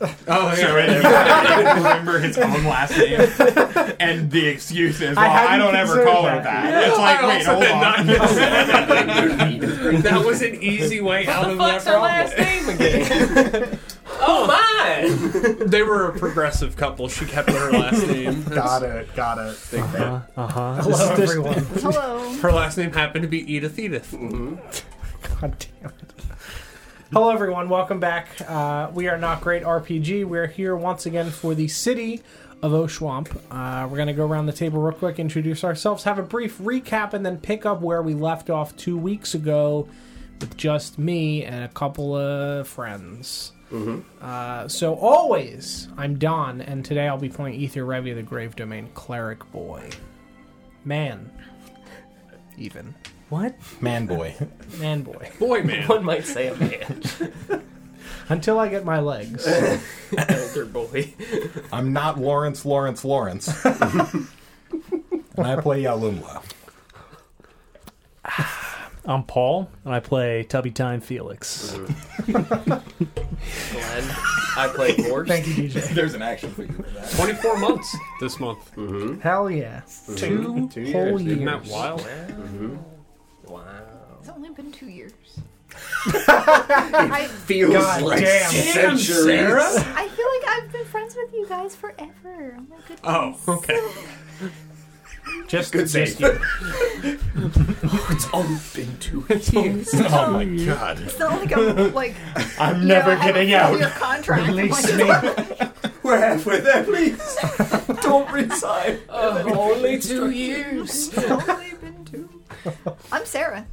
Oh, yeah, right. He didn't remember his own last name, and the excuse is, "Well, I, hadn't don't ever considered call her that. that." It's like, I wait, also hold did on. that was an easy way out of that What's her last name again? oh my! They were a progressive couple. She kept her last name. Got it. Got it. Uh huh. Hello, everyone. Hello. Her last name happened to be Edith Edith. God damn it. Hello, everyone. Welcome back. Uh, we are not great RPG. We're here once again for the city of Oshuamp. Uh, we're going to go around the table real quick, introduce ourselves, have a brief recap, and then pick up where we left off two weeks ago with just me and a couple of friends. Uh, so, always, I'm Don, and today I'll be playing Ethir Revi, the Grave Domain Cleric Boy. Man. Even. What? Man boy. Man boy. Boy, man. One might say a man. Until I get my legs. Elder boy. I'm not Lawrence Lawrence Lawrence. and I play Yalumla. I'm Paul, and I play Tubby Time Felix. Glenn. I play horse. Thank you, DJ. There's an action figure for that. 24 months this month. Mm-hmm. Hell yeah. Two, Two whole years. years. Isn't that wild? Mm-hmm. Wow. It's only been two years. I, feels God like damn. Damn, centuries. Sarah. I feel like I've been friends with you guys forever. Oh my goodness. Oh, okay. Just, Good just save. you. It's only been two years. Oh my god. It's not like I'm like. I'm you know, never getting out. four-year contract. Release Like, We're halfway there, please. Don't resign. only two years. It's only been two. I'm Sarah,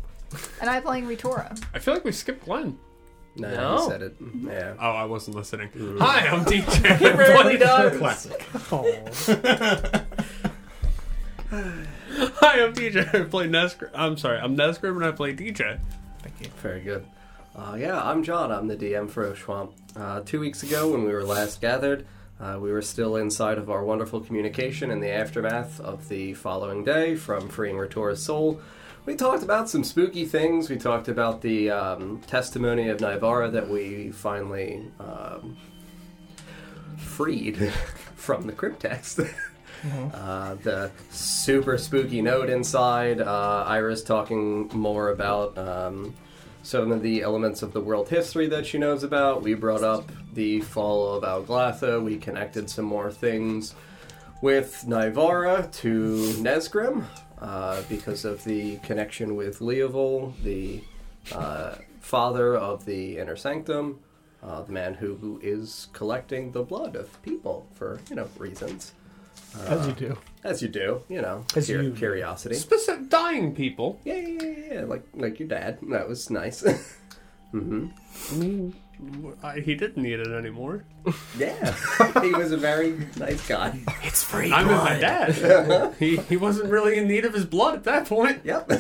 and I'm playing Retora. I feel like we skipped Glenn. No, No. you said it. Yeah. Oh, I wasn't listening. Hi, I'm DJ. He really does. Classic. Hi, I'm DJ. I play Nesgrim. I'm sorry, I'm Nesgrim and I play DJ. Thank you. Very good. Uh, yeah, I'm John. I'm the DM for Oshuamp. Uh, two weeks ago, when we were last gathered, uh, we were still inside of our wonderful communication in the aftermath of the following day from freeing Ritora's soul. We talked about some spooky things. We talked about the um, testimony of Naivara that we finally um, freed from the cryptext. Uh, the super spooky note inside. Uh, Iris talking more about um, some of the elements of the world history that she knows about. We brought up the fall of Alglatha. We connected some more things with Naivara to Nesgrim uh, because of the connection with Leovol, the uh, father of the Inner Sanctum, uh, the man who, who is collecting the blood of people for you know reasons. As you do. As you do, you know, As cur- you do. curiosity. Specific dying people. Yeah, yeah, yeah, yeah, like like your dad. That was nice. hmm I mean, I, he didn't need it anymore. Yeah, he was a very nice guy. It's free. I'm with my dad. he, he wasn't really in need of his blood at that point. Yep.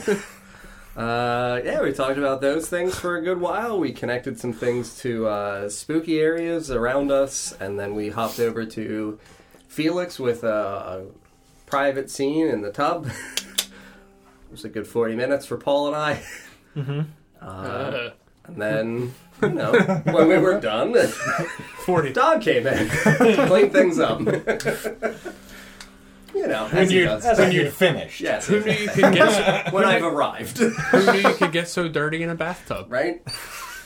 Uh, yeah, we talked about those things for a good while. We connected some things to uh, spooky areas around us, and then we hopped over to Felix with a, a private scene in the tub. it was a good 40 minutes for Paul and I. Mm-hmm. Uh, Uh, and then, you know, when we were done, 40. dog came in, cleaned things up. you know, When as you does. when you'd finished. Yes, Who knew you could get so, when I've arrived. who knew you could get so dirty in a bathtub? right?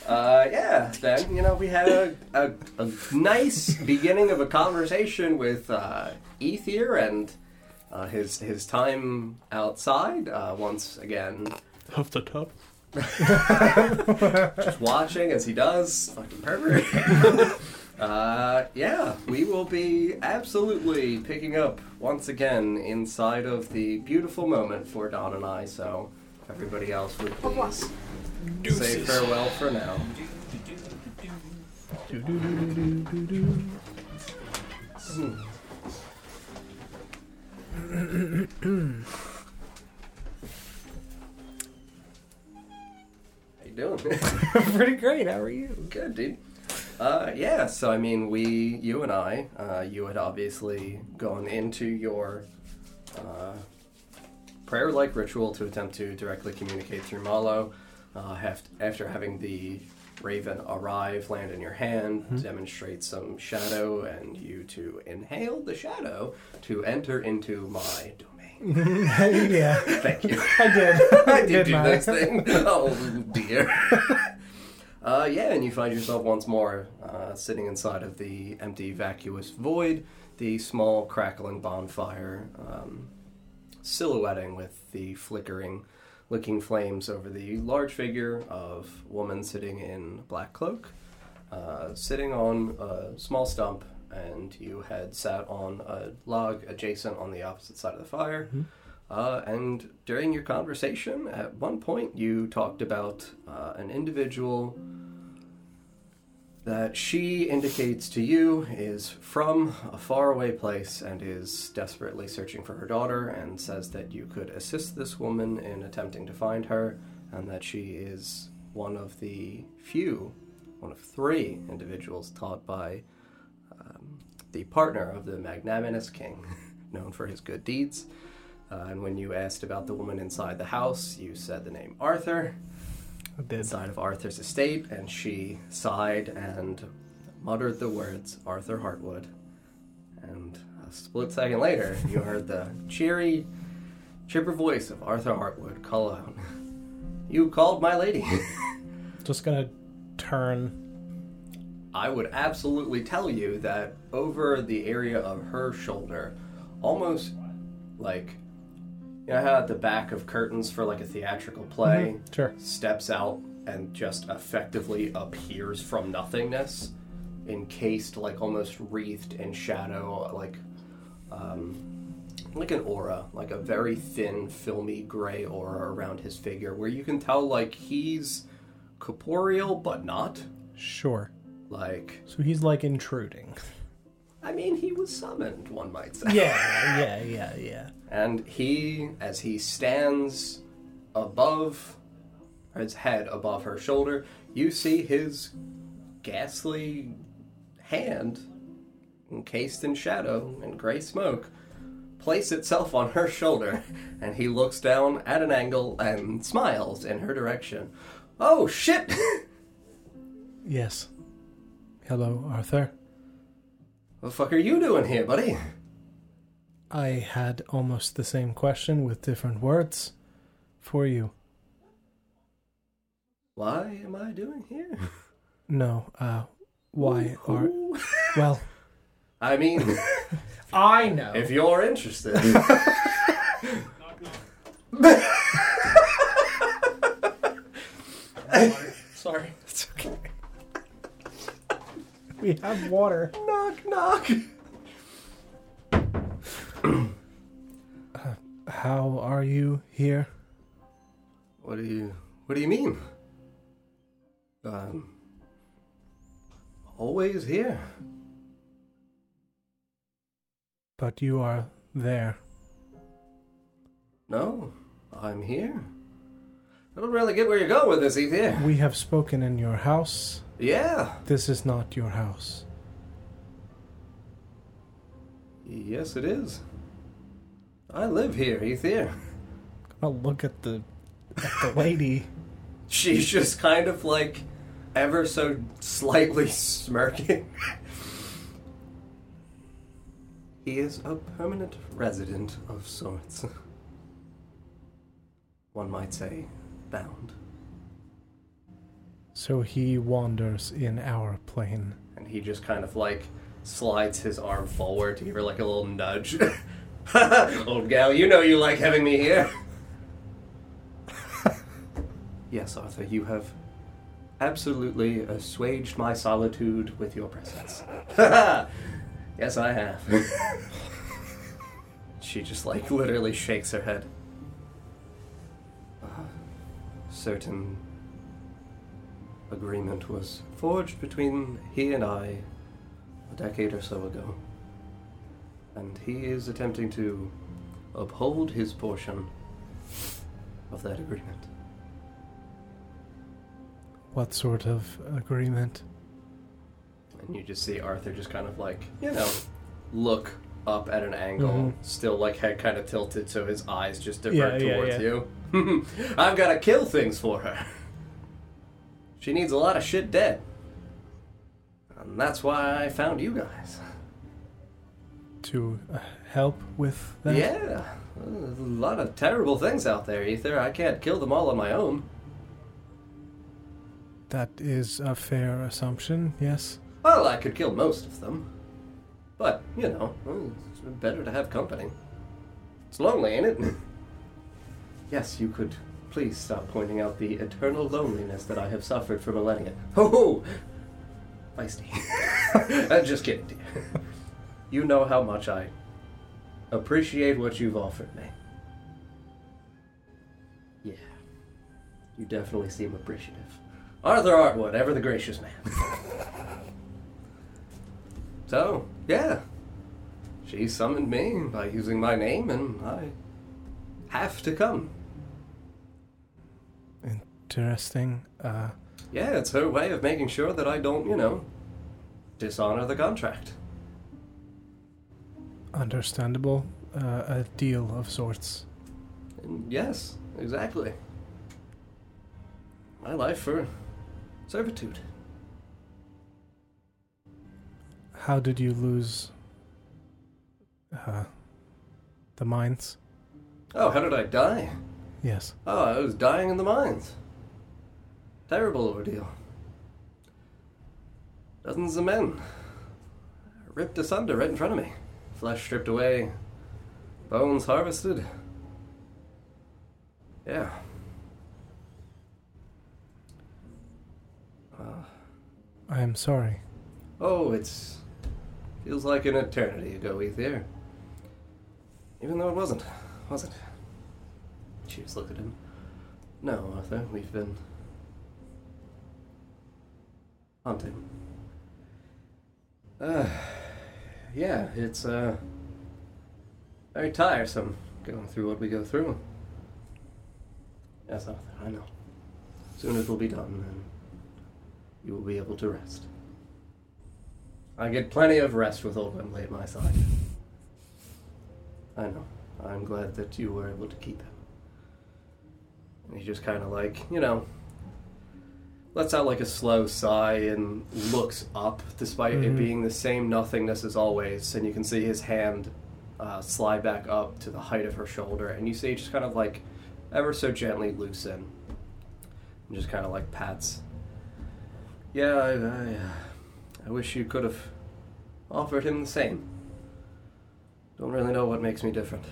Uh, yeah, then, you know, we had a, a, a nice beginning of a conversation with uh, Ethir and uh, his, his time outside. Uh, once again, Of the tub. just watching as he does. Fucking pervert. uh, yeah, we will be absolutely picking up once again inside of the beautiful moment for Don and I, so everybody else would please say farewell for now. How doing? Pretty great. How are you? Good, dude. Uh, yeah, so I mean, we, you and I, uh, you had obviously gone into your uh, prayer like ritual to attempt to directly communicate through Malo. Uh, after having the raven arrive, land in your hand, demonstrate some shadow, and you to inhale the shadow to enter into my domain. yeah, Thank you. I did. I did do my- this thing. Oh dear. uh, yeah, and you find yourself once more uh, sitting inside of the empty, vacuous void, the small, crackling bonfire, um, silhouetting with the flickering, licking flames over the large figure of woman sitting in black cloak, uh, sitting on a small stump, and you had sat on a log adjacent on the opposite side of the fire. Uh, and during your conversation, at one point, you talked about uh, an individual that she indicates to you is from a faraway place and is desperately searching for her daughter, and says that you could assist this woman in attempting to find her, and that she is one of the few, one of three individuals taught by the partner of the magnanimous king, known for his good deeds. Uh, and when you asked about the woman inside the house, you said the name Arthur, I did. inside of Arthur's estate, and she sighed and muttered the words Arthur Hartwood. And a split second later, you heard the cheery, chipper voice of Arthur Hartwood call out, You called my lady. Just gonna turn. I would absolutely tell you that over the area of her shoulder, almost like you know how at the back of curtains for like a theatrical play Sure. steps out and just effectively appears from nothingness, encased like almost wreathed in shadow, like um, like an aura, like a very thin, filmy gray aura around his figure, where you can tell like he's corporeal but not. Sure. Like So he's like intruding. I mean, he was summoned, one might say. Yeah, yeah, yeah, yeah. And he, as he stands above, his head above her shoulder, you see his ghastly hand, encased in shadow and gray smoke, place itself on her shoulder. And he looks down at an angle and smiles in her direction. Oh, shit! Yes. Hello, Arthur. What the fuck are you doing here, buddy? I had almost the same question with different words for you. Why am I doing here? No, uh, why are. Ooh. Well, I mean, I know. if you're interested. Sorry. It's okay. We have water. Knock, knock. How are you here? What do you What do you mean? Um, always here. But you are there. No, I'm here. I don't really get where you're going with this, Ethan. We have spoken in your house. Yeah. This is not your house. Yes, it is. I live here, Ethan. I'll oh, look at the at the lady. She's just kind of like ever so slightly smirking. he is a permanent resident of sorts. One might say, bound. So he wanders in our plane. And he just kind of like slides his arm forward to give her like a little nudge. Old gal, you know you like having me here. yes, Arthur, you have absolutely assuaged my solitude with your presence. yes, I have. she just like literally shakes her head. Uh, certain agreement was forged between he and I a decade or so ago. And he is attempting to uphold his portion of that agreement. What sort of agreement? And you just see Arthur just kind of like, you know, look up at an angle, Mhm. still like head kind of tilted so his eyes just divert Yeah, yeah, towards yeah. you. I've got to kill things for her. She needs a lot of shit dead. And that's why I found you guys. To uh, help with that? Yeah, there's a lot of terrible things out there, Ethir. I can't kill them all on my own. That is a fair assumption, yes. Well, I could kill most of them. But, you know, it's better to have company. It's lonely, ain't it? yes, you could please stop pointing out the eternal loneliness that I have suffered for millennia. Ho ho! Feisty. I'm just kidding, dear. You know how much I appreciate what you've offered me. Yeah. You definitely seem appreciative. Arthur Hartwood, ever the gracious man. so, yeah. She summoned me by using my name, and I have to come. Interesting. Uh, Yeah, it's her way of making sure that I don't, you know, dishonor the contract. understandable. Uh, a deal of sorts. And yes, exactly. My life for servitude. How did you lose uh, the mines? Oh, how did I die? Yes. Oh, I was dying in the mines. Terrible ordeal. Dozens of men ripped asunder right in front of me. Flesh stripped away, bones harvested. Yeah. Uh, I am sorry. oh, it's. feels like an eternity ago, Ethir. Even though it wasn't, was it? She just looked at him. No, Arthur, we've been hunting. Uh, yeah, it's uh very tiresome going through what we go through. Yes, Arthur, I know. Soon it will be done, and you will be able to rest. I get plenty of rest with old Wembley at my side. I know. I'm glad that you were able to keep him. And he just kind of like, you know, lets out like a slow sigh and looks up, despite it Mhm. being the same nothingness as always. And you can see his hand uh, slide back up to the height of her shoulder, and you see just kind of like ever so gently loosen, and just kind of like pats. Yeah, I, I, uh, I wish you could have offered him the same. Don't really know what makes me different,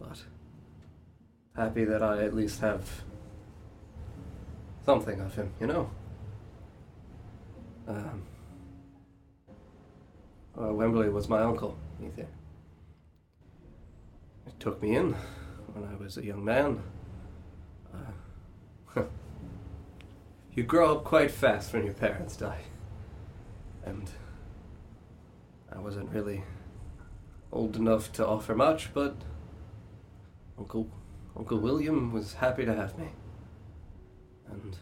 but happy that I at least have something of him, you know? Um, uh, Wembley was my uncle, Ethan. He took me in when I was a young man. Uh, you grow up quite fast when your parents die. And I wasn't really old enough to offer much, but Uncle Uncle William was happy to have me. And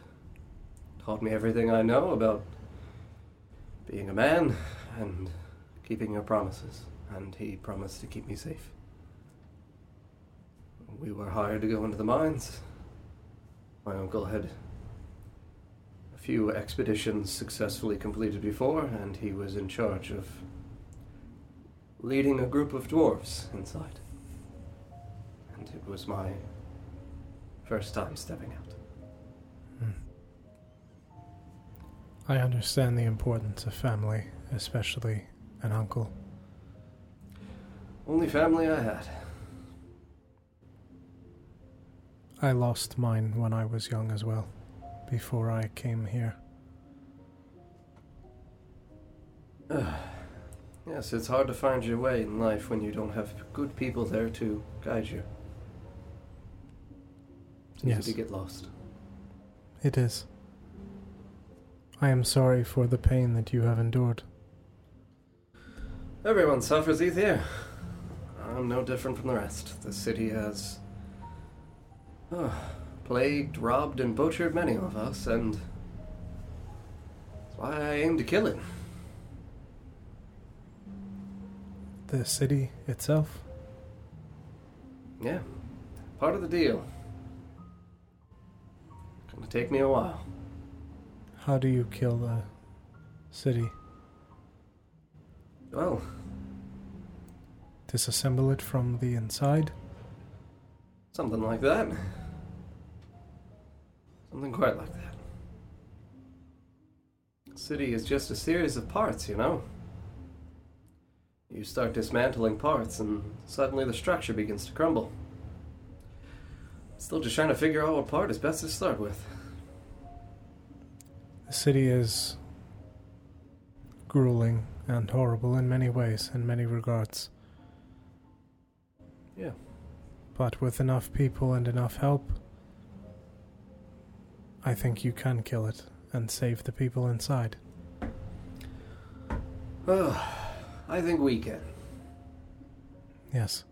taught me everything I know about being a man and keeping your promises. And he promised to keep me safe. We were hired to go into the mines. My uncle had a few expeditions successfully completed before, and he was in charge of leading a group of dwarves inside. And it was my first time stepping out. I understand the importance of family, especially an uncle. Only family I had. I lost mine when I was young as well, before I came here. Yes, it's hard to find your way in life when you don't have good people there to guide you. It's easy Yes. to get lost. It is. I am sorry for the pain that you have endured. Everyone suffers here. I'm no different from the rest. The city has uh, plagued, robbed, and butchered many of us, and that's why I aim to kill it. The city itself? Yeah, part of the deal. Gonna take me a while. How do you kill the city? Well, Disassemble it from the inside? something like that. Something quite like that. City is just a series of parts, you know? You start dismantling parts, and suddenly the structure begins to crumble. Still just trying to figure out what part is best to start with. The city is grueling and horrible in many ways, in many regards. Yeah. But with enough people and enough help, I think you can kill it and save the people inside. Oh, I think we can. Yes.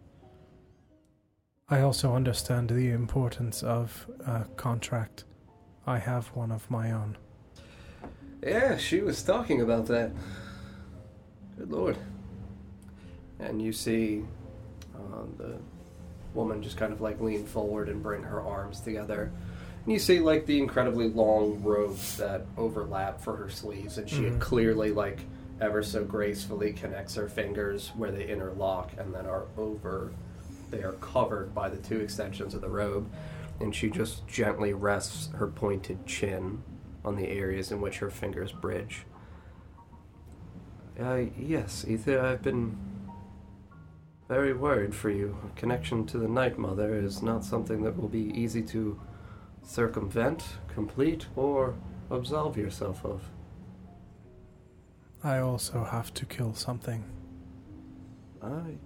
I also understand the importance of a contract. I have one of my own. Yeah, she was talking about that. Good lord. And you see uh, the woman just kind of like lean forward and bring her arms together. And you see like the incredibly long robes that overlap for her sleeves, and she Mhm. clearly like ever so gracefully connects her fingers where they interlock and then are over. They are covered by the two extensions of the robe, and she just gently rests her pointed chin on the areas in which her fingers bridge. Uh, yes, Ethir, I've been very worried for you. A connection to the Night Mother is not something that will be easy to circumvent, complete, or absolve yourself of. I also have to kill something. I.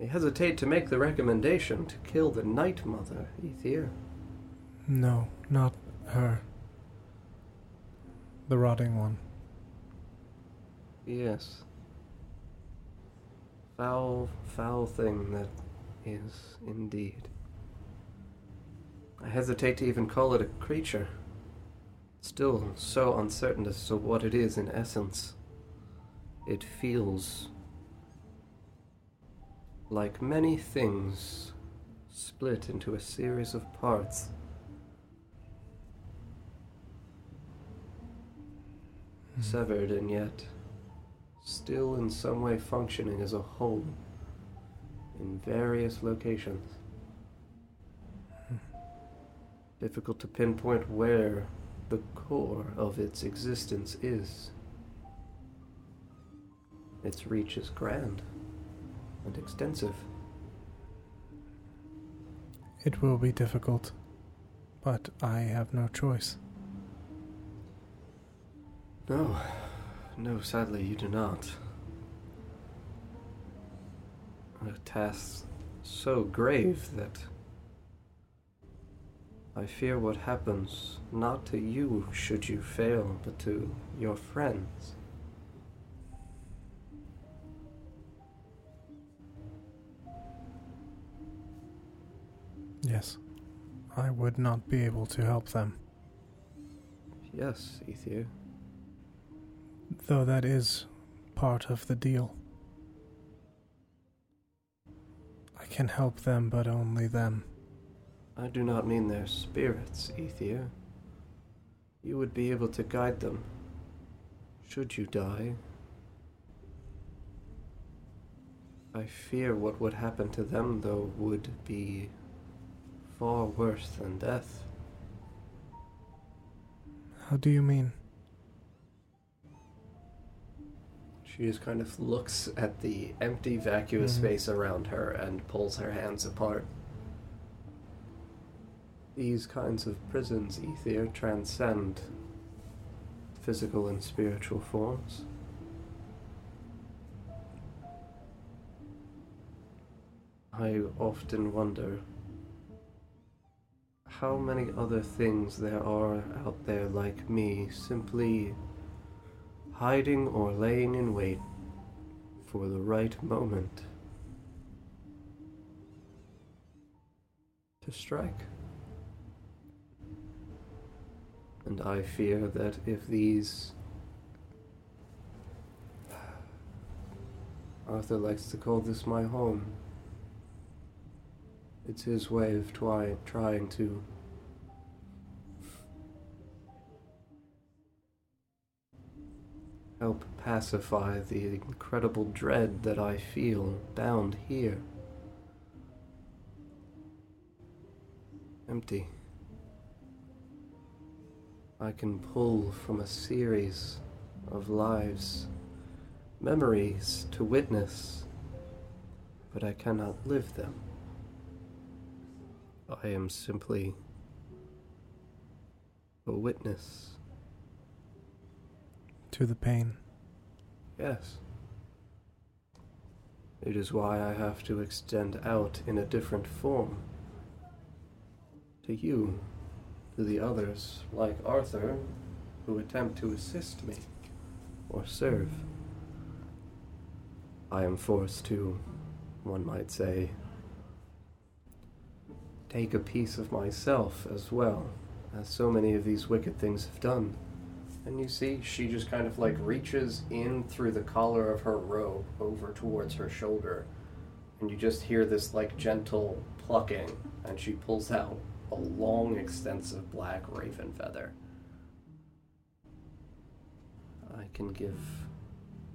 I hesitate to make the recommendation to kill the Night Mother, Ethir. No, not her. The rotting one. Yes. Foul, foul thing that is indeed. I hesitate to even call it a creature. Still so uncertain as to what it is in essence. It feels like many things split into a series of parts. Severed and yet still in some way functioning as a whole in various locations. Difficult to pinpoint where the core of its existence is. Its reach is grand and extensive. It will be difficult, but I have no choice. No, no, sadly, you do not. A task so grave that I fear what happens not to you should you fail, but to your friends. Yes, I would not be able to help them, Yes, Ethir. Though that is part of the deal. I can help them, but only them. I do not mean their spirits, Ethir. You would be able to guide them. Should you die? I fear what would happen to them, though, would be far worse than death. How do you mean? She just kind of looks at the empty, vacuous Mhm. space around her and pulls her hands apart. These kinds of prisons, Ethir, transcend physical and spiritual forms. I often wonder how many other things there are out there like me, simply hiding or laying in wait for the right moment to strike. And I fear that if these. Arthur likes to call this my home. It's his way of try, trying to help pacify the incredible dread that I feel bound here. Empty. I can pull from a series of lives, memories to witness, but I cannot live them. I am simply a witness. To the pain. Yes. It is why I have to extend out in a different form. To you, to the others, like Arthur, who attempt to assist me or serve. I am forced to, one might say, take a piece of myself as well, as so many of these wicked things have done. And you see, she just kind of like reaches in through the collar of her robe over towards her shoulder. And you just hear this like gentle plucking, and she pulls out a long, extensive black raven feather. I can give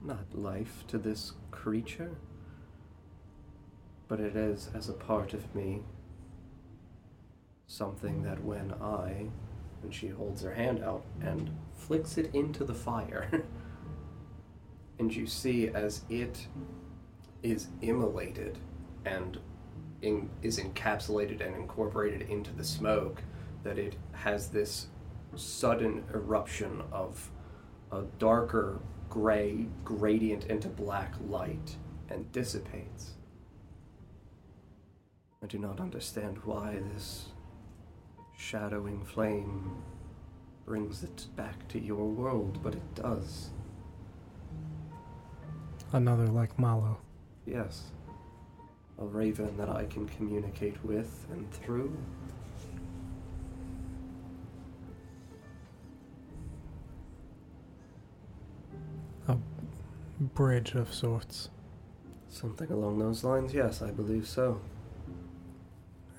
not life to this creature, but it is as a part of me something that when I, and she holds her hand out and flicks it into the fire, and you see as it is immolated and in, is encapsulated and incorporated into the smoke, that it has this sudden eruption of a darker gray gradient into black light and dissipates. I do not understand why this shadowing flame brings it back to your world, but it does. Another like Malo. Yes. A raven that I can communicate with and through. A bridge of sorts. Something along those lines, yes, I believe so.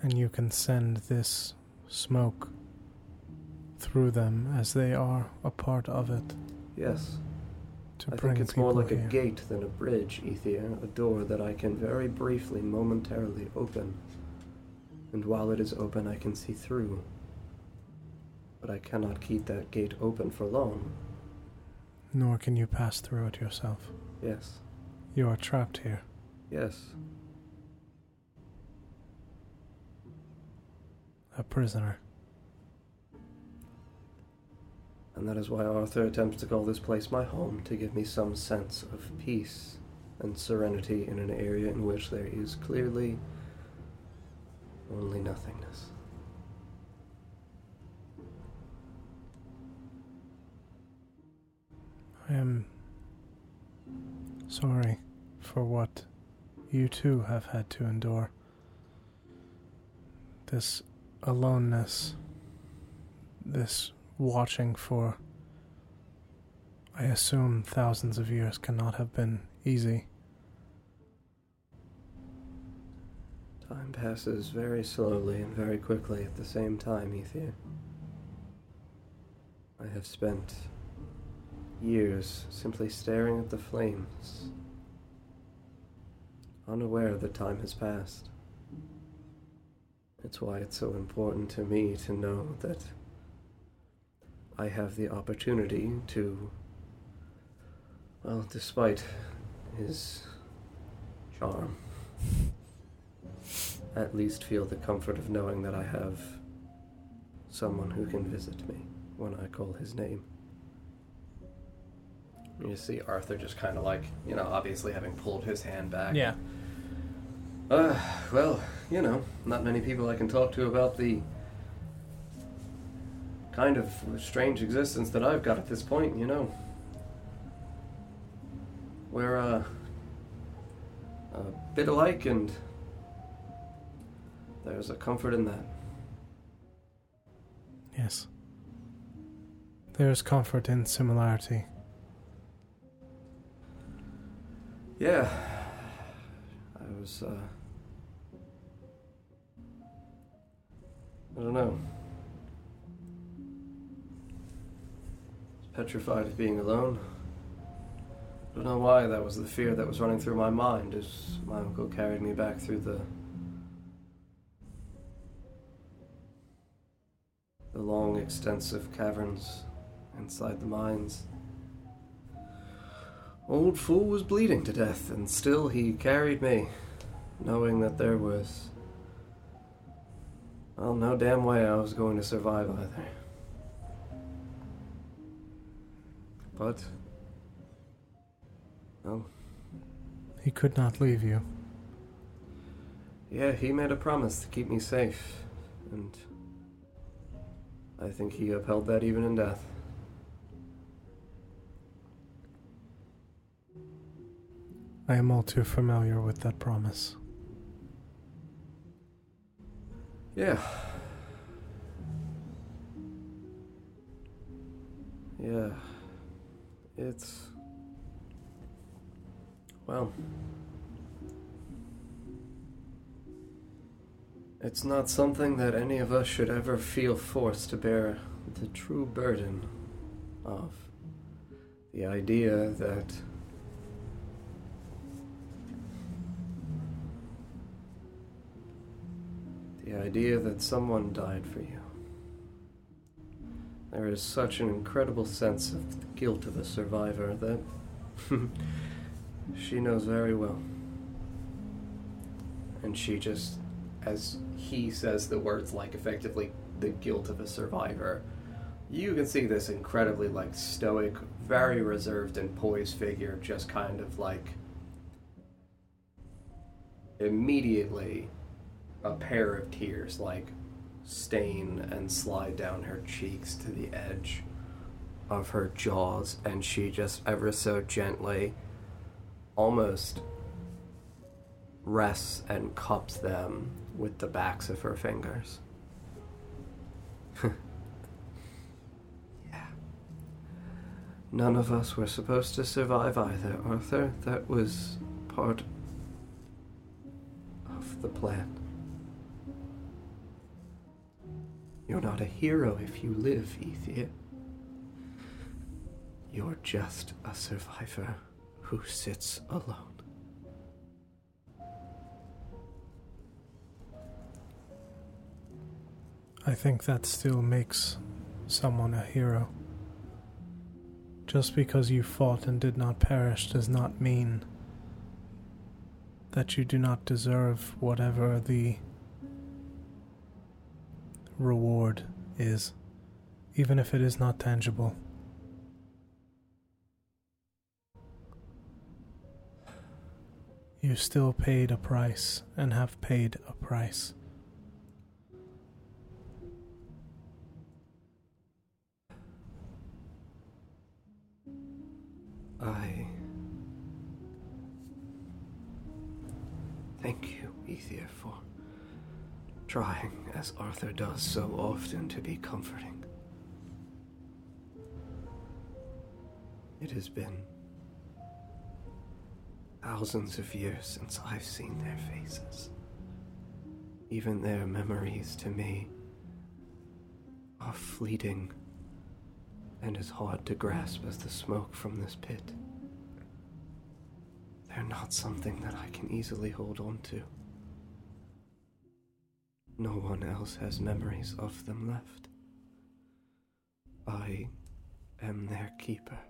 And you can send this smoke through them as they are a part of it Yes. to I bring think it's more like a gate than a bridge, Ethir, a door that I can very briefly, momentarily open. And while it is open, I can see through. But I cannot keep that gate open for long. Nor can you pass through it yourself. Yes, You are trapped here. yes, A prisoner. and that is why Arthur attempts to call this place my home to give me some sense of peace and serenity in an area in which there is clearly only nothingness. I am sorry for what you too have had to endure. This aloneness, this watching for, I assume, thousands of years cannot have been easy. Time passes very slowly and very quickly at the same time, Ethir. I have spent years simply staring at the flames, unaware that time has passed. It's why it's so important to me to know that I have the opportunity to, well, despite his charm, at least feel the comfort of knowing that I have someone who can visit me when I call his name. You see Arthur just kind of like, you know, obviously having pulled his hand back. Yeah. Uh, well, you know, not many people I can talk to about the kind of strange existence that I've got at this point, you know. We're, uh, a bit alike, and there's a comfort in that. Yes. There is comfort in similarity. Yeah. I was, uh. I don't know. Petrified of being alone. I Don't know why that was the fear that was running through my mind as my uncle carried me back through the the long, extensive caverns inside the mines. Old fool was bleeding to death, and still he carried me, knowing that there was. Well, no damn way I was going to survive either. But. Well, He could not leave you. yeah, he made a promise to keep me safe, and. I think he upheld that even in death. I am all too familiar with that promise. Yeah. Yeah. It's. Well. It's not something that any of us should ever feel forced to bear the true burden of. The idea that. The idea that someone died for you. There is such an incredible sense of the guilt of a survivor that she knows very well. And she just, as he says the words like effectively the guilt of a survivor, you can see this incredibly like stoic, very reserved and poised figure just kind of like immediately a pair of tears like stain and slide down her cheeks to the edge of her jaws and she just ever so gently almost rests and cups them with the backs of her fingers. Yeah. None of us were supposed to survive either arthur. That was part of the plan You're not a hero if you live, Ethir. You're just a survivor who sits alone. I think that still makes someone a hero. Just because you fought and did not perish does not mean that you do not deserve whatever the reward is, even if it is not tangible. You still paid a price and have paid a price. I. Thank you, Ethir, for trying, as Arthur does so often, to be comforting. It has been thousands of years since I've seen their faces. Even their memories to me are fleeting and as hard to grasp as the smoke from this pit. They're not something that I can easily hold on to. No one else has memories of them left. I am their keeper.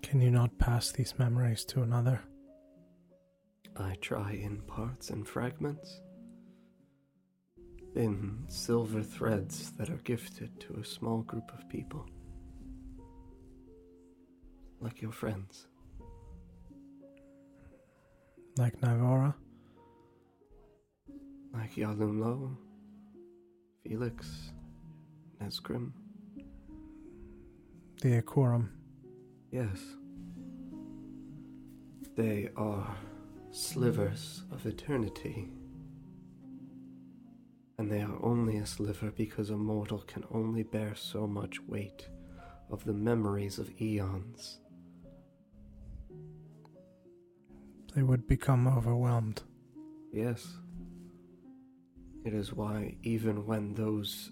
Can you not pass these memories to another? I try in parts and fragments, in silver threads that are gifted to a small group of people. Like your friends. Like Naivara? Like Yalumlo, Felix, Nesgrim. The Akurum. Yes. They are slivers of eternity. And they are only a sliver because a mortal can only bear so much weight of the memories of eons. They would become overwhelmed. Yes. It is why, even when those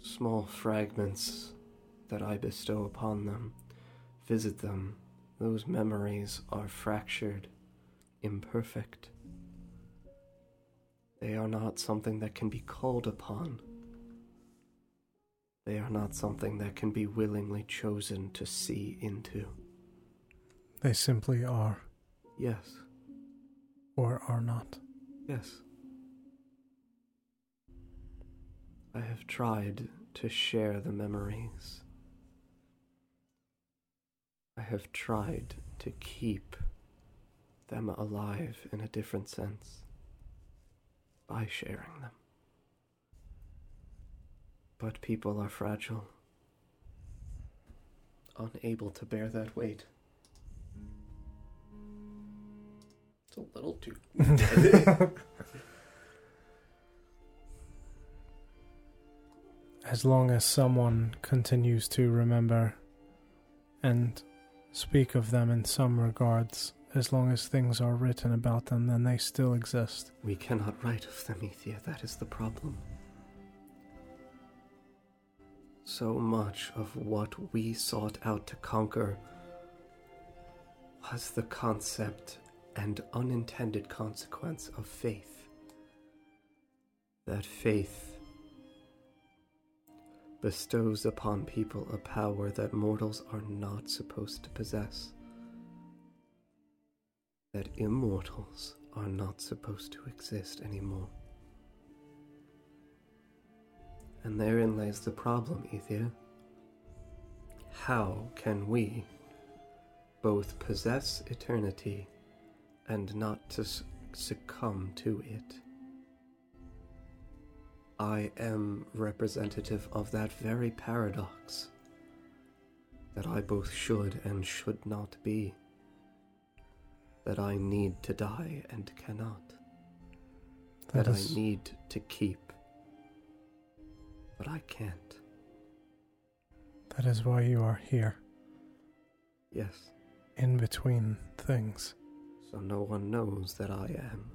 small fragments that I bestow upon them, visit them, those memories are fractured, imperfect. They are not something that can be called upon. They are not something that can be willingly chosen to see into. They simply are Yes, or are not. yes. I have tried to share the memories. I have tried to keep them alive in a different sense by sharing them. But people are fragile, unable to bear that weight. It's a little too. As long as someone continues to remember and speak of them in some regards, as long as things are written about them, then they still exist. We cannot write of them, Ethir. That is the problem. So much of what we sought out to conquer was the concept and unintended consequence of faith. That faith bestows upon people a power that mortals are not supposed to possess. That immortals are not supposed to exist anymore. And therein lies the problem, Ethir. How can we both possess eternity and not to succumb to it? I am representative of that very paradox that I both should and should not be, that I need to die and cannot, that, That is- I need to keep, but I can't. That is why you are here, Yes, in between things. so no one knows that I am.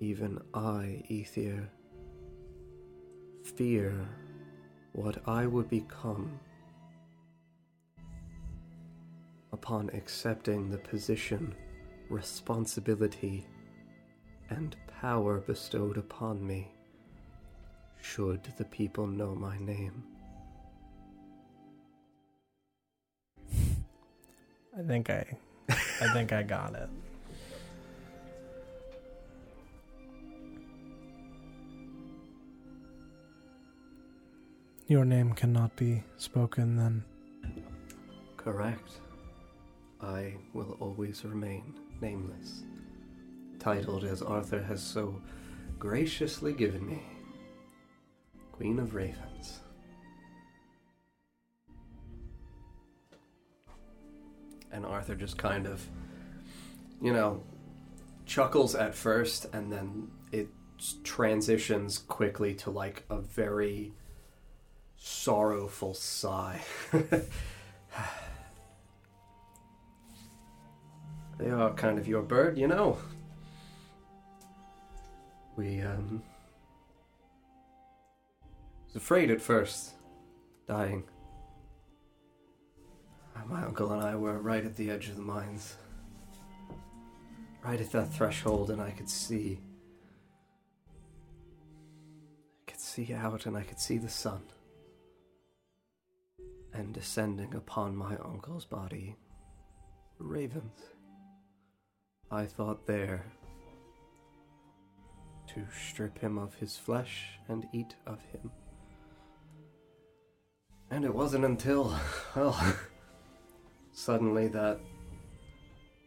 Even I, Ethir, fear what I would become upon accepting the position, responsibility, and power bestowed upon me, should the people know my name. I think I I think I got it. Your name cannot be spoken then. Correct. I will always remain nameless, titled as Arthur has so graciously given me Queen of Ravens. And Arthur just kind of, you know, chuckles at first and then it transitions quickly to like a very sorrowful sigh. They are kind of your bird, you know. We, um. was afraid at first, dying. My uncle and I were right at the edge of the mines. Right at that threshold, and I could see. I could see out, and I could see the sun. And descending upon my uncle's body, ravens. I thought there to strip him of his flesh and eat of him. And it wasn't until, well, suddenly that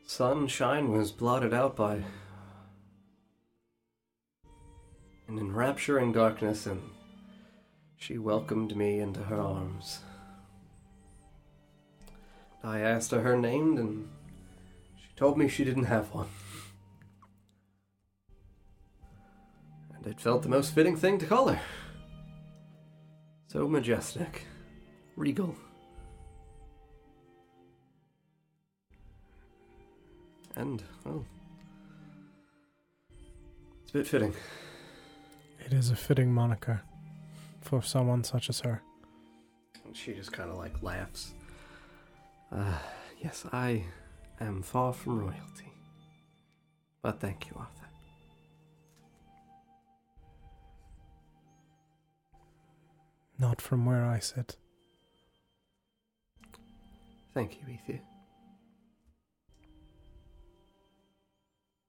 sunshine was blotted out by an enrapturing darkness, and she welcomed me into her arms. I asked her her name, and told me she didn't have one. And it felt the most fitting thing to call her. So majestic, regal. And, well, it's a bit fitting. It is a fitting moniker for someone such as her. And she just kind of like laughs. Uh, yes, I am far from royalty. But thank you, Arthur. Not from where I sit. Thank you, Ethir.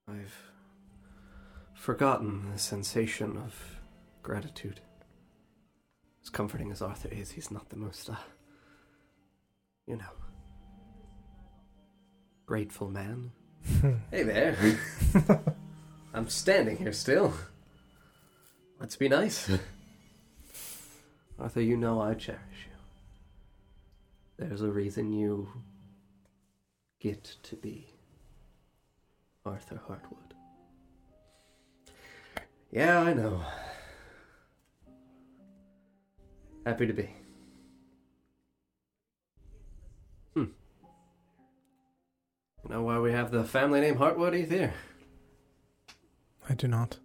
I've forgotten the sensation of gratitude. As comforting as Arthur is, he's not the most, uh, you know, grateful man. hey there. I'm standing here still. Let's be nice. Arthur, you know I cherish you. There's a reason you get to be Arthur Hartwood. Yeah, I know. Happy to be. You know why we have the family name Hartwood, Ethir? I do not.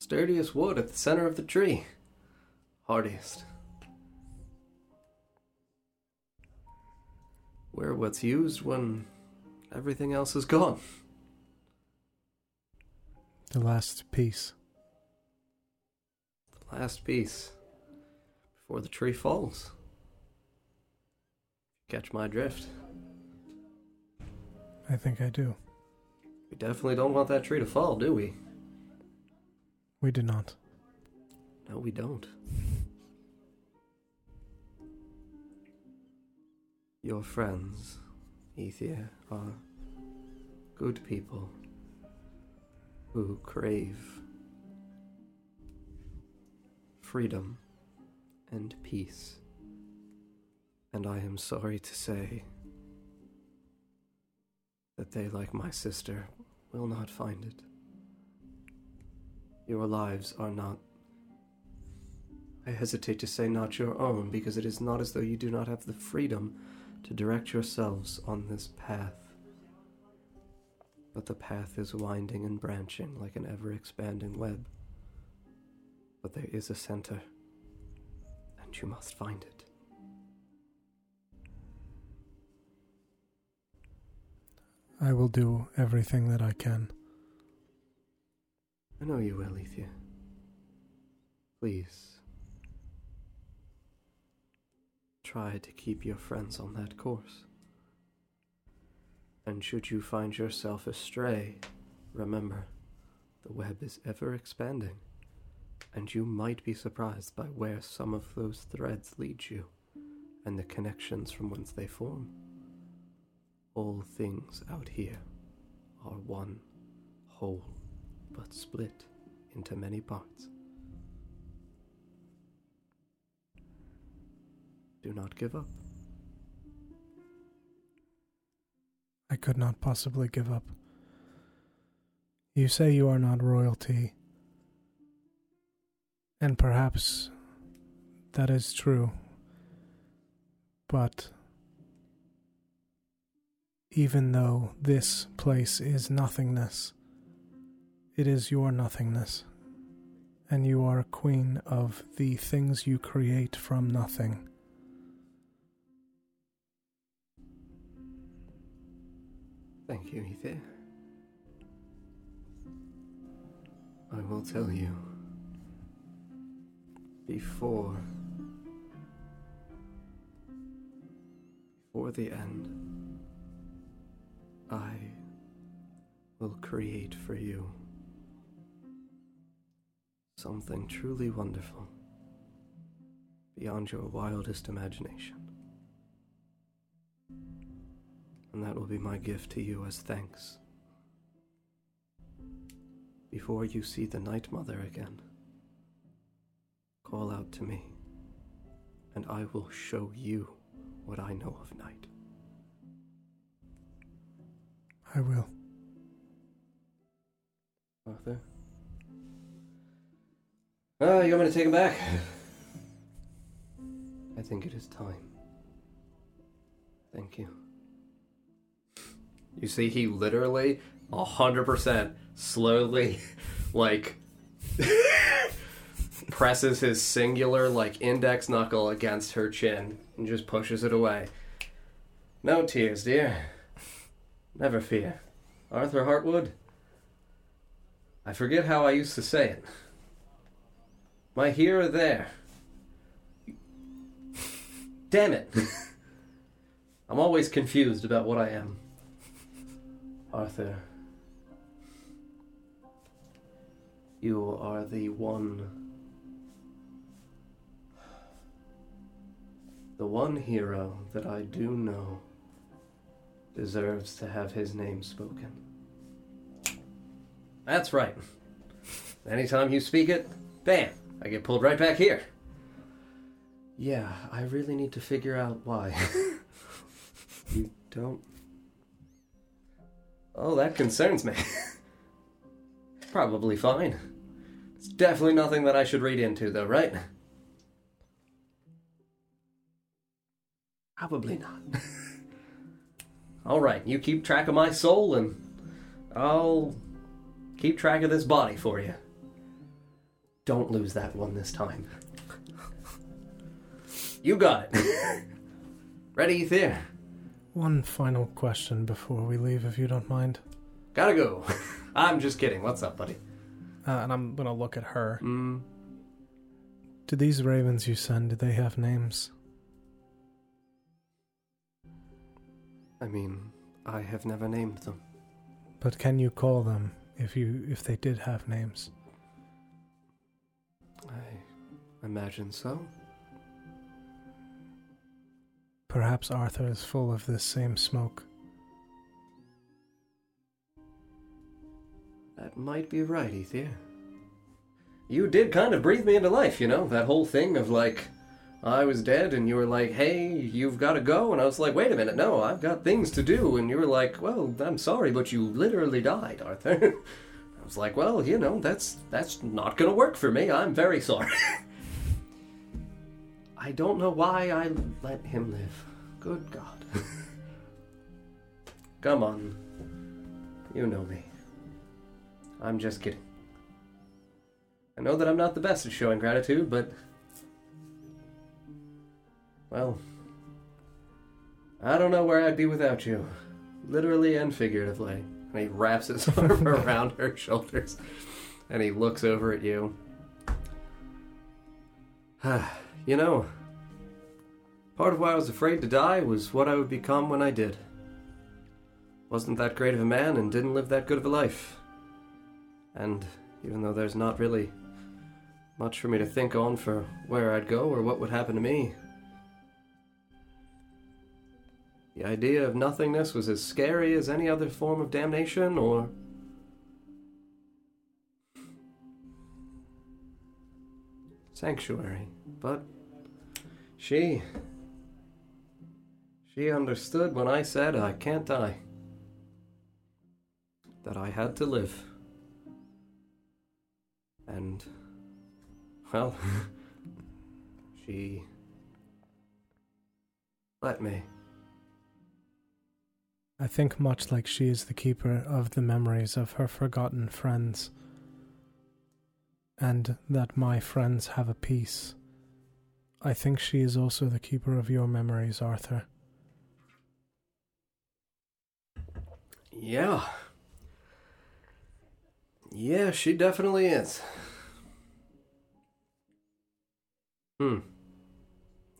Sturdiest wood at the center of the tree. Hardiest. We're what's used when everything else is gone. The last piece. The last piece. Before the tree falls. Catch my drift. I think I do. We definitely don't want that tree to fall, do we? We do not. No, we don't. Your friends, Ethir, are good people who crave freedom and peace. And I am sorry to say that they, like my sister, will not find it. Your lives are not I hesitate to say not your own, because it is not as though you do not have the freedom to direct yourselves on this path. But the path is winding and branching like an ever expanding web. But there is a center, and you must find it. I will do everything that I can. I know you will, Ethir. Please. Try to keep your friends on that course. And should you find yourself astray, remember, the web is ever expanding, and you might be surprised by where some of those threads lead you, and the connections from whence they form. All things out here are one whole, but split into many parts. Do not give up. I could not possibly give up. You say you are not royalty. And perhaps that is true. But even though this place is nothingness, it is your nothingness. And you are a queen of the things you create from nothing. Thank you, Ethir. I will tell you. Before. Before the end, I will create for you something truly wonderful beyond your wildest imagination. And that will be my gift to you as thanks. Before you see the Night Mother again, call out to me, and I will show you what I know of night. I will. Arthur? Oh, you want me to take him back? I think it is time. Thank you. You see, he literally a hundred percent slowly, like presses his singular like index knuckle against her chin and just pushes it away. No tears, dear. Never fear. Arthur Hartwood. I forget how I used to say it. My here or there. Damn it. I'm always confused about what I am. Arthur. You are the one. The one hero that I do know deserves to have his name spoken. That's right. Anytime you speak it, bam, I get pulled right back here. Yeah, I really need to figure out why. you don't. Oh, that concerns me. Probably fine. It's definitely nothing that I should read into, though, right? Probably not. All right, you keep track of my soul, and I'll keep track of this body for you. Don't lose that one this time. You got it. Ready, Ethir? One final question before we leave, if you don't mind. Gotta go. I'm just kidding. What's up, buddy? Uh, and I'm gonna look at her. Mm, Do these ravens you send, do they have names? I mean, I have never named them. But can you call them if you if they did have names? I imagine so. Perhaps Arthur is full of this same smoke. That might be right, Ethir. You did kind of breathe me into life, you know? That whole thing of like, I was dead, and you were like, hey, you've got to go. And I was like, wait a minute, no, I've got things to do. And you were like, well, I'm sorry, but you literally died, Arthur. I was like, well, you know, that's that's not gonna work for me. I'm very sorry. I don't know why I let him live. Good God. Come on. You know me. I'm just kidding. I know that I'm not the best at showing gratitude, but. Well. I don't know where I'd be without you. Literally and figuratively. And he wraps his arm around her shoulders. And he looks over at you. you know, part of why I was afraid to die was what I would become when I did. Wasn't that great of a man and didn't live that good of a life. And even though there's not really much for me to think on for where I'd go or what would happen to me, the idea of nothingness was as scary as any other form of damnation or. sanctuary. But she. She understood when I said I can't die. That I had to live. And. Well. she. let me. I think much like she is the keeper of the memories of her forgotten friends, and that my friends have a peace. I think she is also the keeper of your memories, Arthur. Yeah. Yeah, she definitely is. Hmm.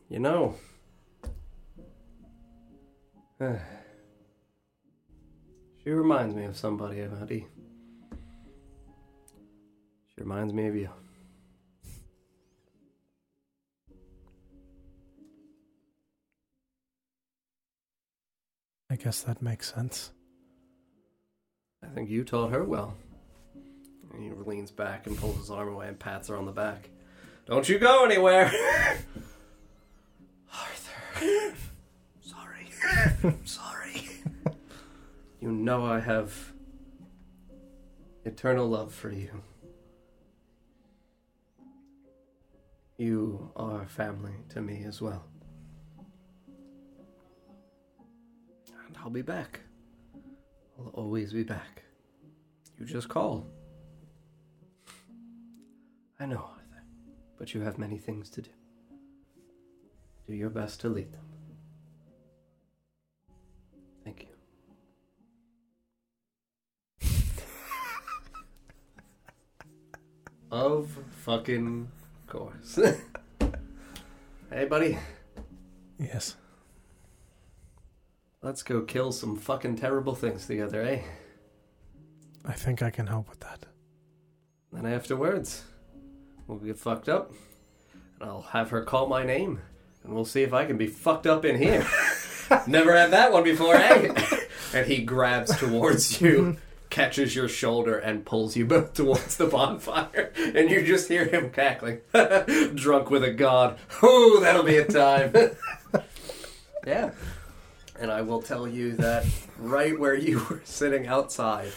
You know. she reminds me of somebody, Eddie. She reminds me of you. I guess that makes sense. I think you taught her well. And he leans back and pulls his arm away and pats her on the back. Don't you go anywhere! Arthur. Sorry. Sorry. You know I have eternal love for you. You are family to me as well. And I'll be back. I'll always be back. you just call. I know, Arthur, but you have many things to do. Do your best to lead them. Of fucking course. hey, buddy, Yes. let's go kill some fucking terrible things together, eh? I think I can help with that. Then afterwards, we'll get fucked up, and I'll have her call my name, and we'll see if I can be fucked up in here. Never had that one before, eh? and he grabs towards you, catches your shoulder, and pulls you both towards the bonfire, and you just hear him cackling, drunk with a god. Oh, that'll be a time. yeah. And I will tell you that right where you were sitting outside,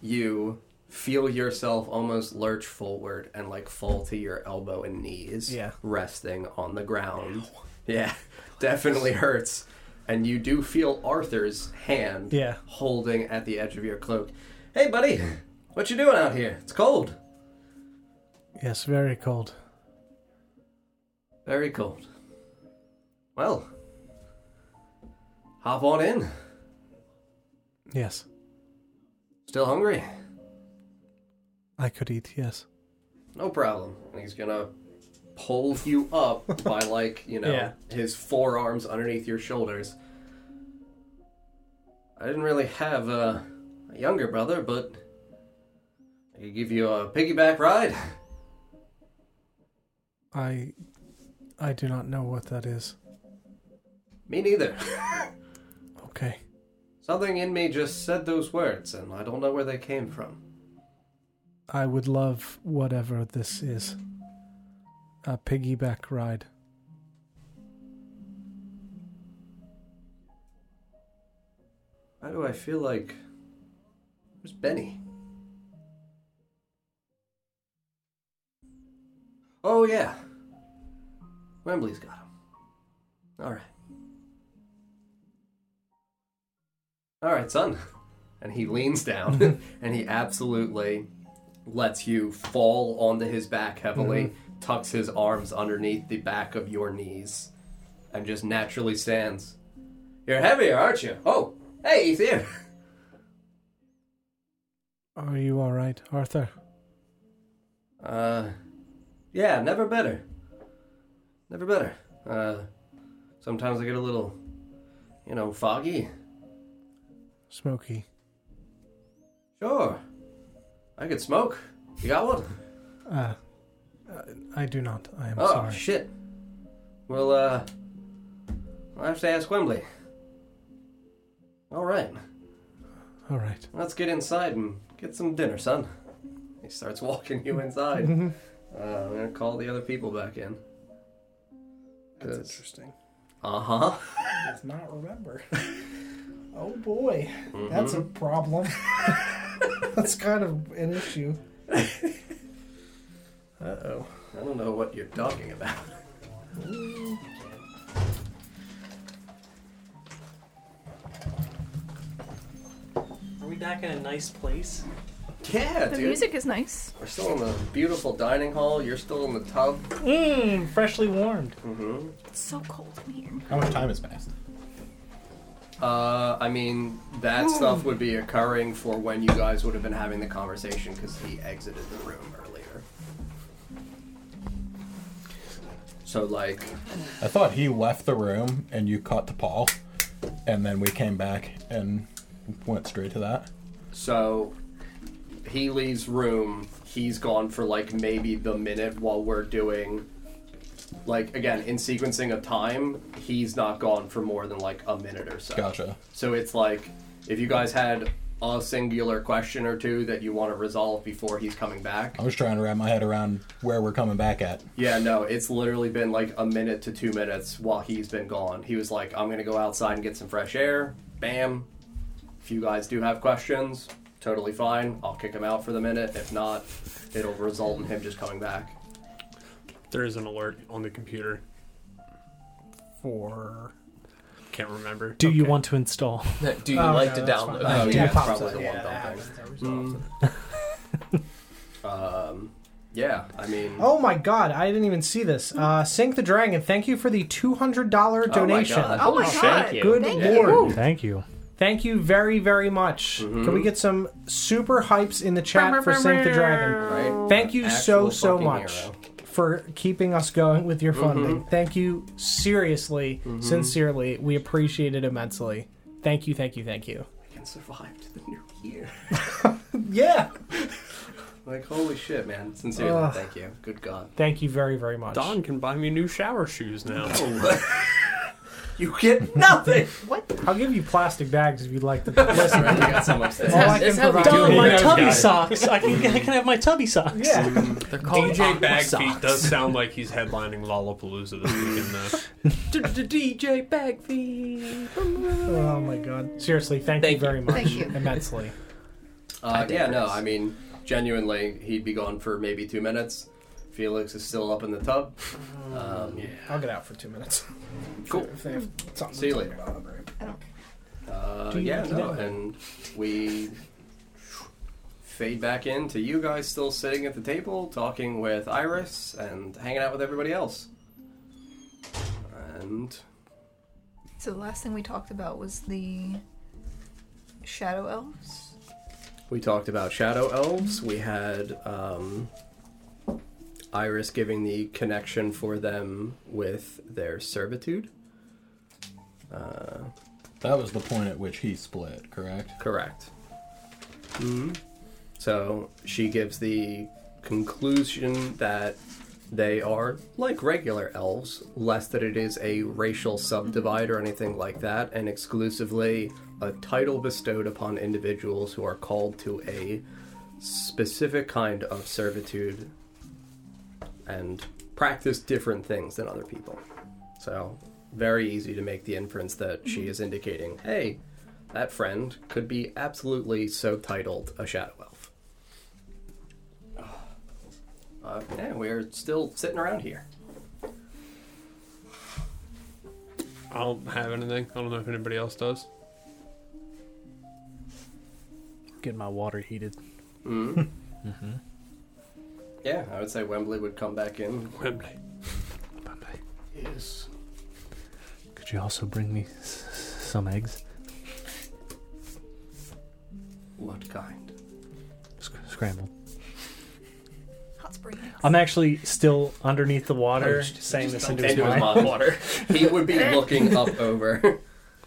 you feel yourself almost lurch forward and like fall to your elbow and knees, Yeah. resting on the ground. Yeah, definitely hurts. And you do feel Arthur's hand Yeah. holding at the edge of your cloak. Hey, buddy, what you doing out here? It's cold. Yes, very cold. Very cold. Well, hop on in. Yes. Still hungry? I could eat, yes. No problem. He's gonna pull you up by like, you know, Yeah. his forearms underneath your shoulders. I didn't really have a, a younger brother, but I could give you a piggyback ride. I I do not know what that is. Me neither. Okay. Something in me just said those words, and I don't know where they came from. I would love whatever this is. A piggyback ride. Why do I feel like. Where's Benny? Oh, yeah. Wembley's got him. Alright. Alright, son. And he leans down and he absolutely lets you fall onto his back heavily, mm-hmm. Tucks his arms underneath the back of your knees, and just naturally stands. You're heavier, aren't you? Oh, hey, he's here. Are you alright, Arthur? Uh, yeah, never better. Never better. Uh, sometimes I get a little, you know, foggy. Smoky. Sure. I could smoke. You got one? Uh, I do not. I am sorry. oh, sorry. shit. Well, uh, I'll have to ask Wembley. All right. Alright. Let's get inside and get some dinner, son. He starts walking you inside. uh, I'm gonna call the other people back in. That's interesting. Uh huh. Does not remember. oh boy. Mm-hmm. That's a problem. That's kind of an issue. Uh oh. I don't know what you're talking about. Are we back in a nice place? Yeah, The dude. music is nice. We're still in the beautiful dining hall. You're still in the tub. Mmm, freshly warmed. Mm-hmm. It's so cold in here. How much time has passed? Uh, I mean, that stuff would be occurring for when you guys would have been having the conversation because he exited the room So, like, I thought he left the room and you caught the Paul, and then we came back and went straight to that. so he leaves room. He's gone for like maybe the minute while we're doing, like, again, in sequencing of time, he's not gone for more than like a minute or so. Gotcha. So it's like if you guys had a singular question or two that you want to resolve before he's coming back. I was trying to wrap my head around where we're coming back at. Yeah, no, it's literally been like a minute to two minutes while he's been gone. He was like, I'm gonna go outside and get some fresh air. Bam. If you guys do have questions, totally fine. I'll kick him out for the minute. If not, it'll result in him just coming back. There is an alert on the computer. For Can't remember. Do you want to install? Do you Oh, like no, to download? fine. Oh, yeah, yeah, probably up. the one Yeah, dumping. Um, yeah, I mean, Oh my god, I didn't even see this. Uh, Sink the Dragon, thank you for the $200 donation. God. Oh my Thank god. you. Good Thank lord. you. Thank you. Thank you very, very much. Mhm. Can we get some super hypes in the chat for Sink the Dragon? right? Thank you so, Actual so fucking much hero. For keeping us going with your funding. Mhm. Thank you seriously, sincerely. We appreciate it immensely. Thank you, thank you, thank you. We can survive to the new year. Yeah. Like, holy shit, man. Sincerely, Ugh. thank you. Good God. Thank you very, very much. Don can buy me new shower shoes now. you get nothing! What? I'll give you plastic bags if you'd like to listen. you got some upstairs. All I That's can how we provide do Don, it. my Those tubby guys. socks. I can, I can have my tubby socks. Yeah. They're called DJ Aqua Bagfeet Socks. does sound like he's headlining Lollapalooza this weekend, though. DJ Bagfeet. Oh my god. Seriously, thank, Thank you very you. much. Thank you. Immensely. Uh, yeah, no, I mean, genuinely, he'd be gone for maybe two minutes. Felix is still up in the tub. Um, I'll get out for two minutes. Cool. If they have something See you to later. talk about, right? Uh, Do you yeah, have to no, do? and we fade back into you guys still sitting at the table, talking with Iris and hanging out with everybody else. And So the last thing we talked about was the shadow elves. we talked about shadow elves. We had um, Iris giving the connection for them with their servitude. Uh, That was the point at which he split, correct? Correct. hmm So she gives the conclusion that they are like regular elves, less that it is a racial subdivide or anything like that, and exclusively a title bestowed upon individuals who are called to a specific kind of servitude and practice different things than other people. So, very easy to make the inference that she is indicating, hey, that friend could be absolutely so titled a shadow elf. Uh, yeah, we're still sitting around here. I don't have anything. I don't know if anybody else does. Getting my water heated. mm Yeah, I would say Wembley would come back in. Wembley. Wembley. Yes. Could you also bring me s- some eggs? What kind? Sc- scrambled. Hot springs. I'm actually still underneath the water, Oh, just- saying just this into his into his mind. mind. water. He would be looking up over.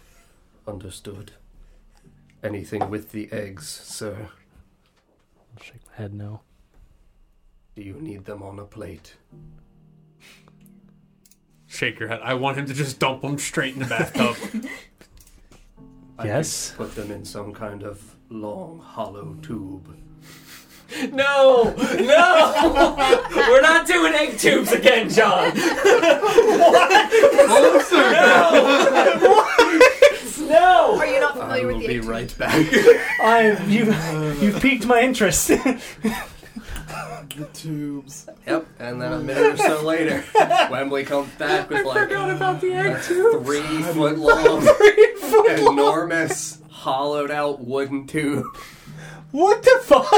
Understood. Anything with the eggs, sir? I'll shake my head no. Do you need them on a plate? Shake your head. I want him to just dump them straight in the bathtub. I could Yes. Put them in some kind of long, hollow tube. No! No! We're not doing egg tubes again, John! No! No! Are you not I familiar will with the be egg right back. I you you've piqued my interest. The tubes. Yep, and then a minute or so later, Wembley comes back with I like about the egg a three foot long, enormous, hollowed out wooden tube, what the fuck?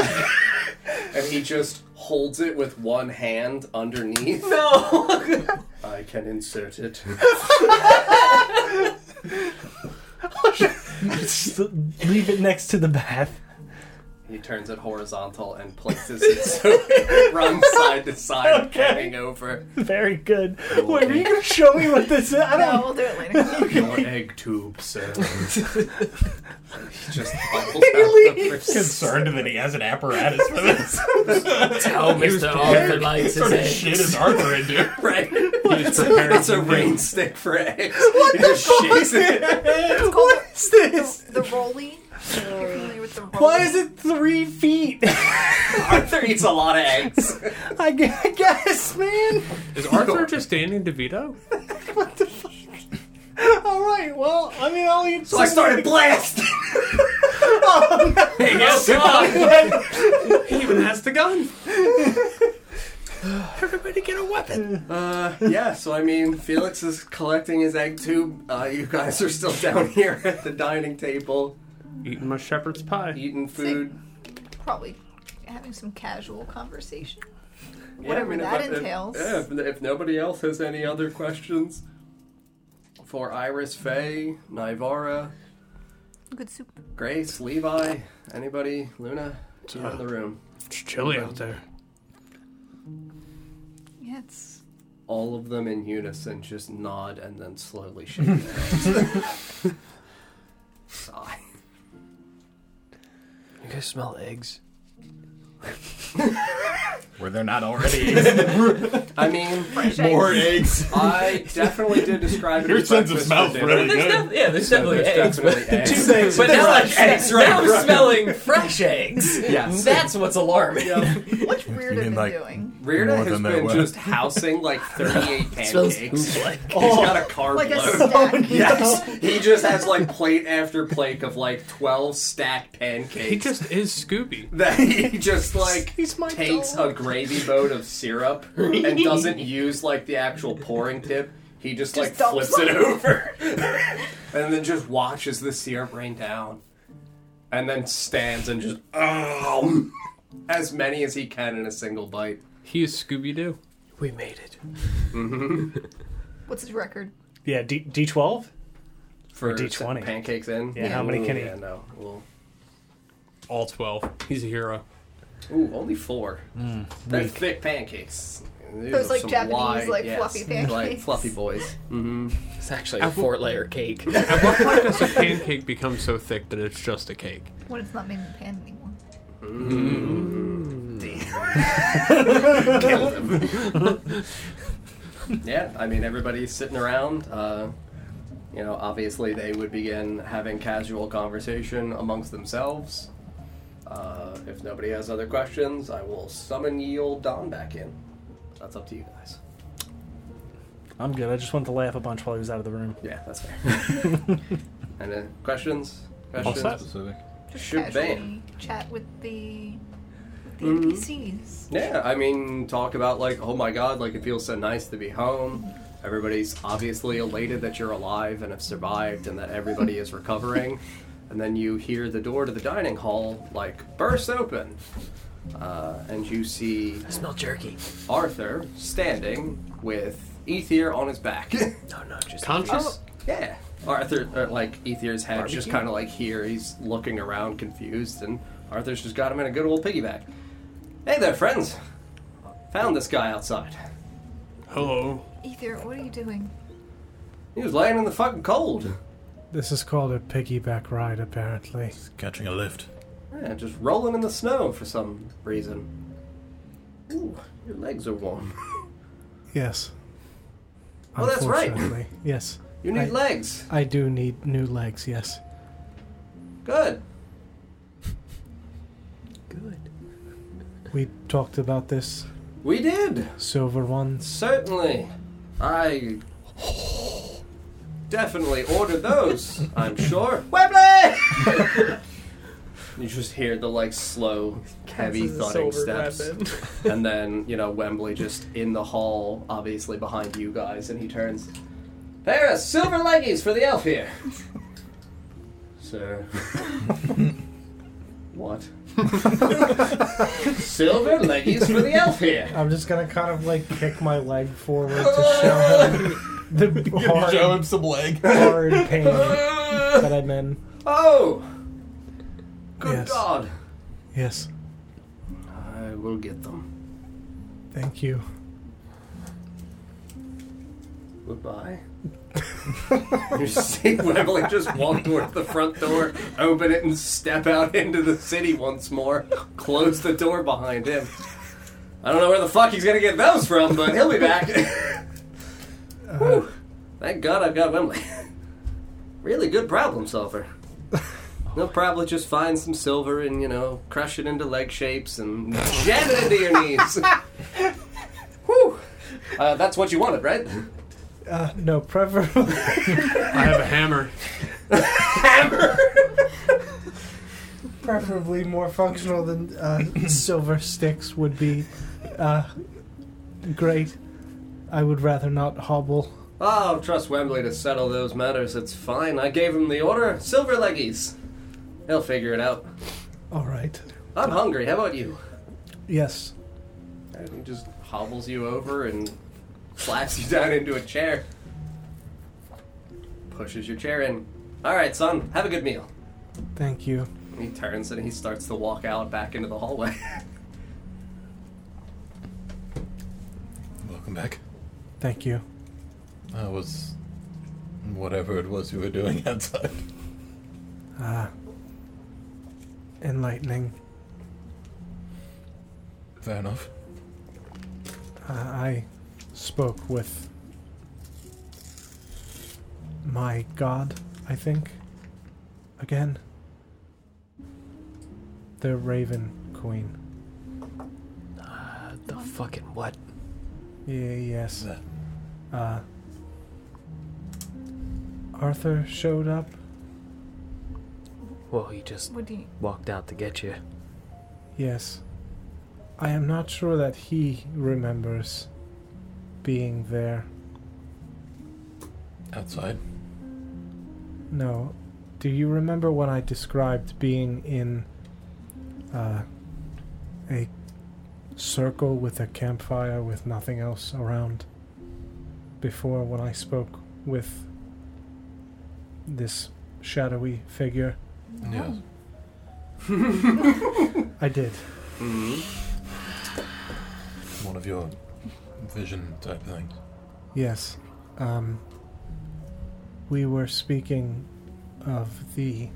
and he just holds it with one hand underneath. No! I can insert it. Just leave it next to the bath. He turns it horizontal and places it so it runs side to side, Okay. hanging over. Very good. Wait, are you gonna show me what this is? I No, don't. we'll do it later. Your egg tube, sir. he just bubbles out the first- Concerned that he has an apparatus for this. Tell Mr. Arthur likes his sort of eggs. shit is Arthur into? Right. He's prepared It's a to rain stick for eggs. What he just shakes it. It's called What is this? the, the rolly. You're with the rolly? Why is it three feet? Arthur eats a lot of eggs. I gu- I guess, man. Is Arthur just Danny DeVito? All right. Well, I mean, I'll eat. So I started blasting. Hey, yes, John! He even has the gun. Everybody get a weapon. Uh, yeah, so I mean, Felix is collecting his egg tube. Uh, you guys are still down here at the dining table, Eating my shepherd's pie. eating food. Probably having some casual conversation. Yeah, Whatever if- that if- entails. yeah, if, if nobody else has any other questions for Iris, Faye, Naivara, Good soup. Grace, Levi, anybody, Luna, you in the room. It's chilly out there. Yeah, it's All of them in unison just nod and then slowly shake their heads. Sigh. You guys smell eggs? Were there not already I mean, more eggs? I definitely did describe it Your as sense of breakfast smell's for dinner. really There's good. def- yeah, there's So definitely there's eggs. definitely but, eggs. things. but now, Fresh I'm, eggs, now I'm right. smelling fresh eggs. Yes. That's what's alarming. what's Weird mean, been like- doing? Rita has than they been were. just housing like 38 pancakes. like He's got a carb Like a load. stack. Oh, yes, he just has like plate after plate of like 12 stacked pancakes. He just is Scooby. that he just like He's my takes dog. a gravy boat of syrup and doesn't use like the actual pouring tip. He just, like Just dumps flips it over and then just watches the syrup rain down, and then stands and just um as many as he can in a single bite. He is Scooby Doo. we made it. What's his record? Yeah, D D twelve. For D20. pancakes in. Yeah, how many can he- Yeah, no. Well, All 12. He's a hero. Ooh, only four. They're weak. thick pancakes. These Those, are like, Japanese, wide- like, yes, fluffy pancakes, Like fluffy boys. Mm-hmm. It's actually a four layer cake. At what point does a pancake become so thick that it's just a cake? When it's not made in the pan anymore. Killed him. yeah, I mean, everybody's sitting around. Uh, you know, obviously they would begin having casual conversation amongst themselves. Uh, if nobody has other questions, I will summon ye old Don back in. That's up to you guys. I'm good. I just wanted to laugh a bunch while he was out of the room. Yeah, that's fair. and uh, questions? Questions? set. Specific. Just Should casually ban. chat with the the Mhm. NPCs. Yeah, I mean, talk about like, oh my god, like it feels so nice to be home. Everybody's obviously elated that you're alive and have survived and that everybody is recovering. And then you hear the door to the dining hall like burst open. Uh, and you see I smell jerky. Arthur standing with Ethir on his back. No, no, just Conscious? yeah. Arthur, uh, like Ethir's head's just Barbecue? kind of like here. He's looking around confused, and Arthur's just got him in a good old piggyback. Hey there, friends. Found this guy outside. Hello. Ether, what are you doing? He was laying in the fucking cold. This is called a piggyback ride, apparently. Catching a lift. Yeah, just rolling in the snow for some reason. Ooh, your legs are warm. Yes. Oh, that's right. Unfortunately, Yes. You need I- legs. I do need new legs, yes. Good. good. We talked about this We did. silver ones. Certainly. I definitely order those, I'm sure. Wembley! you just hear the like slow, heavy thudding steps. and then, you know, Wembley just in the hall, obviously behind you guys, and he turns. Pair of silver leggies for the elf here. Sir. what? silver leggies for the elf here. I'm just gonna kind of like kick my leg forward to show him the hard, Show him some leg. hard pain that I'm in. Oh! Good Yes. God! Yes. I will get them. Thank you. Goodbye. you see Wembley just walk towards the front door, open it, and step out into the city once more. Close the door behind him. I don't know where the fuck he's gonna get those from, but he'll be back. Whew. Thank God I've got Wembley. really good problem solver. He'll probably just find some silver and, you know, crush it into leg shapes and jam it into your knees. Whew. Uh, that's what you wanted, right? Uh, no, preferably, I have a hammer. Hammer! preferably more functional than uh, silver sticks would be uh, great. I would rather not hobble. Oh, trust Wembley to settle those matters. It's fine. I gave him the order. Silver leggies. He'll figure it out. All right. I'm hungry. How about you? Yes. And he just hobbles you over and slaps you down into a chair. Pushes your chair in. All right, son. Have a good meal. Thank you. He turns and he starts to walk out back into the hallway. Welcome back. Thank you. That was whatever it was you were doing outside. Uh, enlightening. Fair enough. Uh, I spoke with my god, I think. Again. The Raven Queen. Uh, the fucking what? Yeah, yes. That- Uh, Arthur showed up. Well, he just What do you? walked out to get you. Yes. I am not sure that he remembers being there. Outside. No. Do you remember when I described being in uh, a circle with a campfire with nothing else around? Before, when I spoke with this shadowy figure, Yes. I did. hmm One of your vision type things. Yes. Um, we were speaking of the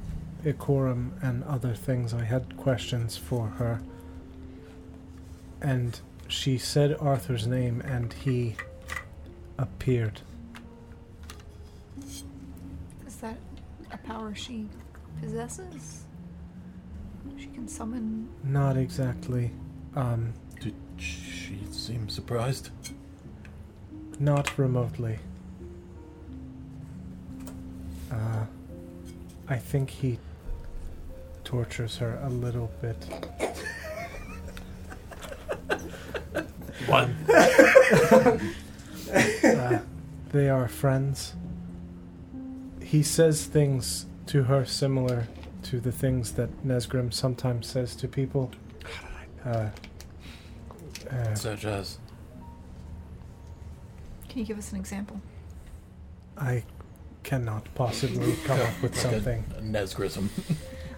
Ikorum and other things. I had questions for her. And she said Arthur's name and he appeared. Is that a power she possesses? She can summon. Not exactly. Um, Did she seem surprised? not remotely. Uh, I think he tortures her a little bit. What? Uh, they are friends. He says things to her similar to the things that Nesgrim sometimes says to people. Uh, uh, Such as. Can you give us an example? I cannot possibly come up with Like a- something. a Nesgrism.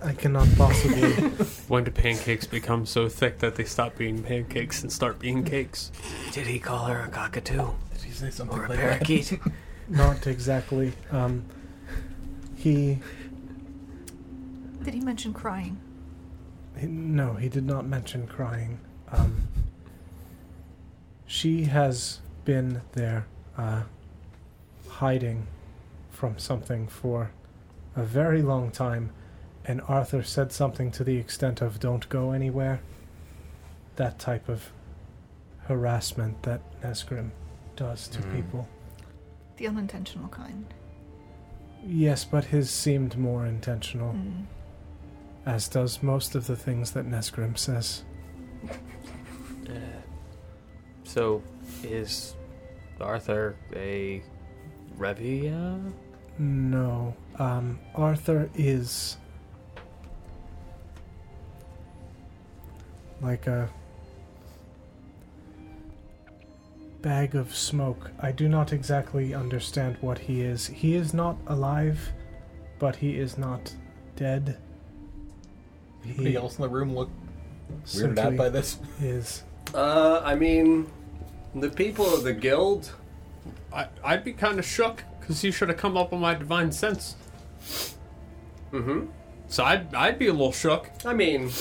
I cannot possibly. When do pancakes become so thick that they stop being pancakes and start being cakes? Did he call her a cockatoo Did he say something or a like parakeet? not exactly. Um, he, Did he mention crying? he. No, he did not mention crying. Um, she has been there, uh, hiding from something for a very long time, and Arthur said something to the extent of "Don't go anywhere." That type of harassment that Nesgrim does to Mm. people. The unintentional kind. Yes, but his seemed more intentional. Mm. as does most of the things that Nesgrim says. Uh, so, is Arthur a Revia? No, um, Arthur is like a bag of smoke. I do not exactly understand what he is. He is not alive, but he is not dead. Anybody He else in the room look weirded out by this? is. Uh, I mean, the people of the guild. I, I'd be kind of shook because he should have come up with my divine sense. Mm-hmm. So I'd, I'd be a little shook. I mean,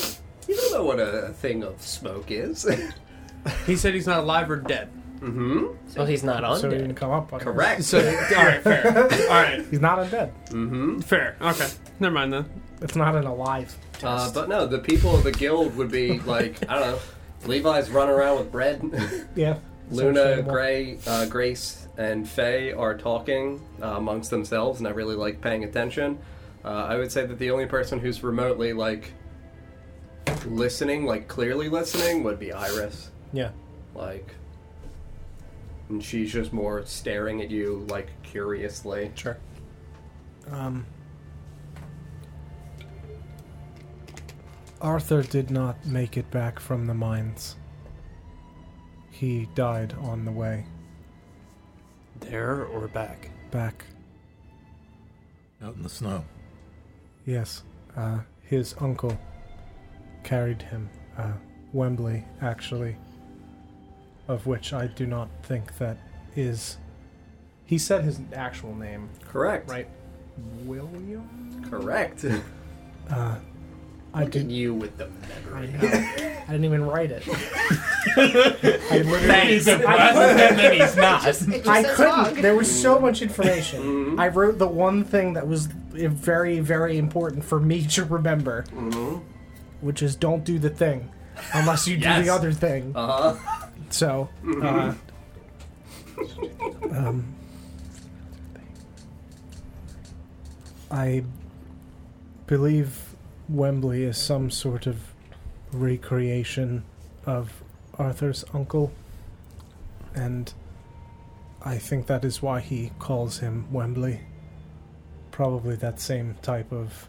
you don't know what a thing of smoke is. He said he's not alive or dead. Mm-hmm. Well, he's not So he undead. didn't come up on this. Correct. So, all right, fair. All right, He's not undead. Mm-hmm. fair. Okay, never mind then. It's not an alive test. Uh, but no, the people of the guild would be like, I don't know, Levi's running around with bread. yeah. Luna, understandable. Gray, uh, Grace, and Faye are talking uh, amongst themselves, and I really like paying attention. Uh, I would say that the only person who's remotely like listening, like clearly listening, would be Iris. Yeah. Like, and she's just more staring at you like curiously. Sure. Um, Arthur did not make it back from the mines. He died on the way There or back? back. Out in the snow. Yes, uh, his uncle carried him. Uh, Wembley, actually. Of which I do not think that is. He said his actual name, Correct. right? William? Correct. Uh, I did. you with the I, memory. I didn't even write it. I literally. He's impressive, and then he's not. It just I says couldn't. log. There was so much information. Mhm. I wrote the one thing that was very, very important for me to remember, hmm which is don't do the thing unless you do Yes. the other thing. Uh huh. So, uh, um, I believe Wembley is some sort of recreation of Arthur's uncle, and I think that is why he calls him Wembley. Probably that same type of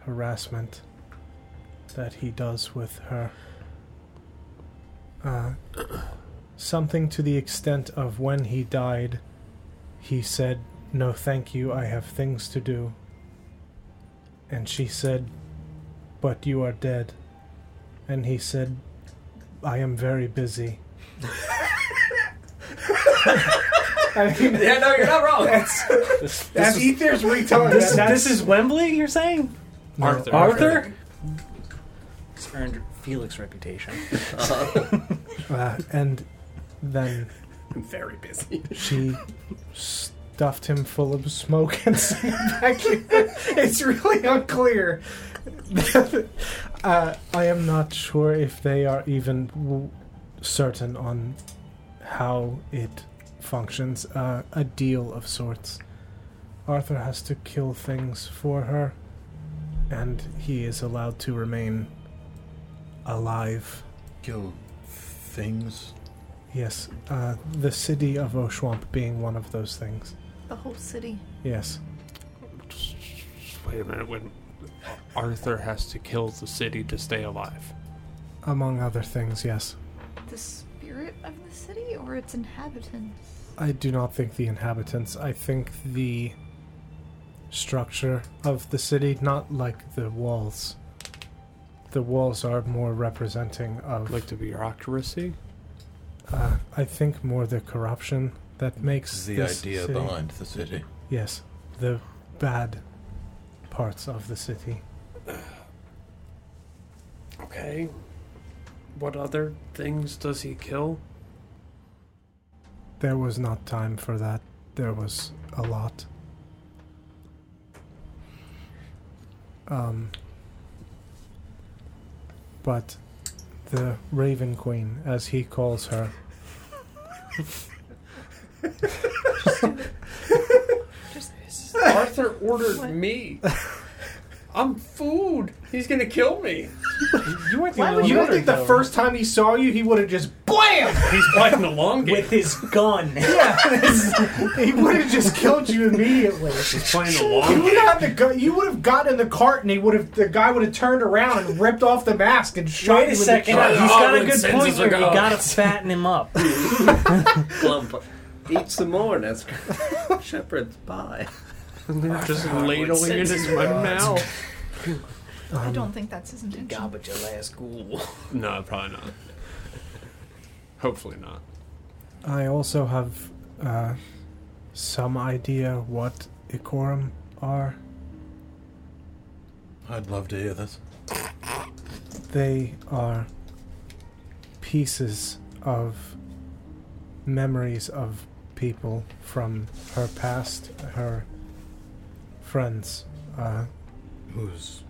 harassment that he does with her. Uh, something to the extent of when he died, he said, No, thank you, I have things to do. And she said, But you are dead. And he said, I am very busy. I mean, Yeah, no, you're not wrong. that's, that's Ethir's retelling This. That's, this is Wembley, you're saying? No, Arthur. Arthur? It's earned Felix reputation. Uh-huh. Uh, and then I'm very busy. she stuffed him full of smoke and sent him back here. It's really unclear. uh, I am not sure if they are even w- certain on how it functions. Uh, a deal of sorts. Arthur has to kill things for her, and he is allowed to remain alive. Kill things. Yes, uh, the city of Oshuamp being one of those things. The whole city. Yes. Wait a minute. When Arthur has to kill the city to stay alive. Among other things, yes. The spirit of the city or its inhabitants? I do not think the inhabitants. I think the structure of the city, not like the walls. The walls are more representing of. Like the bureaucracy? uh, I think more the corruption that makes The this idea city- behind the city. Yes, the bad parts of the city. Okay. What other things does he kill? There was not time for that. There was a lot. Um, but the Raven Queen, as he calls her, Arthur ordered What? me. I'm food. He's gonna kill me. You weren't the you only don't one think the though. first time he saw you, he would have just BLAM! He's playing the long game. With his gun. Yeah, he would have just killed you immediately. He's playing the You long would game. have the gu- you would have gotten in the cart and he would have the guy would have turned around and ripped off the mask and shot Wait you a in the second. chest. He's got a when good senses point are here. You gone. gotta fatten him up. Clump. Eat some more. That's shepherd's pie. And they're just ladling it in my mouth. I Um, don't think that's his intention. Garbage your last ghoul. No, probably not. Hopefully not. I also have uh, some idea what Ikorum are. I'd love to hear this. They are pieces of memories of people from her past, her friends, uh, Who's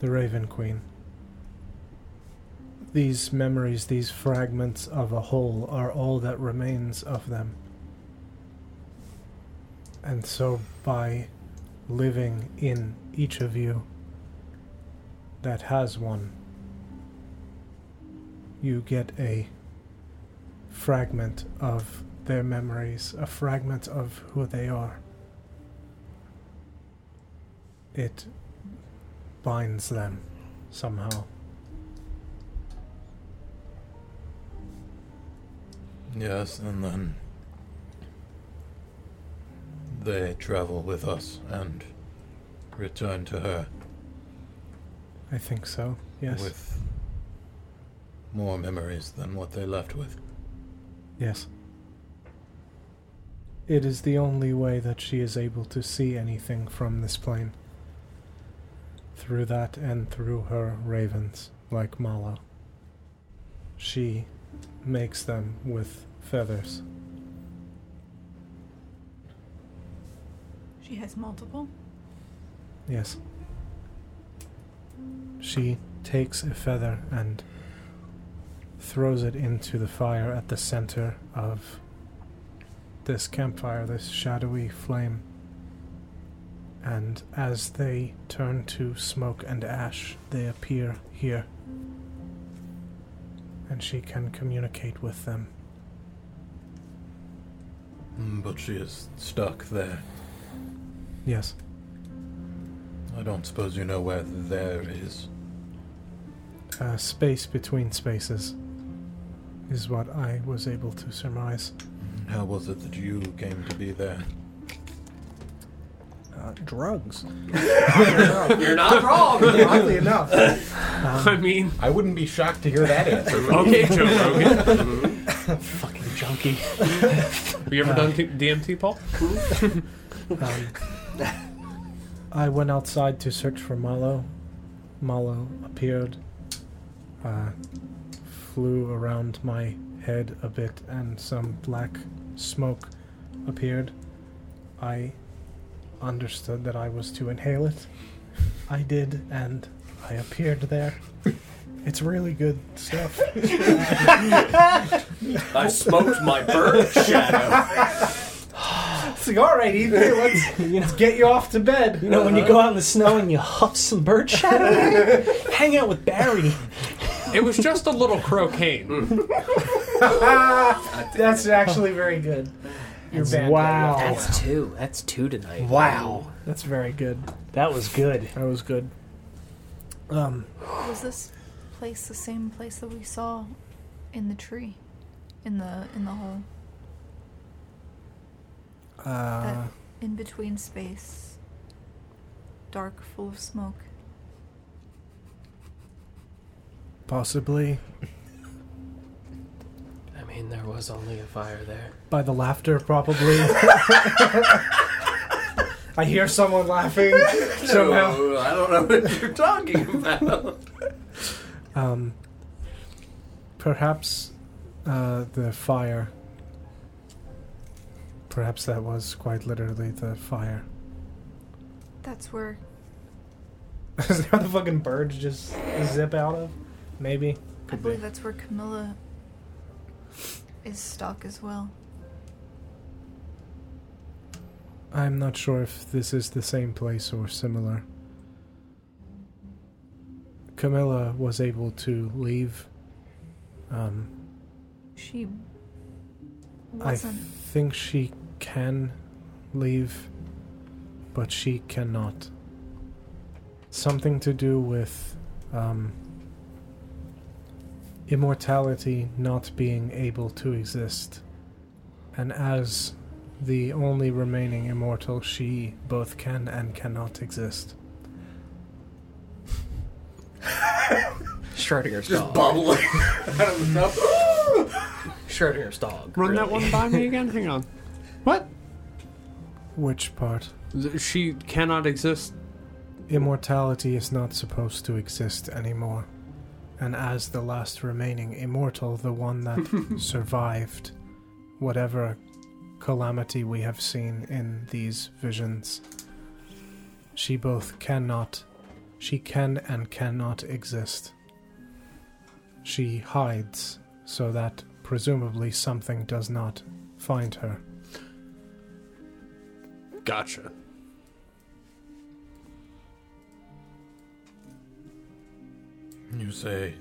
the Raven Queen. These memories, these fragments of a whole, are all that remains of them. And so, by living in each of you that has one, you get a fragment of their memories, a fragment of who they are. It binds them somehow. Yes, and then they travel with us and return to her I think so, yes. with more memories than what they left with. Yes. It is the only way that she is able to see anything from this plane. Through that and through her ravens, like Mala. She makes them with feathers. She has multiple. Yes. She takes a feather and throws it into the fire at the center of this campfire, this shadowy flame. And as they turn to smoke and ash, they appear here. And she can communicate with them. Mm, But she is stuck there. Yes. I don't suppose you know where there is. Uh, space between spaces is what I was able to surmise. How was it that you came to be there? Uh, drugs. You're not wrong. Oddly enough. I mean, I wouldn't be shocked to hear that answer. okay, Joe Rogan. Fucking junkie. Have you ever done t- DMT, Paul? Um, I went outside to search for Malo. Malo appeared, uh, flew around my head a bit, and some black smoke appeared. I understood that I was to inhale it. I did, and I appeared there. It's really good stuff. I smoked my bird shadow. It's like, all right, Ethan, let's, You know, let's get you off to bed. you know when you go out in the snow and you huff some bird shadow, hang out with Barry. It was just a little croquet. That's actually very good. Your band. Wow. That's two. That's two tonight. Wow. That's very good. That was good. That was good. Um, Was this place the same place that we saw in the tree, in the in the hole, uh, in between space, dark, full of smoke? possibly I mean, there was only a fire there. by the laughter, probably. I hear someone laughing somehow. No, I don't know what you're talking about. Um, perhaps uh, the fire. Perhaps that was quite literally the fire. That's where Is that where the fucking birds just zip out of? Maybe. I Could be. that's where Camilla is stuck as well. I'm not sure if this is the same place or similar. Camilla was able to leave. Um, She I wasn't. think she can leave, but she cannot. Something to do with um, immortality not being able to exist. And as the only remaining immortal, she both can and cannot exist. Schrodinger's Just dog. bubbling out of the tub. Schrodinger's dog. Run that one by me again? Hang on. What? Which part? She cannot exist. Immortality is not supposed to exist anymore. And as the last remaining immortal, the one that survived whatever calamity we have seen in these visions, she both cannot, she can and cannot exist. She hides so that presumably something does not find her. Gotcha. You say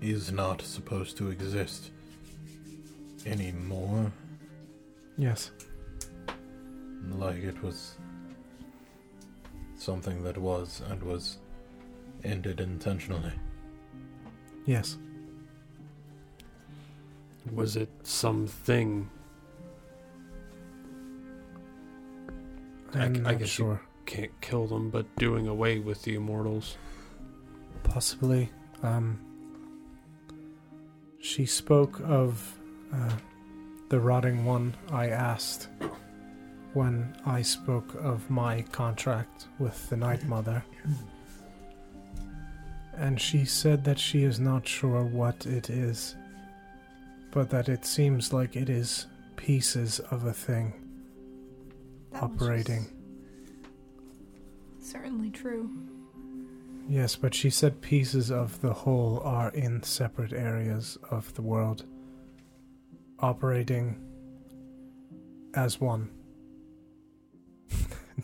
is not supposed to exist. anymore? Yes. Like it was something that was and was ended intentionally. Yes. Was it something? I- I'm I not guess you- Can't kill them, but doing away with the immortals. Possibly. Um, she spoke of uh, the rotting one I asked when I spoke of my contract with the Night Mother. And she said that she is not sure what it is, but that it seems like it is pieces of a thing That operating. Certainly true. Yes, but she said pieces of the whole are in separate areas of the world, operating as one.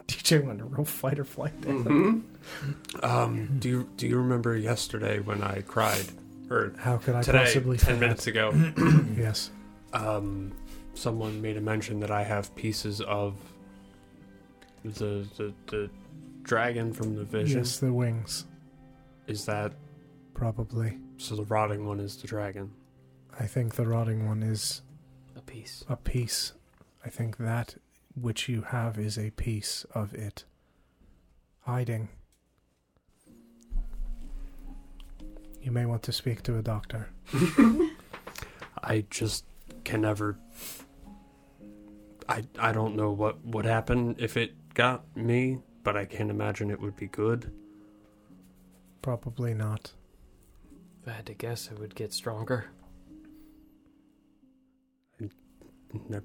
DJ went a real fight or flight there. Mm-hmm. Um, do you do you remember yesterday when I cried, or How could I today, possibly ten minutes ago? Yes. um, someone made a mention that I have pieces of the the, the dragon from the vision. Yes, the wings, Is that probably. so? The rotting one is the dragon. I think the rotting one is A piece. a piece. I think that which you have is a piece of it. Hiding. You may want to speak to a doctor. I just can never. I I don't know what would happen if it got me, but I can't imagine it would be good. Probably not. If I had to guess, it would get stronger. Never,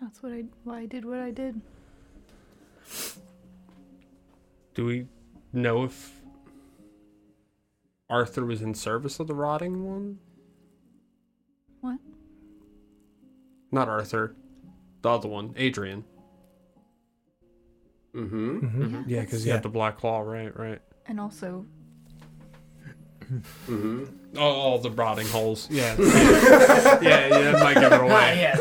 That's what I why I did what I did. do we know if Arthur was in service of the rotting one? What? Not Arthur, the other one, Adrian. Mm-hmm. Mm-hmm. Mhm. Yeah, because He yeah, had the black claw, right? Right. And also, Mm-hmm. Oh, all the rotting holes. Yeah. yeah, yeah, that might give it away. yeah.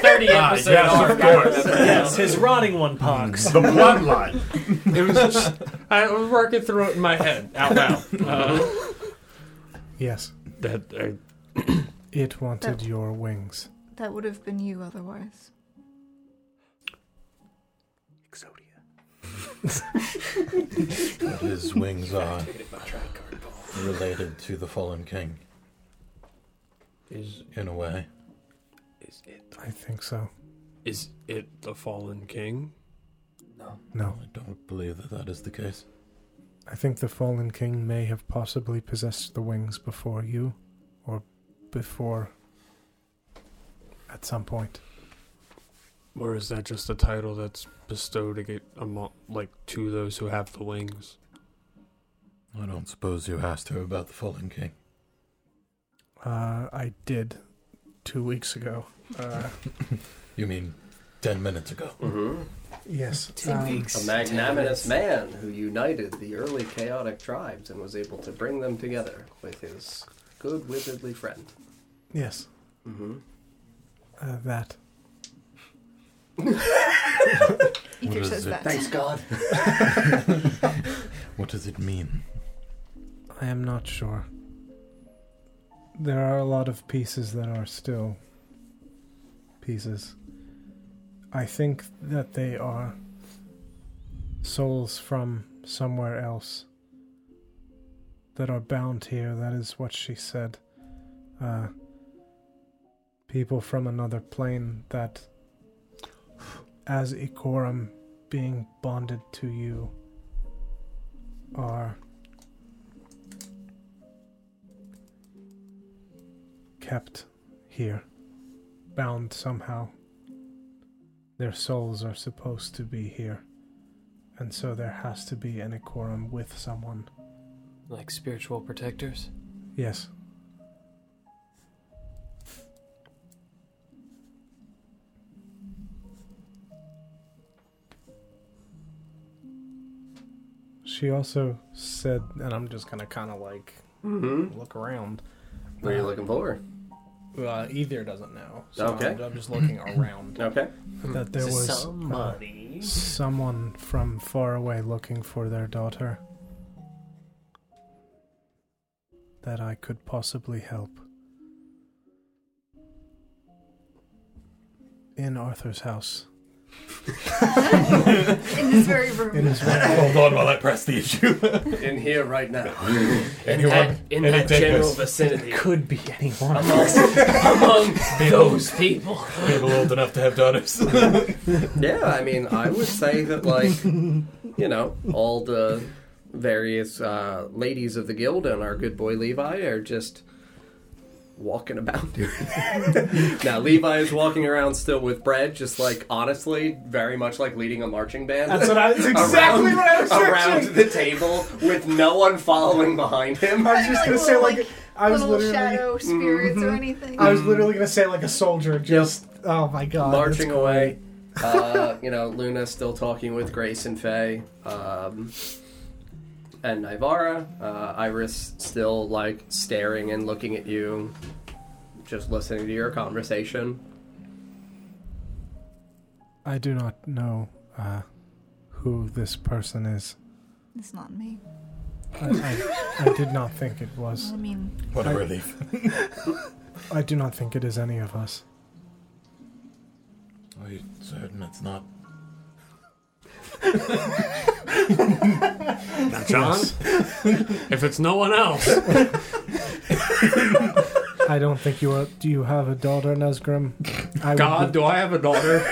30 Ah, episode yes, of arc, I course. Yes, his rotting one pogs. The bloodline. It was just I was working through it in my head out loud. Uh, yes, that I, it wanted That- your wings. that would have been you otherwise. But his wings are related to the fallen king is in a way. is it I think so. is it the fallen king? No, No. I don't believe that that is the case. I think the fallen king may have possibly possessed the wings before you, or before. At some point. Or is that just a title that's bestowed ag- among, like to those who have the wings? I don't suppose you asked her about the fallen king. Uh, I did two weeks ago. Uh, You mean ten minutes ago? Mm-hmm. yes. Two um, weeks. A magnanimous man who united the early chaotic tribes and was able to bring them together with his good wizardly friend. Yes, Mm-hmm. uh, that. Ethir is says it? that. Thanks God. What does it mean? I am not sure. There are a lot of pieces that are still pieces. I think that they are souls from somewhere else that are bound here. That is what she said. Uh, people from another plane that, as Ikorum being bonded to you, are kept here, bound somehow. Their souls are supposed to be here, and so there has to be an Ikorum with someone. Like spiritual protectors? Yes. She also said, and I'm just gonna kind of like Mm-hmm. look around. What are you looking for? Uh, Ethir doesn't know. So Okay. I'm, I'm just looking around. Okay. that there was uh, someone from far away looking for their daughter. That I could possibly help. In Arthur's house. In this very room. In his room. Hold on while I press the issue. In here right now. In that, in any that general takers? vicinity. Could be anyone. among, among those people. People old enough to have daughters. Yeah, I mean, I would say that, like, you know, all the various uh, ladies of the guild and our good boy Levi are just walking about doing now, Levi is walking around still with bread, just like, honestly, very much like leading a marching band. That's what I. That's exactly around, what I was around searching. the table with no one following behind him. I was just gonna say like, I was little literally. shadow spirits or anything. I was literally gonna say like a soldier. Just oh my god. marching away. Uh, you know, Luna still talking with Grace and Faye, um, and Naivara. Uh, Iris still like staring and looking at you, just listening to your conversation. I do not know uh, who this person is. It's not me. I, I, I did not think it was. I mean, what a relief. I do not think it is any of us. Are you certain it's not? Now, John, if it's no one else, I don't think you are. Do you have a daughter, Nesgrim? I would God, be- do I have a daughter?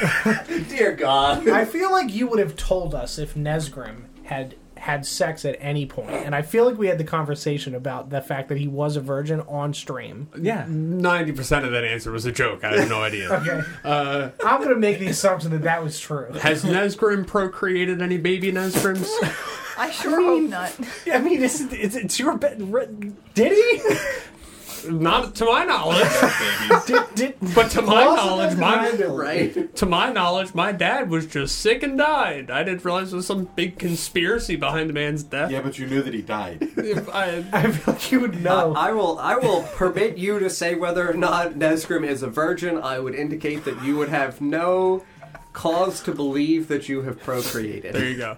Dear God. I feel like you would have told us if Nesgrim had had sex at any point, and I feel like we had the conversation about the fact that he was a virgin on stream. Yeah. Ninety percent of that answer was a joke. I have no idea. Okay, Uh, I'm gonna make the assumption that that was true. has Nesgrim procreated any baby Nesgrims? I sure hope not. I mean, it's, it's, it's your bed. Did he? Not to my knowledge, Did, did, but to my knowledge, my Right. to my knowledge, my dad was just sick and died. I didn't realize there was some big conspiracy behind the man's death. Yeah, but you knew that he died. If I, I feel like you would know. Uh, I will. I will permit you to say whether or not Nesgrim is a virgin. I would indicate that you would have no cause to believe that you have procreated. there you go.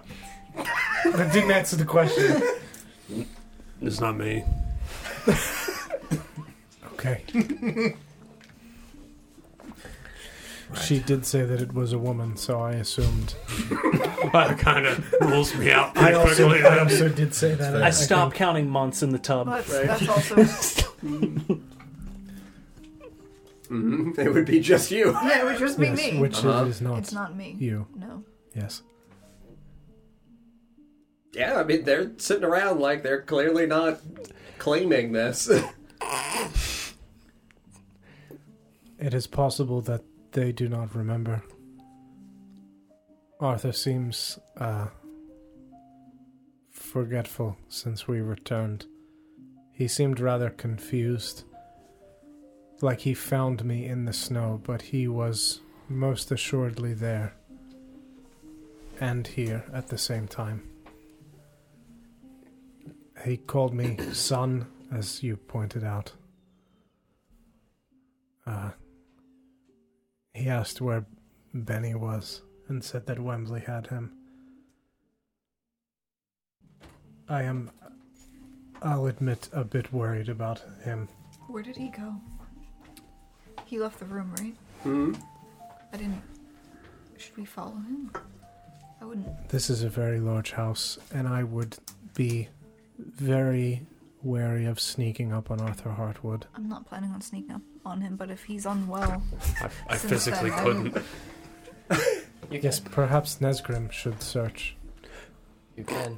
that didn't answer the question. It's not me. Okay. She did say that it was a woman, so I assumed. That kind of rules me out I also, quickly. I also did say that. I stopped counting months in the tub. Well, that's, that's also. Mhm. It would be just you. Yeah, it would just be Yes, me. which Uh-huh. it is not. it's not me. you. No. Yes. Yeah, I mean they're sitting around like they're clearly not claiming this. It is possible that they do not remember. Arthur seems uh, forgetful since we returned. He seemed rather confused. Like he found me in the snow, but he was most assuredly there. And here at the same time. He called me son, as you pointed out. Uh, he asked where Benny was and said that Wembley had him. I am, I'll admit, a bit worried about him. Where did he go? He left the room, right? hmm I didn't. Should we follow him? I wouldn't. This is a very large house, and I would be very wary of sneaking up on Arthur Hartwood. I'm not planning on sneaking up on him, but if he's unwell, I, I Since physically then, couldn't. You Yes, perhaps Nesgrim should search. You can.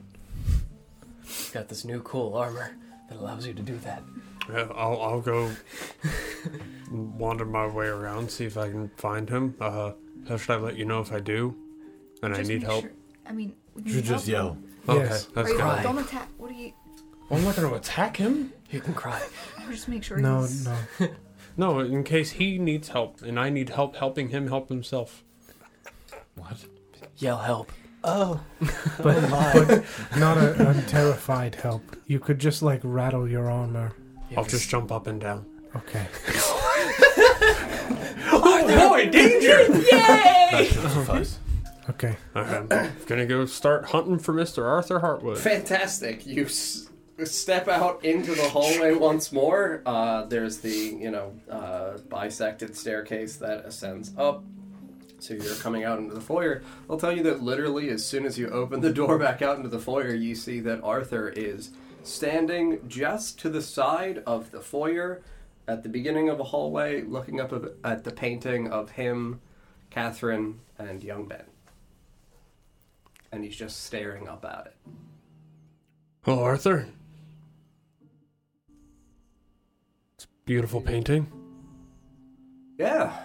You've got this new cool armor that allows you to do that. Yeah, I'll I'll go wander my way around, see if I can find him. Uh, how should I let you know if I do? And I just need make help. Sure. I mean, we You can should just help yell. Okay, Yes. that's Right, good. Don't attack. What do you? I'm not going to attack him. You can cry. Just make sure No, he's. no. No, in case he needs help and I need help helping him help himself. What? Yell help. Oh. But, oh, but not a, a terrified help. You could just like rattle your armor I'll just jump up and down. Okay. Oh boy, danger! Yay! should suffice. Okay. I'm gonna go start hunting for Mr. Arthur Hartwood. Fantastic. You s- step out into the hallway once more. Uh, there's the, you know, uh, bisected staircase that ascends up. So you're coming out into the foyer. I'll tell you that literally, as soon as you open the door back out into the foyer, you see that Arthur is standing just to the side of the foyer at the beginning of a hallway, looking up at the painting of him, Catherine, and young Ben. And he's just staring up at it. Oh, Arthur. Beautiful painting. Yeah.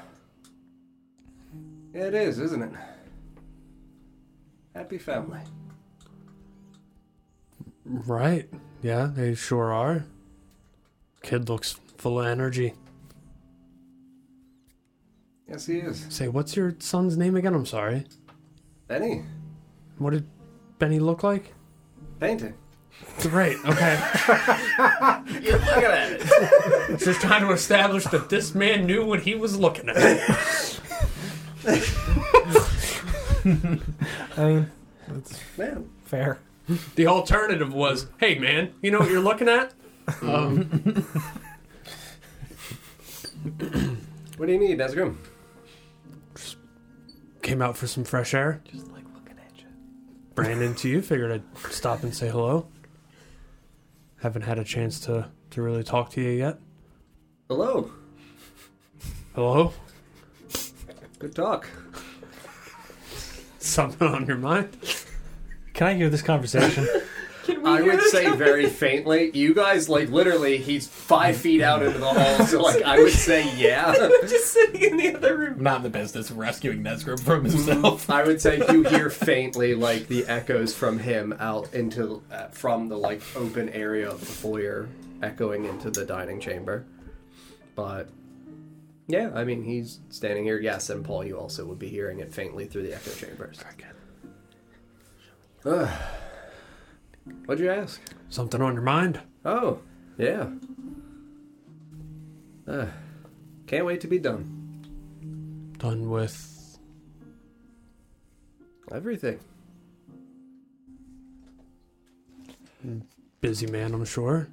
Yeah, it is, isn't it? Happy family. Right. Yeah, they sure are. Kid looks full of energy. Yes, he is. Say, what's your son's name again? I'm sorry. Benny, What did Benny look like? painting. Great. Okay. You're looking at it. It's Just trying to establish that this man knew what he was looking at. I mean, Man. fair. The alternative was, hey man, you know what you're looking at? Um, What do you need, Nesgrim? came out for some fresh air. Just like looking at you. Ran into you. Figured I'd stop and say hello. Haven't had a chance to to really talk to you yet. Hello. Hello. Good talk. Something on your mind? Can I hear this conversation? I would say very faintly. You guys, like, literally, he's five feet out into the hall, so, like, I would say yeah. Just sitting in the other room. I'm not in the business of rescuing Nesgrim from himself. I would say you hear faintly, like, the echoes from him out into, uh, from the, like, open area of the foyer, echoing into the dining chamber. But, yeah, I mean, he's standing here, yes, and Paul, you also would be hearing it faintly through the echo chambers. Ugh. What'd you ask? Something on your mind? Oh, yeah. Uh, can't wait to be done. Done with Everything. busy man, I'm sure.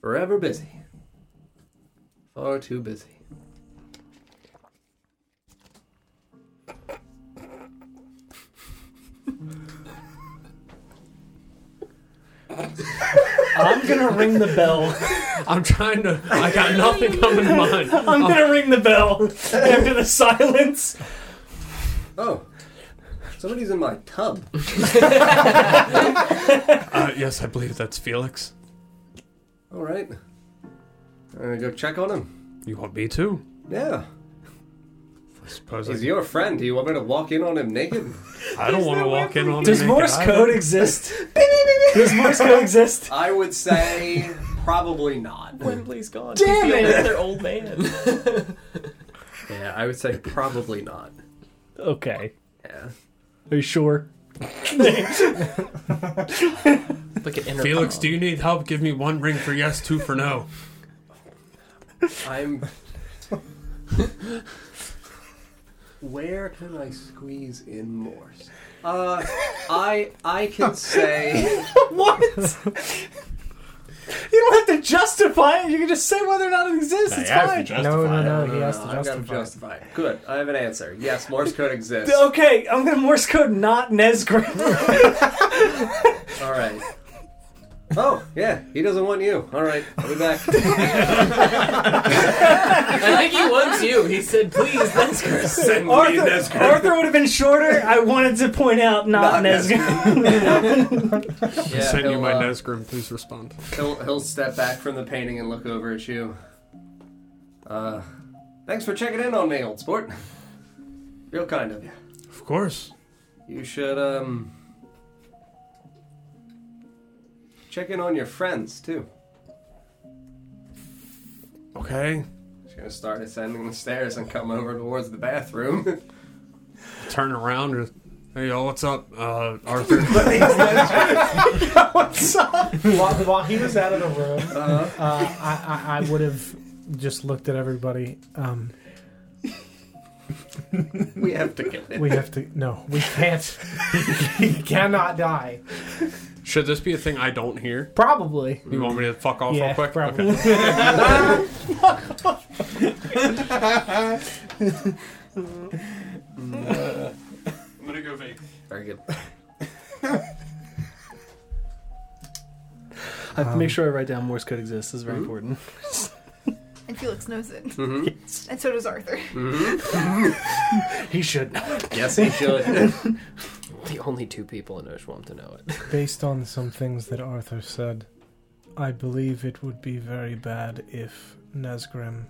Forever busy. Far too busy. I'm gonna ring the bell. I'm trying to. I got nothing coming to mind. I'm gonna ring the bell after the silence. Oh, somebody's in my tub. Uh, yes, I believe that's Felix. All right. I'm gonna go check on him. You want me to? Yeah. I suppose He's I, your friend. Do you want me to walk in on him naked? I don't want to walk in on. Him. Does him Morse naked code either. exist? Does Morse code exist? I would say probably not. Wembley's gone. Damn He's the it. only other old man. Yeah, I would say probably not. Okay. Yeah. Are you sure? Look at Felix, do you need help? Give me one ring for yes, two for no. I'm. Where can I squeeze in Morse? Uh, I I can say What? You don't have to justify it. You can just say whether or not it exists. It's fine. No, no, no. No, He has to I've got to justify. justify it. Good, I have an answer. Yes, Morse code exists. Okay, I'm gonna Morse code not Nesgrim. All right. Oh yeah, he doesn't want you. All right, I'll be back. I think he wants you. He said, please, that's Chris. Send me Arthur, Nesgrim. Arthur would have been shorter. I wanted to point out not, Not Nesgrim. Yeah, Send you my uh, Nesgrim. Please respond. He'll he'll step back from the painting and look over at you. Uh, thanks for checking in on me, old sport. Real kind of you. Of course. You should um check in on your friends too. Okay. She's gonna start ascending the stairs and come over towards the bathroom. Turn around. and Hey y'all, what's up? Uh, Arthur. What's up? while, while he was out of the room, Uh, uh, I, I, I would have just looked at everybody. Um, we have to kill him. we have to. No, we can't. he cannot die. Should this be a thing I don't hear? Probably. You want me to fuck off yeah, real quick? probably. Okay. I'm gonna go vape. Very good. I have to Um, make sure I write down Morse code exists. This is very Mhm. important. And Felix knows it. hmm And so does Arthur. hmm He should know. Yes, he should. the only two people in Oshuamp to know it. Based on some things that Arthur said, I believe it would be very bad if Nesgrim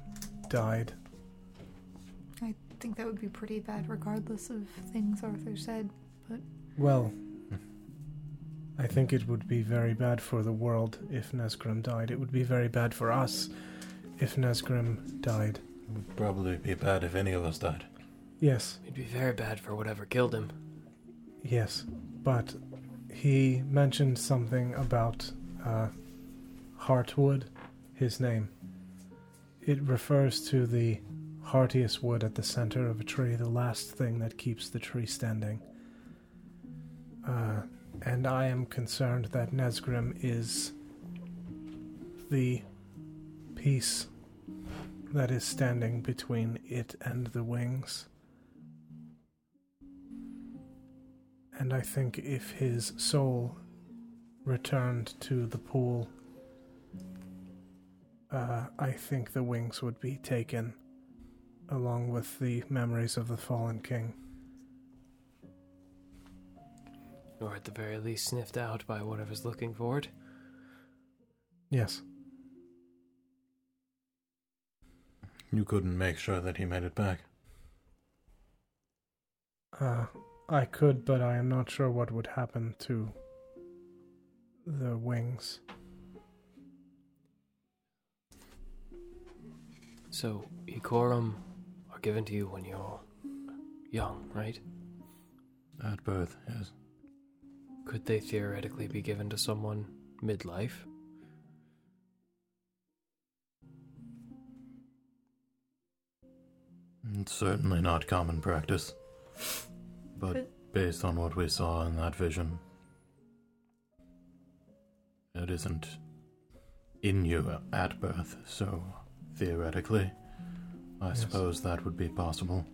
died. I think that would be pretty bad regardless of things Arthur said. But well, I think it would be very bad for the world if Nesgrim died. It would be very bad for us if Nesgrim died. It would probably be bad if any of us died. Yes, It'd be very bad for whatever killed him. Yes. But he mentioned something about uh, Hartwood, his name. It refers to the heartiest wood at the center of a tree, the last thing that keeps the tree standing. Uh, and I am concerned that Nesgrim is the piece that is standing between it and the wings. And I think if his soul returned to the pool, uh, I think the wings would be taken along with the memories of the fallen king. Or at the very least sniffed out by whatever's looking for it. Yes. You couldn't make sure that he made it back. Uh, I could, but I am not sure what would happen to the wings. So, Ikorum are given to you when you're young, right? At birth, yes. Could they theoretically be given to someone midlife? It's certainly not common practice. But But- based on what we saw in that vision, it isn't in you at birth, so theoretically, I Yes. suppose that would be possible.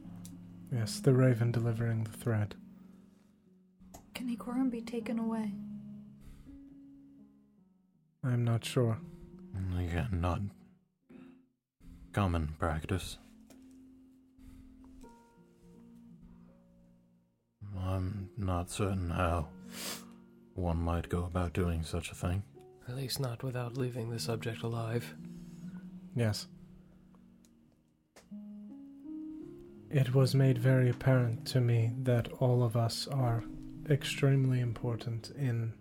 Yes, the raven delivering the thread. Can Ikorum be taken away? I am not sure. Again, not common practice. I'm not certain how one might go about doing such a thing. At least not without leaving the subject alive. Yes. It was made very apparent to me that all of us are extremely important in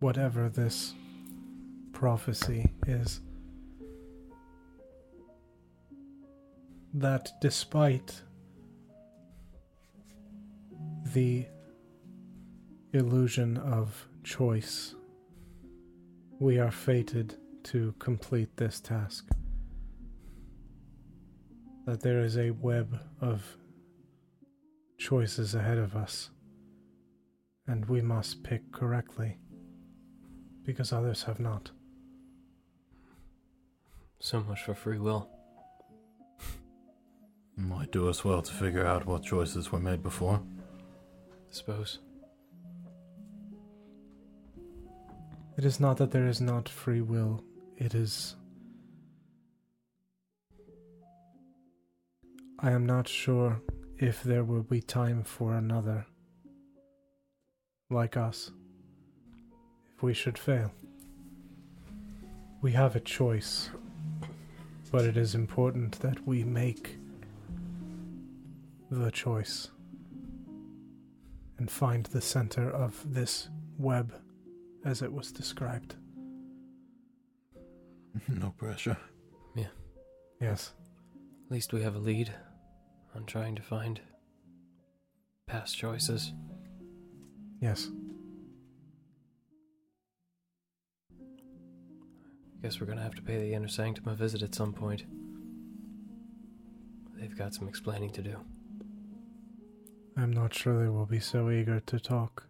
whatever this prophecy is. That despite the illusion of choice, we are fated to complete this task. That there is a web of choices ahead of us, and we must pick correctly, because others have not. So much for free will. Might do us well to figure out what choices were made before. I suppose. It is not that there is not free will, it is. I am not sure if there will be time for another like us if we should fail. We have a choice, but it is important that we make the choice and find the center of this web as it was described. no pressure. Yeah. Yes. At least we have a lead on trying to find past choices. Yes. Guess we're gonna have to pay the Inner Sanctum a visit at some point. They've got some explaining to do. I'm not sure they will be so eager to talk.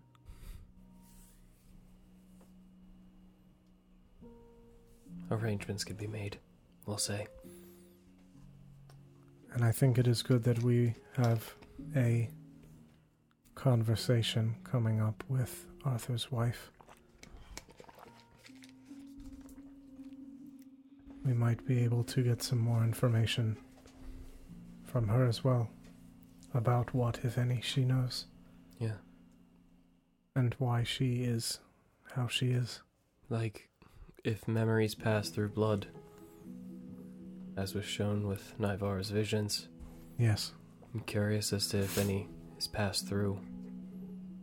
Arrangements could be made, we'll say. And I think it is good that we have a conversation coming up with Arthur's wife. We might be able to get some more information from her as well about what, if any, she knows Yeah. and why she is how she is. Like, if memories pass through blood, as was shown with Naivara's visions, Yes. I'm curious as to if any is passed through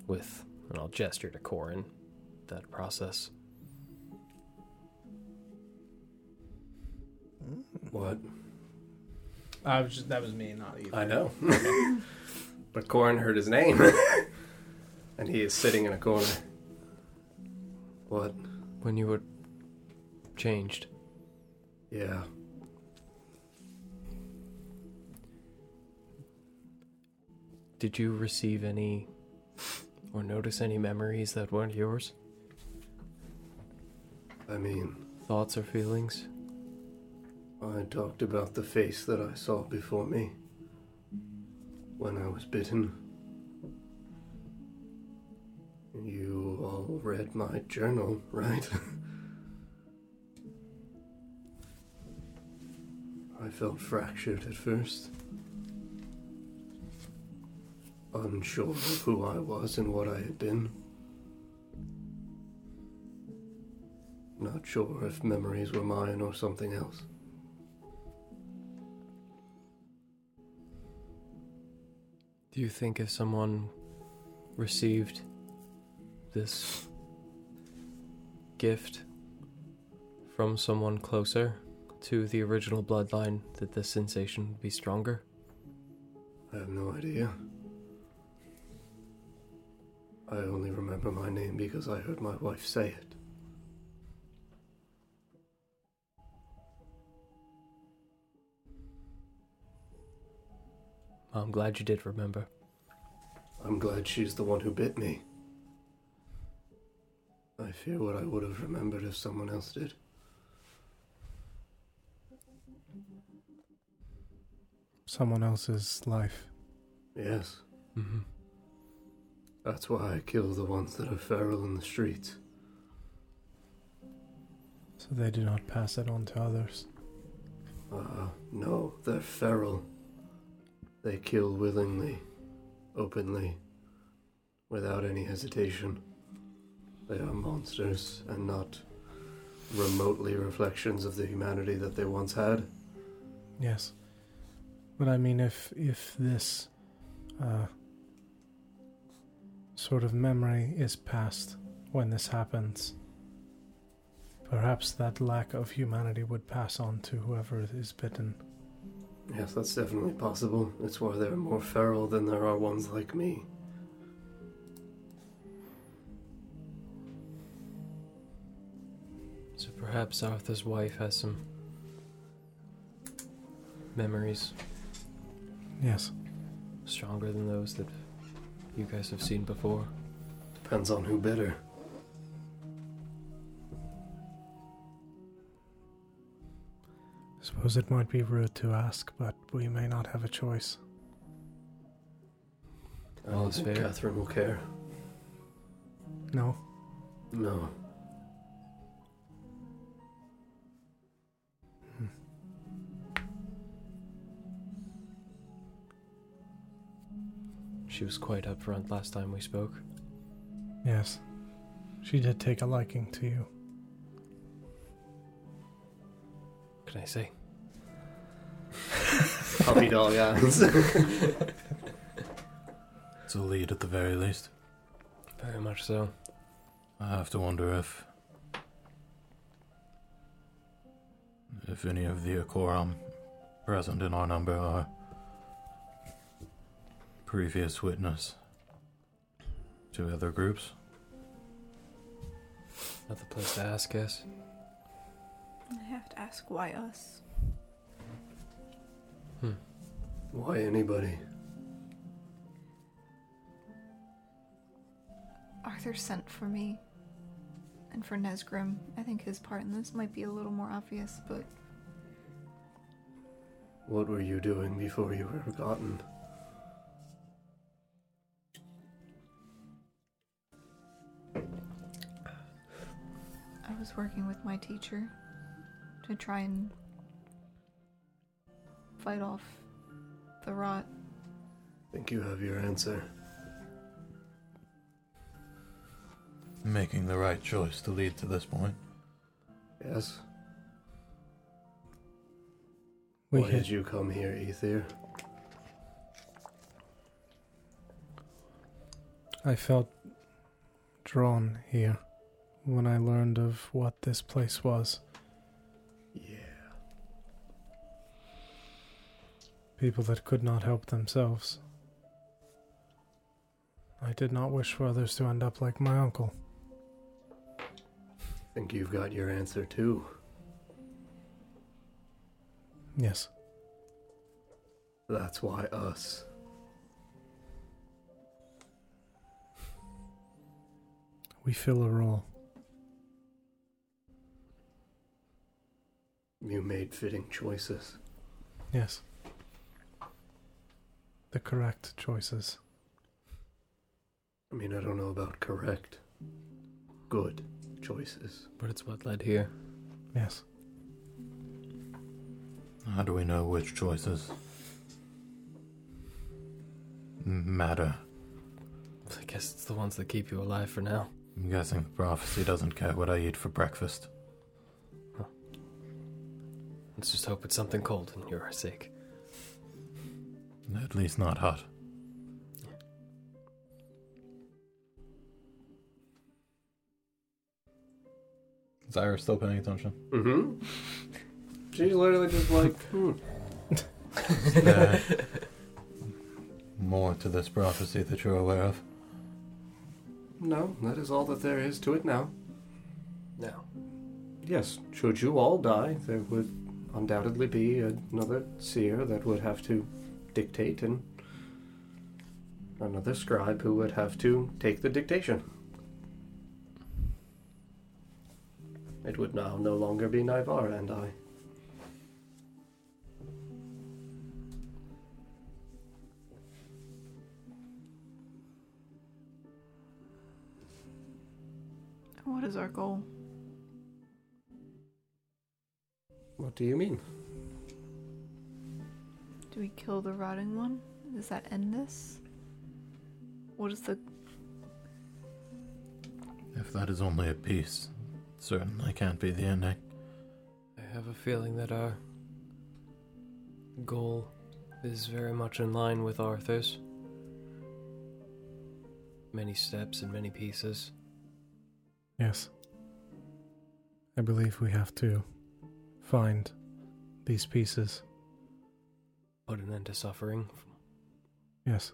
with, and I'll gesture to Corin, that process. Hmm. What? I was just, that was me, not you. I know. but Corin heard his name. and he is sitting in a corner. What? When you were changed, Yeah. did you receive any or notice any memories that weren't yours? I mean, Thoughts or feelings? I talked about the face that I saw before me when I was bitten. You all read my journal, right? I felt fractured at first. Unsure of who I was and what I had been. Not sure if memories were mine or something else. Do you think if someone received this gift from someone closer to the original bloodline that the sensation would be stronger? I have no idea. I only remember my name because I heard my wife say it. I'm glad you did remember. I'm glad she's the one who bit me. I fear what I would have remembered if someone else did. Someone else's life. Yes, Mm-hmm. that's why I kill the ones that are feral in the streets. So they do not pass it on to others. Uh, no, they're feral. They kill willingly, openly, without any hesitation. They are monsters and not remotely reflections of the humanity that they once had. Yes. But I mean if if this uh sort of memory is passed when this happens, perhaps that lack of humanity would pass on to whoever is bitten. Yes, that's definitely possible. It's why there are more feral than there are ones like me. So perhaps Arthur's wife has some memories Yes. stronger than those that you guys have seen before. Depends on who bit her. I suppose it might be rude to ask, but we may not have a choice. I don't think fair. Catherine will care. No? No. Hmm. She was quite upfront last time we spoke. Yes. She did take a liking to you. Can I say? Puppy dog eyes. It's a lead at the very least. Very much so. I have to wonder if. if any of the Akoram present in our number are previous witness to other groups. Not the place to ask, guess. I have to ask why us. Why anybody? Arthur sent for me. And for Nesgrim. I think his part in this might be a little more obvious, but What were you doing before you were forgotten? I was working with my teacher to try and fight off the rot. I Think you have your answer. Making the right choice to lead to this point. Yes? We Why hit- did you come here, Ethir? I felt drawn here when I learned of what this place was. People that could not help themselves. I did not wish for others to end up like my uncle. I Think you've got your answer too. Yes. That's why us. We fill a role. You made fitting choices. Yes. The correct choices. I mean, I don't know about correct. Good choices. But it's what led here. Yes. How do we know which choices matter? I guess it's the ones that keep you alive for now. I'm guessing the prophecy doesn't care what I eat for breakfast. Let's just hope it's something cold and your sake. At least not hot. Is Ira still paying attention? Mm-hmm. She's literally just like, hmm. There more to this prophecy that you're aware of? No, that is all that there is to it now. Now, Yes, should you all die, there would undoubtedly be another seer that would have to dictate and another scribe who would have to take the dictation. It would now no longer be Naivara and I. What is our goal? What do you mean? Do we kill the rotting one? Does that end this? What is the If that is only a piece, it certainly can't be the ending. I have a feeling that our goal is very much in line with Arthur's. Many steps and many pieces. Yes. I believe we have to find these pieces. Put an end to suffering. Yes.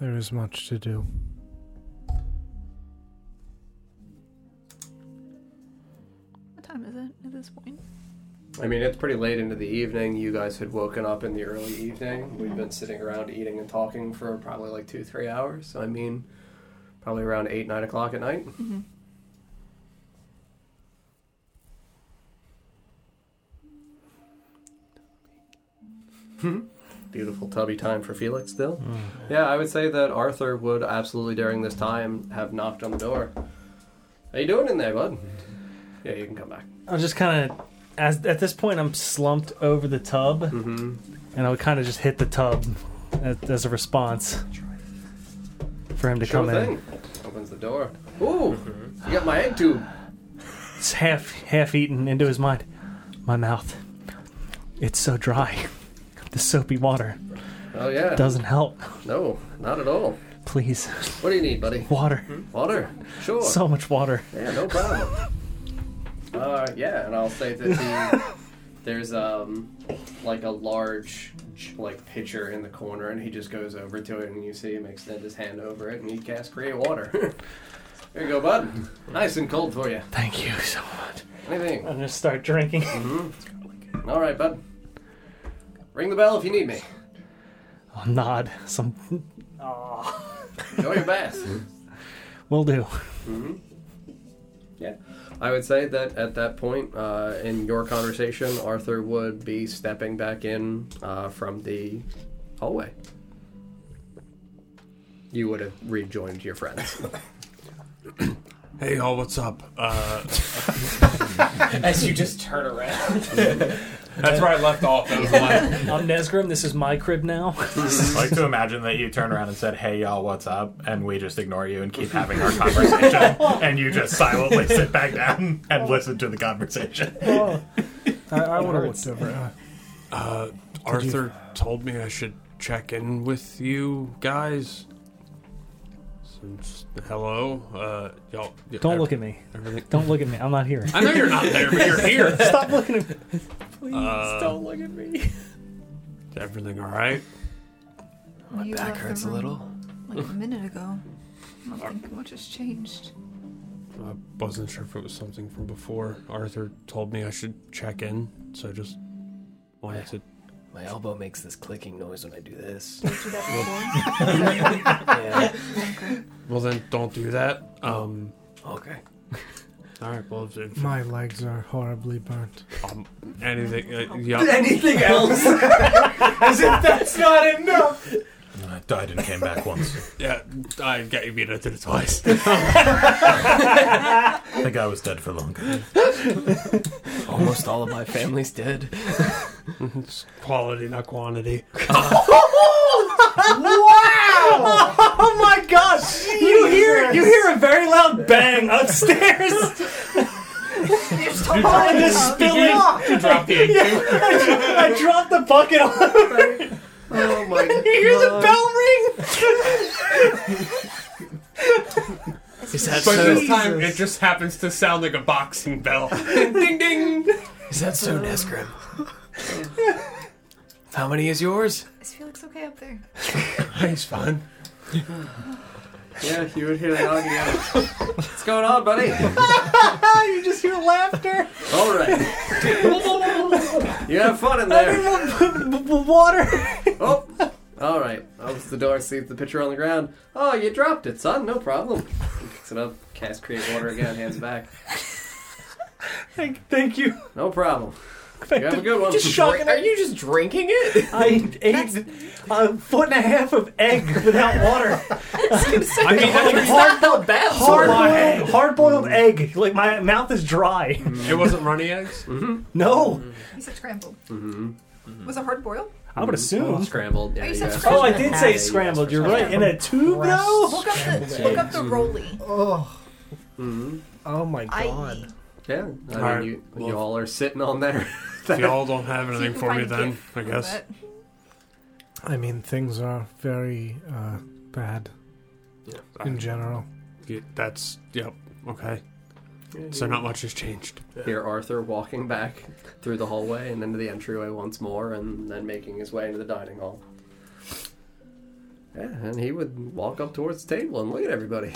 There is much to do. what time is it at this point? I mean, it's pretty late into the evening. You guys had woken up in the early evening. We've been sitting around eating and talking for probably like two, three hours. So, I mean, probably around 8, 9 o'clock at night. Mm-hmm. Beautiful tubby time for Felix still. Yeah, I would say that Arthur would absolutely during this time have knocked on the door. How you doing in there, bud? Yeah, you can come back. I'm just kind of, as at this point, I'm slumped over the tub, Mm-hmm. and I would kind of just hit the tub as, as a response for him to Sure come thing. in. Opens the door. Ooh, you got my egg tube. It's half half eaten into his mind. My mouth, it's so dry. The soapy water Oh yeah. doesn't help. No, not at all. Please, What do you need, buddy? water. Water. Sure. So much water. Yeah, no problem. uh, yeah, and I'll say that the there's um like a large like pitcher in the corner, and he just goes over to it, and you see him extend his hand over it, and he casts create water. Here you go, bud. Nice and cold for you. Thank you so much. Anything? I'm gonna start drinking. Mm-hmm. All right, bud. Ring the bell if you need me. I'll nod. Some. Aw. Enjoy your bath. Will do. hmm Yeah. I would say that at that point uh, in your conversation, Arthur would be stepping back in uh, from the hallway. You would have rejoined your friends. Hey y'all, what's up? Uh, As you just turn around. That's where I left off. That was like, I'm Nesgrim. This is my crib now. I like to imagine that you turn around and said, "Hey y'all, what's up?" and we just ignore you and keep having our conversation, and you just silently sit back down and listen to the conversation. Oh. I, I would have looked over. Uh, uh, Arthur told me I should check in with you guys. Since hello, uh, y'all. Don't look at me. Everything. Don't look at me. I'm not here. I know you're not there, but you're here. Stop looking at me. Please Uh, don't look at me. Is everything all right? My My back hurts a little. Like a minute ago. I don't think much has changed. I wasn't sure if it was something from before. Arthur told me I should check in, so I just wanted to. My elbow makes this clicking noise when I do this. Did you do that yeah. okay. Well, then don't do that. Um. Okay. All right. Well, if, if my legs are horribly burnt. um, anything, uh, yeah. Anything else? As if that's not enough. I died and came back once. Yeah, I got you beat. I did it twice. I think I was dead for longer. Almost all of my family's dead. it's quality, not quantity. Wow! Oh my gosh! You hear you hear a very loud bang upstairs. I'm just spilling. You dropped the egg Yeah, I, I dropped the bucket on her. Oh my You hear the bell ring? Is that But so? this time, it just happens to sound like a boxing bell. ding ding. Is that so, uh. Nesgrim? How many is yours? Is Felix okay up there? He's fine. Yeah, you would hear the dog again. What's going on, buddy? you just hear laughter. All right. You have fun in there. Water. Oh, all right. Opens the door, sees the pitcher on the ground. Oh, you dropped it, son. No problem. Picks it up, casts create water again, hands it back. Thank, thank you. No problem. You have a good one. Just shocking Are it. you just drinking it? I ate a foot and a half of egg without water. I mean, Like hard, hard, boiled, hard boiled egg. Like my mouth is dry. it wasn't runny eggs. Mm-hmm. Mm-hmm. No, You said scrambled. Mm-hmm. Was it hard boiled? I would assume. Mm-hmm. Oh, scrambled. Yeah, Oh, you you said asked scrambled. Oh, I did say you scrambled. You're right. In a tube, though. Look up the look up the roly. Oh, oh my I god. Yeah. I mean, Alright, you, well- you all are sitting on there. If y'all don't have anything for me, then I guess. I mean, things are very uh, bad in general. Yeah, that's yep. Okay. So not much has changed. Hear Arthur walking back through the hallway and into the entryway once more, and then making his way into the dining hall. Yeah, and he would walk up towards the table and look at everybody.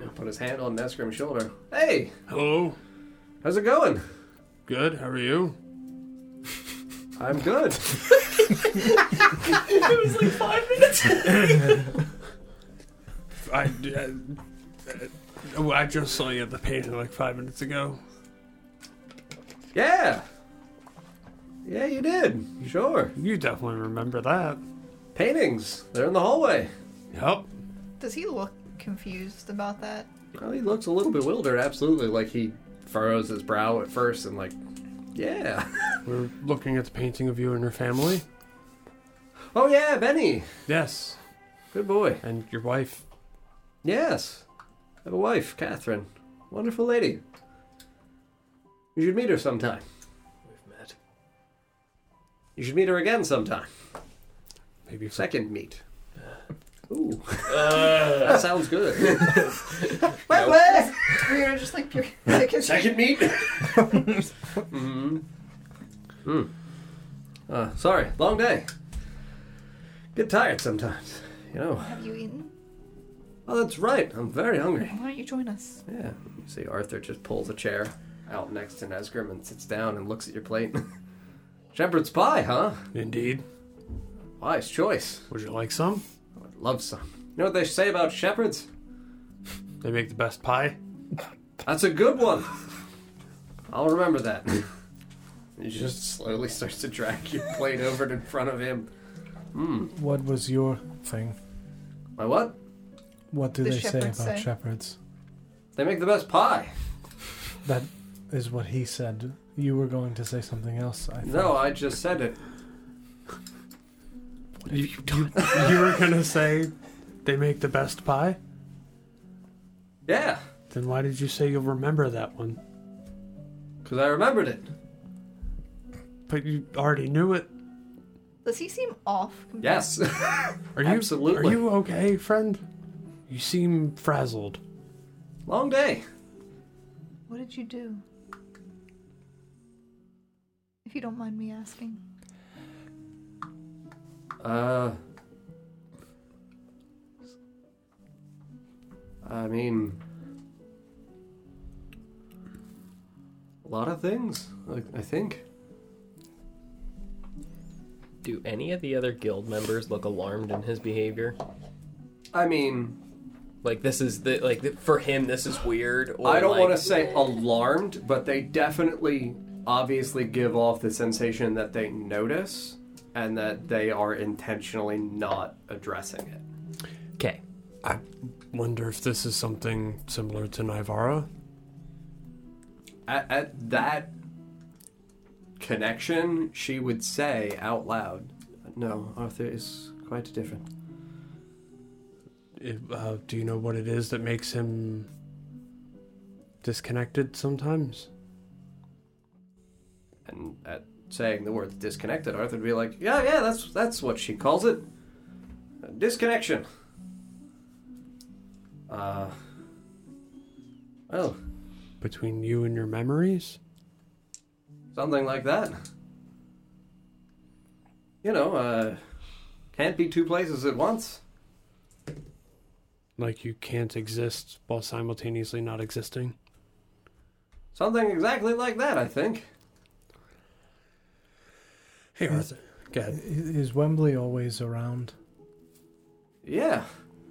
And put his hand on Nesgrim's shoulder. Hey, Hello. How's it going? Good. How are you? I'm good. It was like five minutes. I. Uh, uh, I just saw you at the painting like five minutes ago. Yeah. Yeah, you did. Sure. You definitely remember that. Paintings. They're in the hallway. Yep. Does he look confused about that? Well, he looks a little bewildered, absolutely. Like he furrows his brow at first and, like, yeah. We're looking at the painting of you and your family. Oh, yeah, Benny. Yes. Good boy. And your wife. Yes. I have a wife, Catherine. Wonderful lady. You should meet her sometime. We've met. You should meet her again sometime. Maybe for Second meet. Ooh. that sounds good. Wait, what? We're gonna just like pure second. meat? meet? hmm Hmm. Uh, sorry, long day. Get tired sometimes, you know. Have you eaten? Oh, that's right. I'm very hungry. Why don't you join us? Yeah. You see, Arthur just pulls a chair out next to Nesgrim and sits down and looks at your plate. Shepherd's pie, huh? Indeed. Wise choice. Would you like some? I'd love some. You know what they say about shepherds? They make the best pie. That's a good one. I'll remember that. He just slowly starts to drag your plate over in front of him. Hmm. What was your thing? My what? What do The they say about shepherds say. shepherds? They make the best pie. That is what he said. You were going to say something else. I No. I just said it. You, you, you were gonna say they make the best pie? Yeah, Then why did you say you'll remember that one? because I remembered it. But you already knew it. Does he seem off? Yes. Are you Absolutely. Are you okay, friend? You seem frazzled. Long day. What did you do? If you don't mind me asking. Uh. I mean. A lot of things, I, I think. Do any of the other guild members look alarmed in his behavior? I mean, Like this is the like for him this is weird. Or I don't like, want to say alarmed, but they definitely obviously give off the sensation that they notice and that they are intentionally not addressing it. Okay. I wonder if this is something similar to Naivara. At, at that connection, she would say out loud, No, Arthur is quite different. It, uh, do you know what it is that makes him disconnected sometimes? And at saying the word disconnected, Arthur would be like, Yeah, yeah, that's that's what she calls it. Disconnection. Uh well, Between you and your memories? something like that. You know, uh can't be two places at once. Like you can't exist while simultaneously not existing? Something exactly like that, I think. Hey, Arthur. Go ahead. Is Wembley always around? Yeah.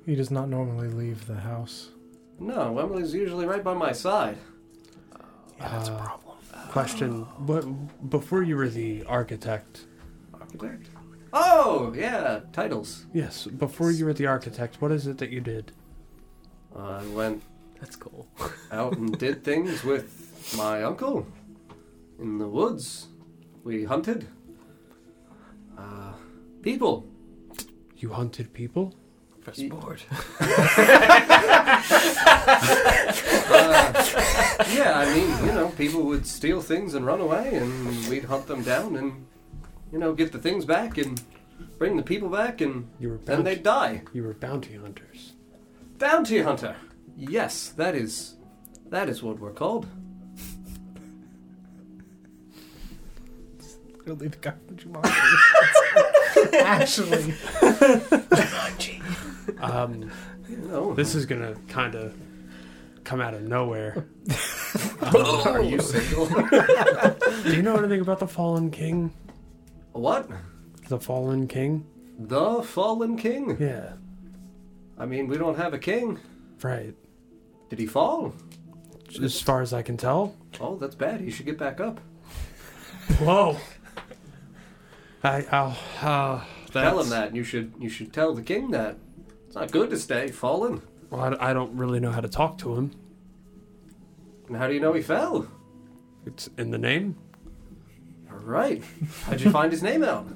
He does not normally leave the house. No, Wembley's usually right by my side. Yeah, that's a Uh, problem. Question: What before you were the architect? Architect? Oh, yeah, titles. Yes, before you were the architect. What is it that you did? I went That's cool. out and did things with my uncle in the woods. We hunted. Uh, people. You hunted people. For Ye- sport. Uh, yeah, I mean, you know, people would steal things and run away, and we'd hunt them down and, you know, get the things back and bring the people back, and You were then they'd die. you were bounty hunters. Bounty hunter. Yes, that is, that is what we're called. Really, the guy from Jumanji. Actually, Um, You this is gonna kind of come out of nowhere. are you single? Do you know anything about the fallen king? what? The fallen king? The fallen king? Yeah, I mean, we don't have a king. right. Did he fall? As far as I can tell. Oh, that's bad. He should get back up. Whoa. I, I'll, uh, Tell him that. You should. You should tell the king that. It's not good to stay fallen. Well, I, I don't really know how to talk to him. And how do you know he fell? It's in the name. All right. How'd you find his name out?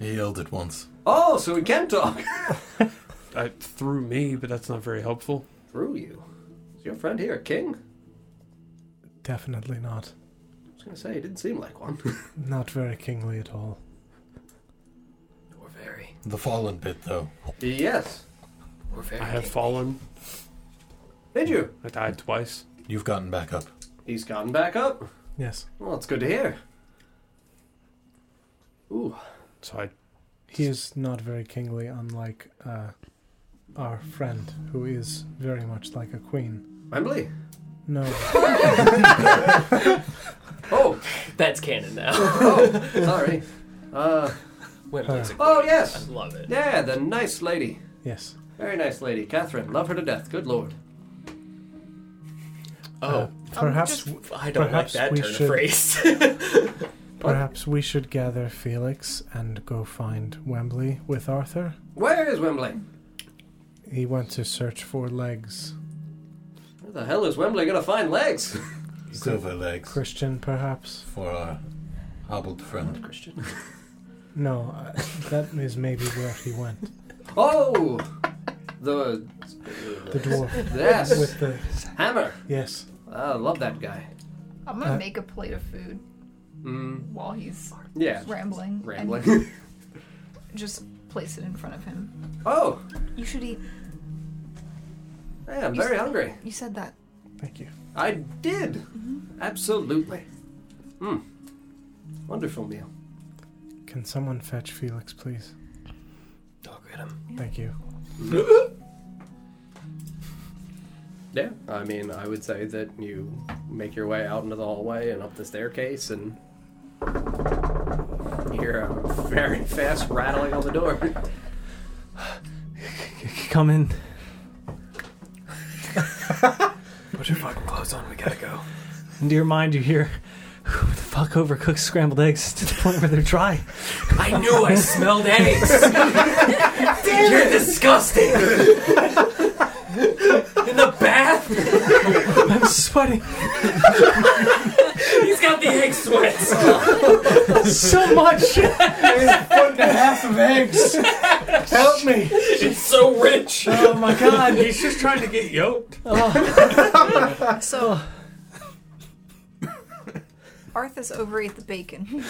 He yelled it once. Oh, so he can talk. Uh, through me, but that's not very helpful. Through you. Is your friend here a king? definitely not. I gonna say he didn't seem like one. Not very kingly at all. Or very. The fallen bit, though. yes. Or very. I have fallen. Did you? I died twice. You've gotten back up. He's gotten back up. Yes. Well, it's good to hear. Ooh. So I He is not very kingly, unlike uh, our friend, who is very much like a queen. Wembley. No, Oh, That's canon now. oh, sorry. Uh, Wembley's a oh I yes. love it. Yeah, the nice lady. yes. Very nice lady. Catherine. Love her to death. Good lord. Oh, Perhaps, just- I don't perhaps like that we turn should- of phrase. perhaps we should gather Felix and go find Wembley with Arthur. Where is Wembley? He went to search for legs. Where the hell is Wembley gonna find legs? Silver legs Christian, perhaps. for our hobbled friend. Christian. No, uh, that is maybe where he went. Oh, the The dwarf yes with the hammer. yes. I love that guy. I'm gonna Uh, make a plate of food Mm, while he's yeah, rambling. rambling. And just place it in front of him. oh, You should eat. Hey, I'm very hungry. You said that. Thank you. I did. Absolutely. Hmm. Wonderful meal. Can someone fetch Felix, please? I'll get him. Thank you. Yeah, I mean, I would say that you make your way out into the hallway and up the staircase, and you hear a very fast rattling on the door. Come in. Put your fucking clothes on. We gotta go. Into your mind, you hear, "Who the fuck overcooks scrambled eggs to the point where they're dry?" I knew I smelled eggs. You're disgusting. In the bath, I'm sweating he's got the egg sweats. so much. Foot and a half of eggs. Help me. It's so rich. Oh my god. he's just trying to get yoked. So. Arthas overate the bacon.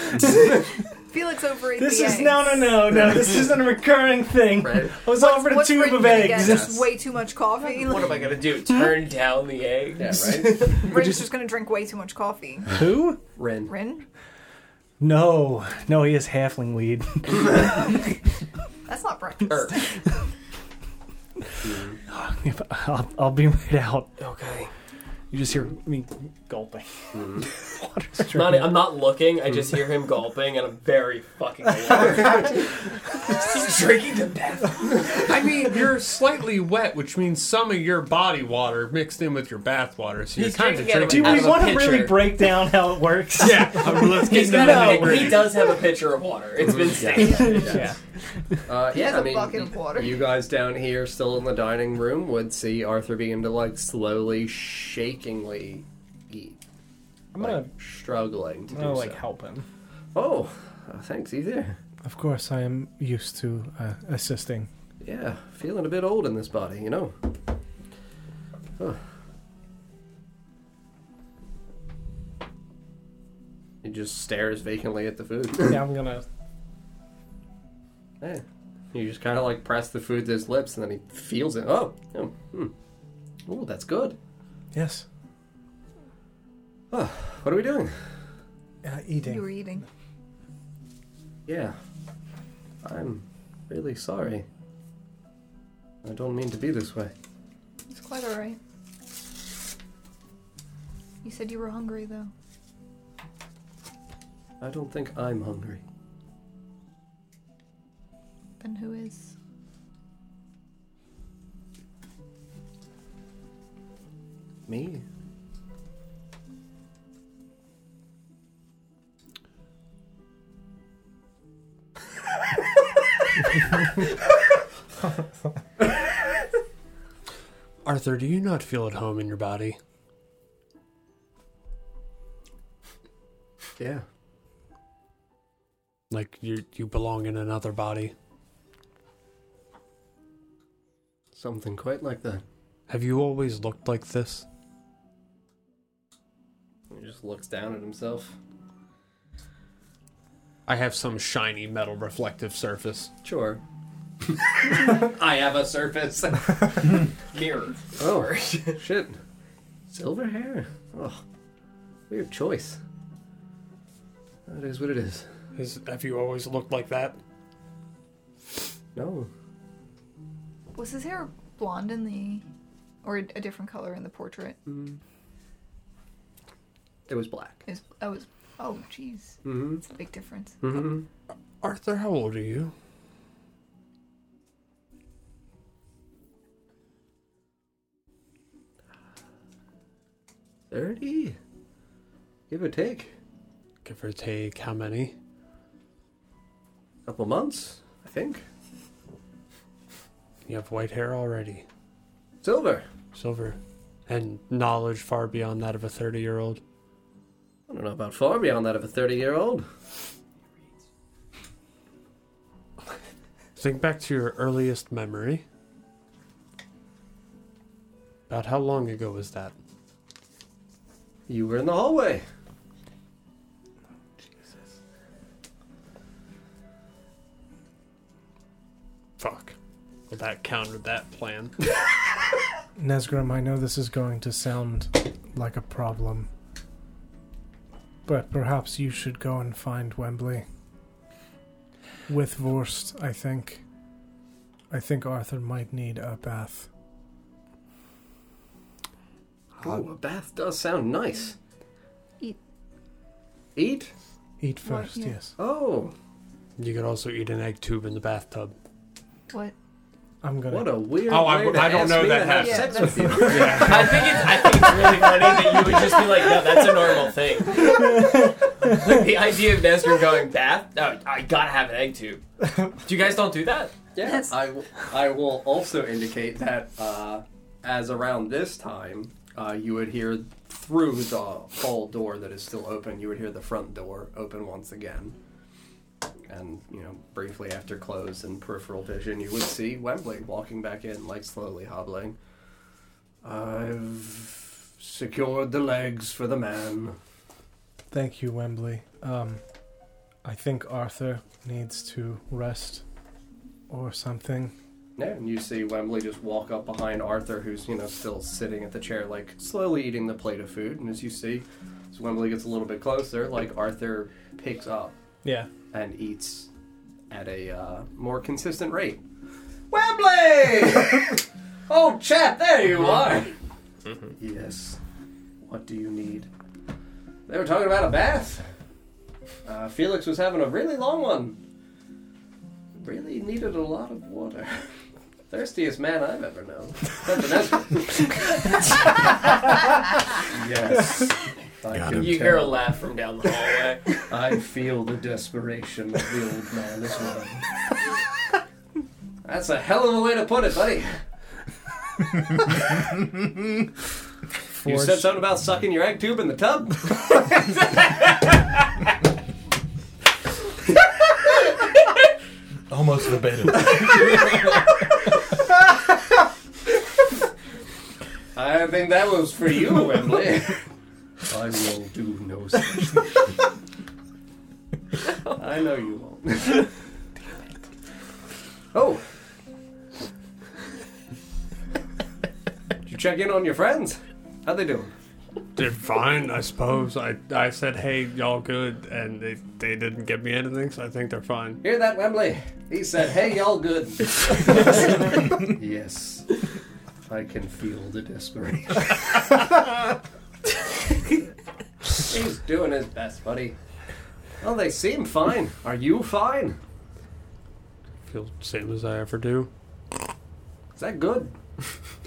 Felix overate This the is eggs. no, no, no, no. This isn't a recurring thing. Right. I was What's, offered a what's tube Bryn of gonna get? eggs. Just way too much coffee. What am I gonna do? Turn down the eggs? Yeah, right? Bryn's just gonna drink way too much coffee. Who? Ren. Rin? No, no, he has halfling weed. That's not breakfast. Er. I'll, I'll be right out. Okay. You just hear me gulping. Mm-hmm. Water's Not. I'm not looking. I just hear him gulping, and I'm very fucking alarmed. He's drinking to death. I mean, you're slightly wet, which means some of your body water mixed in with your bath water, so you're He's kind of drinking Do we out of a want to really break down how it works? Yeah, let's get He's into got a, he does have a pitcher of water. It's been stated. yeah. Uh, yeah, has I a mean, bucket of water. you guys down here still in the dining room would see Arthur begin to like slowly, shakingly eat. I'm like, gonna, struggling to I'm gonna do like so. help him. Oh, uh, thanks, Ethir. Of course, I am used to uh, assisting. Yeah, feeling a bit old in this body, you know. Huh. He just stares vacantly at the food. Yeah, I'm gonna. Yeah. You just kind of like press the food to his lips, and then he feels it. Oh, oh, hmm. oh, that's good. Yes. Oh, what are we doing? Uh, eating. You were eating. Yeah, I'm really sorry. I don't mean to be this way. It's quite alright. You said you were hungry, though. I don't think I'm hungry. Then who is? Me? Arthur, do you not feel at home in your body? Yeah. Like you you belong in another body? Something quite like that. Have you always looked like this? He just looks down at himself. I have some shiny metal reflective surface. Sure. I have a surface. Mirror. Oh, shit. Silver hair? Oh, weird choice. That is what it is. Is, have you always looked like that? No. Was his hair blonde in the, or a different color in the portrait? It was black. Is I was. Oh, jeez, Mm-hmm. it's a big difference. Mm-hmm. Arthur, how old are you? Thirty. Give or take. Give or take how many? A couple months, I think. You have white hair already. Silver. Silver. And knowledge far beyond that of a 30 year old. I don't know about far beyond that of a thirty-year-old. Think back to your earliest memory. About how long ago was that? You were in the hallway. Jesus. Fuck. Well, that countered that plan. Nesgrim, I know this is going to sound like a problem, but perhaps you should go and find Wembley. With Vorst, I think. I think Arthur might need a bath. Oh, a bath does sound nice. Eat. Eat? Eat first, yes. Oh, You could also eat an egg tube in the bathtub. What? I'm gonna. what a weird Oh, I- to I don't ask know that to have has- sex with you. I think it's I think it's really funny that you would just be like, no, that's a normal thing. like the idea of Nestor going bath, no, I gotta have an egg tube. Do you guys don't do that? Yeah, Yes. I, w- I will also indicate that uh, as around this time, uh, you would hear through the hall door that is still open, you would hear the front door open once again. And, you know, briefly after close and peripheral vision, you would see Wembley walking back in, like slowly hobbling. I've secured the legs for the man. Thank you, Wembley. Um, I think Arthur needs to rest or something. Yeah, and you see Wembley just walk up behind Arthur, who's, you know, still sitting at the chair, like, slowly eating the plate of food. And as you see, as Wembley gets a little bit closer, like, Arthur picks up Yeah. And eats at a uh, more consistent rate. Wembley! oh, chap, there you are! yes. What do you need? They were talking about a bath. Uh, Felix was having a really long one. Really needed a lot of water. Thirstiest man I've ever known. Yes. I Got can him. You hear a tell. laugh from down the hallway. I feel the desperation of the old man as well. That's a hell of a way to put it, buddy. You said something about sucking your egg tube in the tub? Almost verbatim. I think that was for you, Wembley. I will do no such thing. I know you won't. oh. Did you check in on your friends? How they doing? They're fine, I suppose. I, I said, hey, y'all good, and they, they didn't give me anything, so I think they're fine. Hear that, Wembley? He said, hey, y'all good. yes. I can feel the desperation. He's doing his best, buddy. Well, they seem fine. Are you fine? Feel the same as I ever do. Is that good?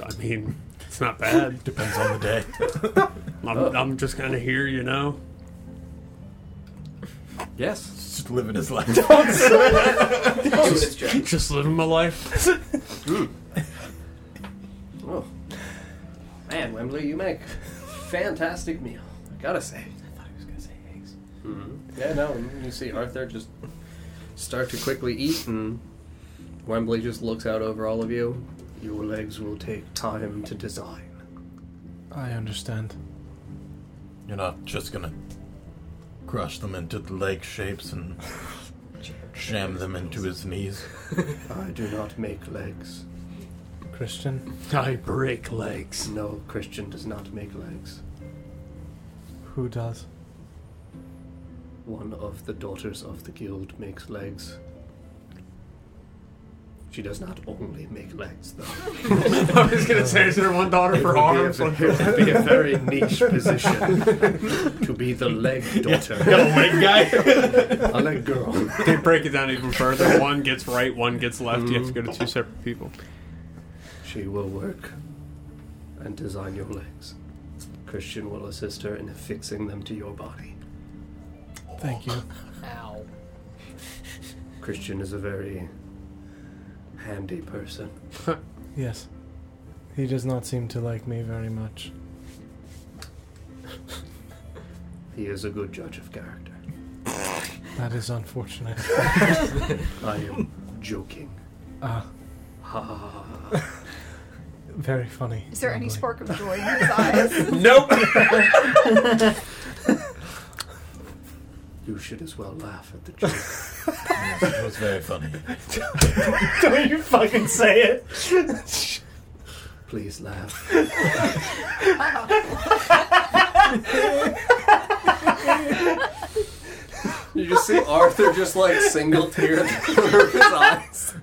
I mean, it's not bad. Depends on the day. I'm, I'm just kind of here, you know? Yes. Just living his life. Doing its job. Just living my life. Hmm. Oh. Man, Wembley, you make fantastic meal. I gotta say. I thought he was gonna say eggs. Mm-hmm. Yeah, no, you see Arthur just start to quickly eat, and Wembley just looks out over all of you. Your legs will take time to design. I understand. You're not just gonna crush them into the leg shapes and jam them into his knees. I do not make legs. Christian, I break legs. No, Christian does not make legs. who does? one of the daughters of the guild makes legs. She does not only make legs, though. I was gonna say, is there one daughter It for would arms? Be a, it would be a very niche position to be the leg daughter. a leg guy. A leg girl. They break it down even further. One gets right, one gets left. You have to go to two separate people. She will work and design your legs. Christian will assist her in affixing them to your body. Thank you. Ow. Christian is a very handy person. Yes. He does not seem to like me very much. He is a good judge of character. That is unfortunate. I am joking. Ah, Ha ha ha ha, ha. Very funny. Is there any Lovely. spark of joy in his eyes? Nope. You should as well laugh at the joke. it was very funny. Don't you fucking say it. Please laugh. you just see Arthur just like single tear at the corner of his eyes.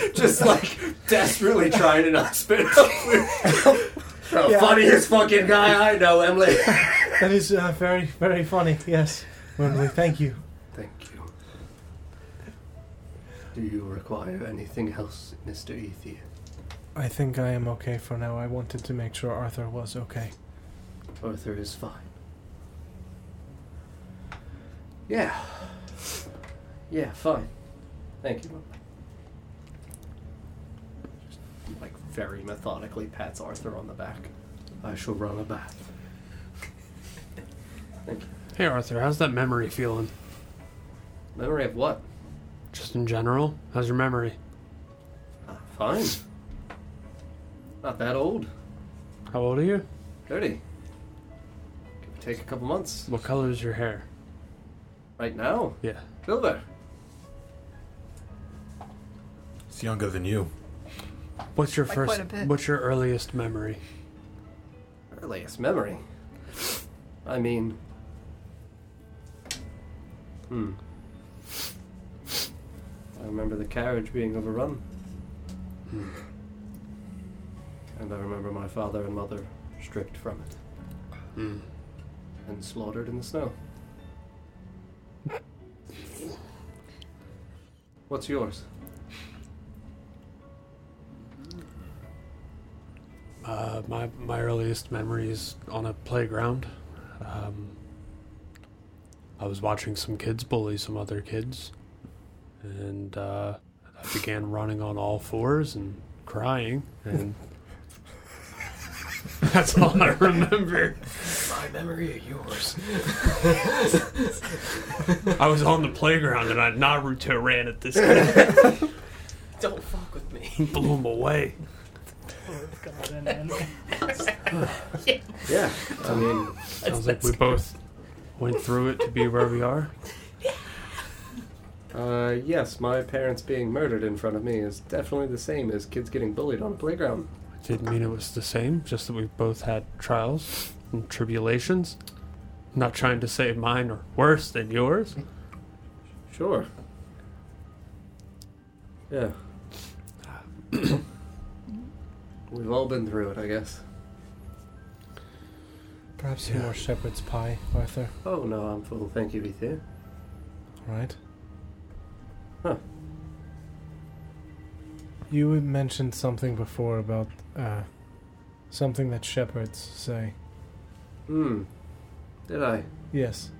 Just like desperately trying to not spit up. the Yeah. funniest fucking guy I know, Wembley. That is uh, very, very funny. Yes, Wembley. Thank you. Thank you. Do you require anything else, Mr. Ethir? I think I am okay for now. I wanted to make sure Arthur was okay. Arthur is fine. Yeah. Yeah, fine. Thank you. Just, like very methodically pats Arthur on the back. I shall run a bath. Thank you. Hey Arthur, how's that memory feeling? Memory of what? Just in general, how's your memory? Uh, fine. Not that old. How old are you? Thirty. Could take a couple months. What color is your hair? Right now, Yeah. silver. It's younger than you. What's your By first? quite a bit. What's your earliest memory? Earliest memory. I mean. Hmm. I remember the carriage being overrun. Hmm. And I remember my father and mother stripped from it Hmm. and slaughtered in the snow. What's yours? Uh, my my earliest memories on a playground. Um, I was watching some kids bully some other kids, and uh, I began running on all fours and crying, and that's all I remember. My memory of yours. I was on the playground and I Naruto ran at this kid, Don't fuck with me. blew him away. Yeah, I mean, Sounds like we both went through it to be where we are. uh, yes, my parents being murdered in front of me is definitely the same as kids getting bullied on a playground. Didn't mean it was the same, just that we've both had trials and tribulations. Not trying to say mine are worse than yours. Sure. Yeah. We've all been through it, I guess. Perhaps some Yeah. more shepherd's pie, Arthur. Oh no, I'm full. Thank you, Ethir. Right? Huh. You had mentioned something before about uh, something that shepherds say. Hmm. Did I? Yes.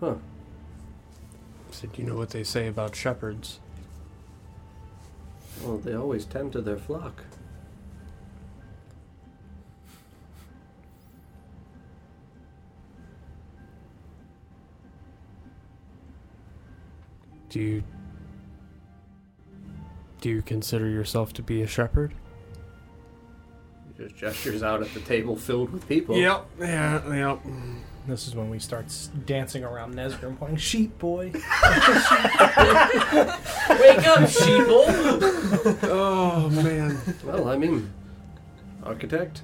Huh. Said you know what they say about shepherds. Well, they always tend to their flock. Do you do you consider yourself to be a shepherd? He just gestures out at the table filled with people. Yep. Yeah. Yep. This is when we start s- dancing around Nesgrim playing Sheep Boy. Wake up, sheeple. Oh man. Well, I mean, architect.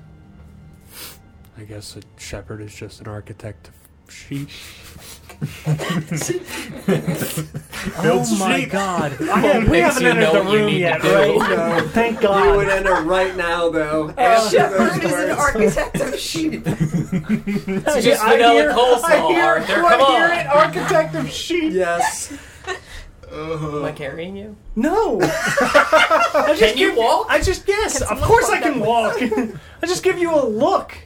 I guess a shepherd is just an architect of sheep. oh my sheep. god. I have- we haven't you entered know the what you room need to yet, do. right? Thank God. You would enter right now, though. Uh, after those shepherd is an words. architect of sheep. It's just vanilla coleslaw, I hear, Arthur. I Come hear on. it, architect of sheep. Yes. Am I carrying you? No. I just Can you give- walk? I just yes, Can of course I can walk. I just give you a look.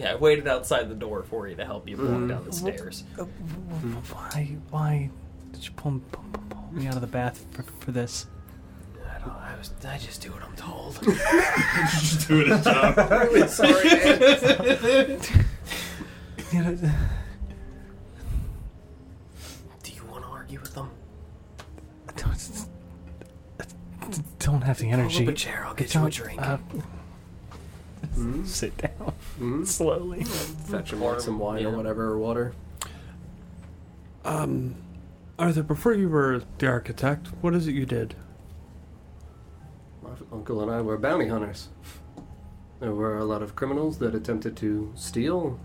Yeah, I waited outside the door for you to help you walk down the stairs. Why? Why did you pull, pull, pull, pull me out of the bath for, for this? I don't. I was. I just do what I'm told. Just doing his job. really sorry, man. You know, do you want to argue with them? don't, don't have the Pull energy. up a chair. I'll get you a Don't- drink. uh, Mhm. sit down Mhm. slowly. Fetch him like some wine or whatever, or water. Um, Arthur, before you were the architect, what is it you did? My uncle and I were bounty hunters. There were a lot of criminals that attempted to steal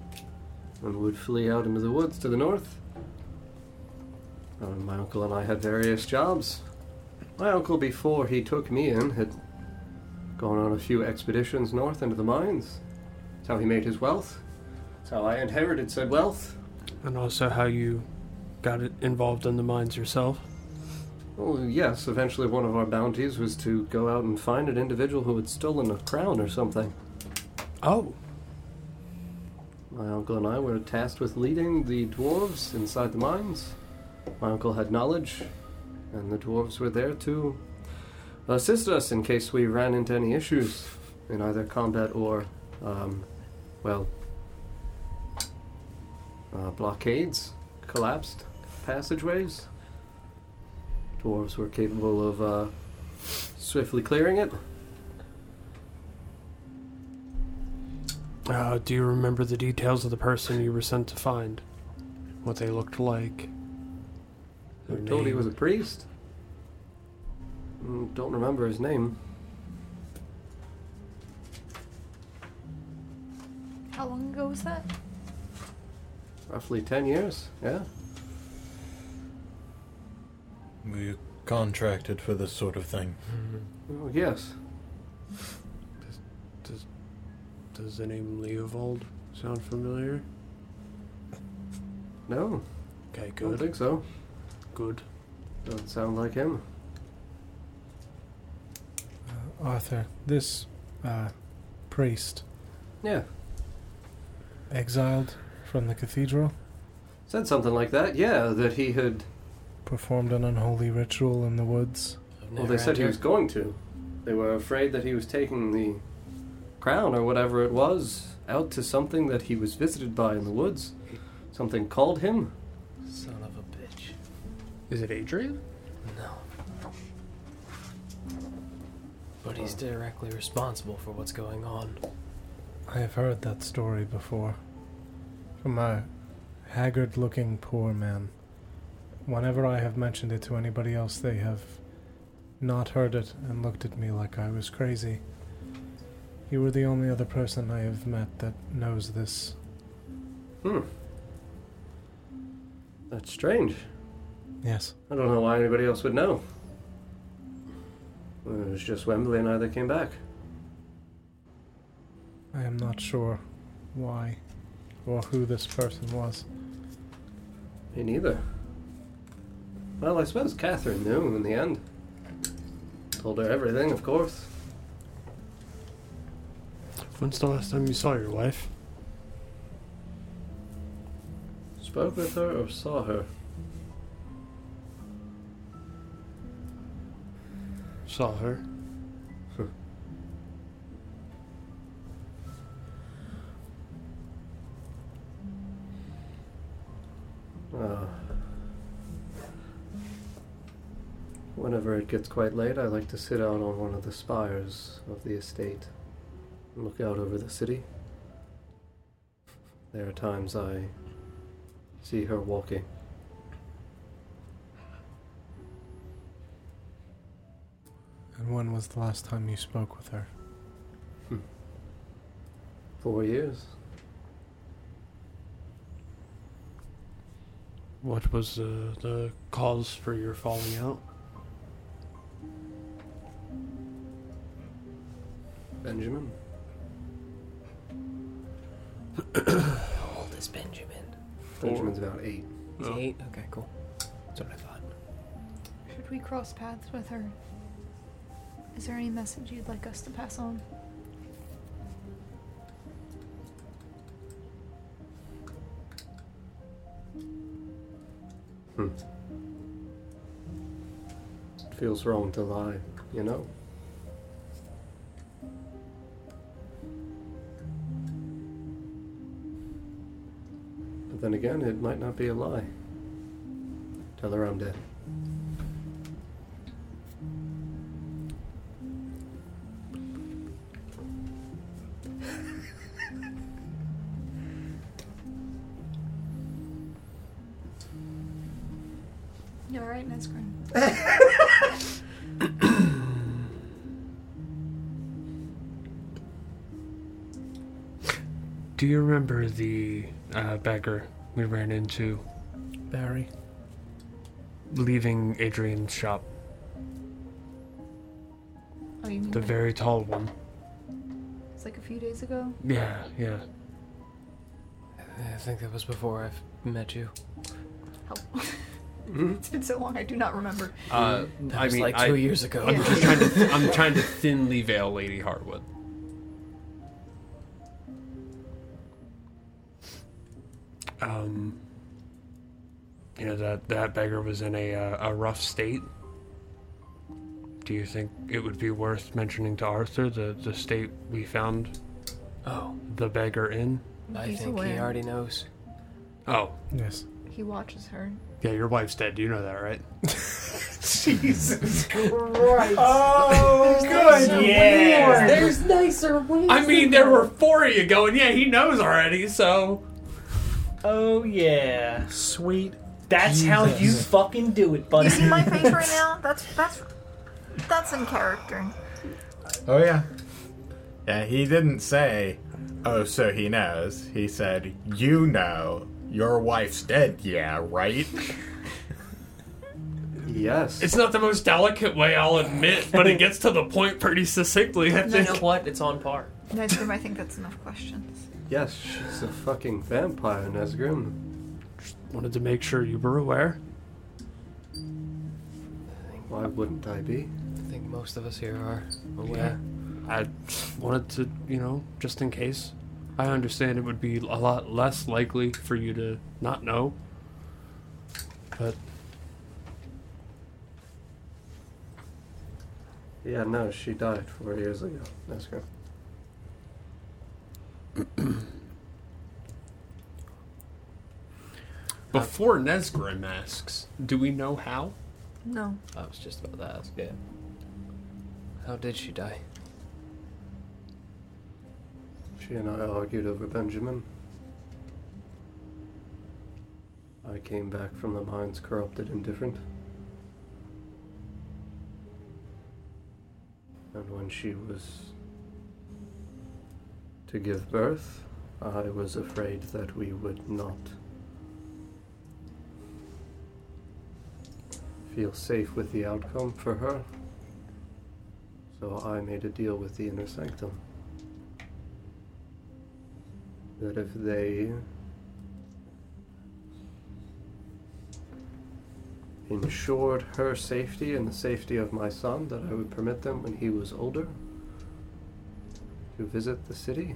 and would flee out into the woods to the north. Uh, my uncle and I had various jobs. My uncle, before he took me in, had gone on a few expeditions north into the mines. That's how he made his wealth. That's how I inherited said wealth. And also how you got it involved in the mines yourself? Well, yes, eventually one of our bounties was to go out and find an individual who had stolen a crown or something. Oh, My uncle and I were tasked with leading the dwarves inside the mines. My uncle had knowledge, and the dwarves were there to assist us in case we ran into any issues in either combat or, um, well, uh, blockades, collapsed passageways. Dwarves were capable of uh, swiftly clearing it. uh, do you remember the details of the person you were sent to find? What they looked like? Were told he was a priest. Mm, Don't remember his name. How long ago was that? Roughly 10 years, yeah. We contracted for this sort of thing. Oh, yes. Does, does the name Leovold sound familiar? No, Okay, don't think so. Good. Doesn't sound like him. Arthur, this uh, priest Yeah, exiled from the cathedral said something like that. Yeah, that he had. performed an unholy ritual in the woods. Well, they said he was going to. They were afraid that he was taking the crown or whatever it was out to something that he was visited by in the woods. Something called him. Son of a bitch. Is it Adrian? No. But he's directly responsible for what's going on. I have heard that story before. From a haggard looking poor man. Whenever I have mentioned it to anybody else, they have not heard it and looked at me like I was crazy. You were the only other person I have met that knows this. Hmm. That's strange. Yes. I don't know why anybody else would know. It was just Wembley and I that came back. I am not sure why or who this person was. Me neither. Well, I suppose Catherine knew in the end. Told her everything, of course. When's the last time you saw your wife? Spoke with her or saw her. Saw her. Uh, whenever it gets quite late, I like to sit out on one of the spires of the estate and look out over the city. There are times I see her walking. And when was the last time you spoke with her? Hmm. Four years. What was the, the cause for your falling out? Benjamin. How old is Benjamin? Four. Benjamin's about eight. Oh. Eight? Okay, cool. That's what I thought. Should we cross paths with her? Is there any message you'd like us to pass on? Hmm. It feels wrong to lie, you know? But then again, it might not be a lie. Tell her I'm dead. You alright, Do you remember the uh, beggar we ran into Barry. leaving Adrian's shop? Oh, you mean The like- very tall one. it's like a few days ago? Yeah, yeah. I think that was before I've met you. How- it's been so long, I do not remember. Uh, That I was mean, like I, two years ago. I'm just trying to. I'm trying to thinly veil Lady Hartwood. Um, you know that that beggar was in a uh, a rough state. Do you think it would be worth mentioning to Arthur the the state we found Oh, the beggar in? I He's think he already knows. Oh, Yes. He watches her. Yeah, your wife's dead. You know that, right? Jesus Christ. Oh, good. Yeah. There's nicer ways. I mean, there were four of you going. Yeah, he knows already. So Oh yeah. Sweet. That's how you fucking do it, buddy. You see my face right now? That's that's that's in character. Oh yeah. Yeah, he didn't say, "Oh, so he knows." He said, "You know, your wife's dead." Yeah, right. Yes. it's not the most delicate way, I'll admit, but it gets to the point pretty succinctly. I You think. know what? It's on par. Nesgrim, I think that's enough questions. yes, she's a fucking vampire, Nesgrim. Wanted to make sure you were aware. Why wouldn't I be? I think most of us here are aware. I wanted to, you know, just in case. I understand it would be a lot less likely for you to not know. But Yeah, no, she died four years ago, Nesgrim. before Nesgrim asks, do we know how? No. I was just about to ask. Yeah. How did she die? She and I argued over Benjamin. I came back from the mines corrupted and different. And when she was to give birth, I was afraid that we would not feel safe with the outcome for her. So I made a deal with the Inner Sanctum that if they ensured her safety and the safety of my son, that I would permit them when he was older to visit the city,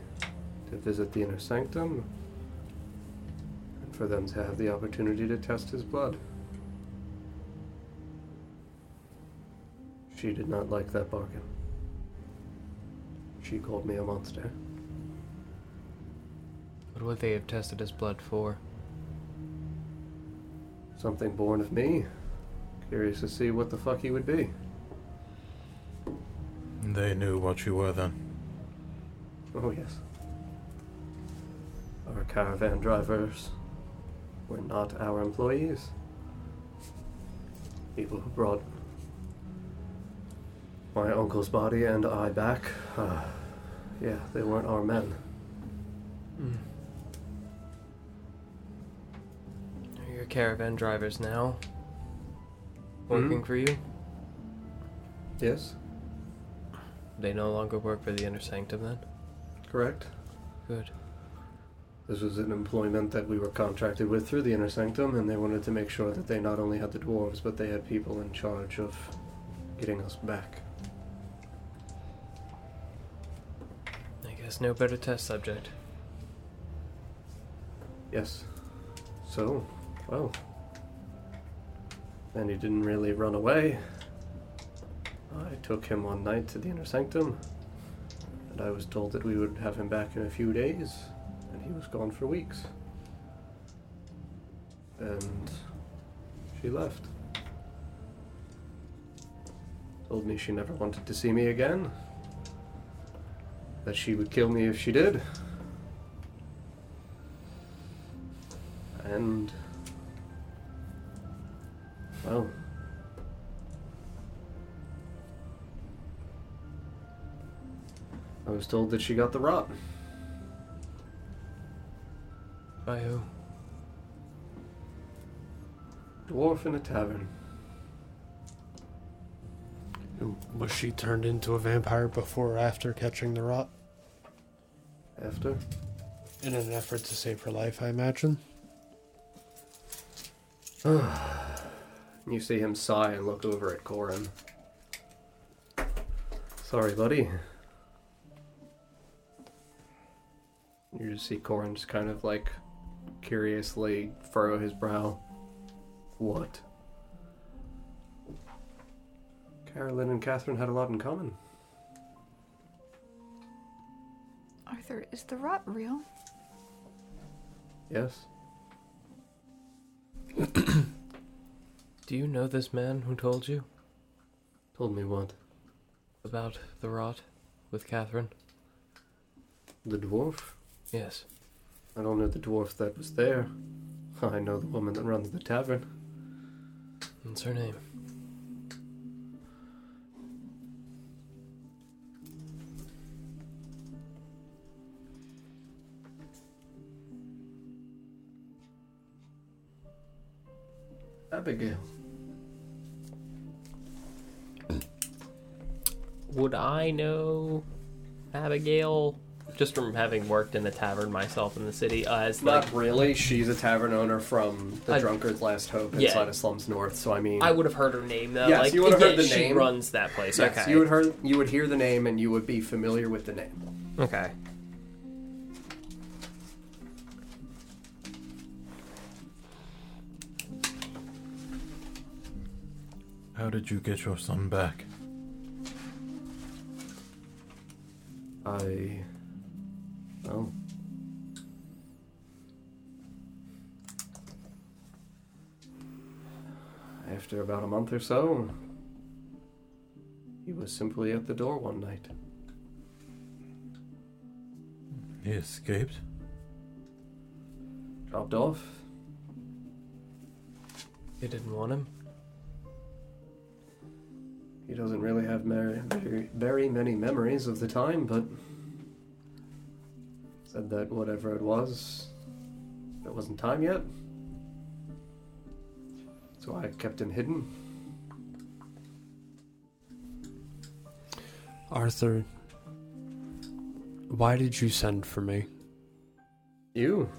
to visit the inner sanctum, and for them to have the opportunity to test his blood. She did not like that bargain. She called me a monster. What would they have tested his blood for? Something born of me. Curious to see what the fuck he would be. They knew what you were then. Oh, yes. Our caravan drivers were not our employees. People who brought my uncle's body and I back, uh, yeah, they weren't our men. You're caravan drivers now. Hmm? Working for you? Yes, They no longer work for the Inner Sanctum then? correct. Good. This was an employment that we were contracted with through the Inner Sanctum, and they wanted to make sure that they not only had the dwarves, but they had people in charge of getting us back. I guess no better test subject. Yes. So, well. And he didn't really run away. I took him one night to the Inner Sanctum, and I was told that we would have him back in a few days, and he was gone for weeks. And she left. Told me she never wanted to see me again, that she would kill me if she did. And. Well. I was told that she got the rot. By who? Dwarf in a tavern. Was she turned into a vampire before or after catching the rot? After? In an effort to save her life, I imagine. You see him sigh and look over at Corin. Sorry, buddy. You just see Corin just kind of like curiously furrow his brow. What? Carolyn and Catherine had a lot in common. Arthur, is the rot real? Yes. Do you know this man who told you Told me what? about the rot with Catherine? The dwarf? Yes. I don't know the dwarf that was there. I know the woman that runs the tavern. What's her name? Abigail. Would I know Abigail? Just from having worked in the tavern myself in the city, uh, as like Not really. She's a tavern owner from the I- Drunkard's Last Hope Yeah. inside of Slums North. So I mean, I would have heard her name though. Yes, like, you would have heard yeah, the she name. runs that place. yes, okay. you would heard you would hear the name and you would be familiar with the name. Okay. How did you get your son back? I. Oh. After about a month or so, he was simply at the door one night. He escaped? Dropped off. You didn't want him. He doesn't really have very, very many memories of the time, but said that whatever it was, it wasn't time yet. So I kept him hidden. Arthur, why did you send for me? You?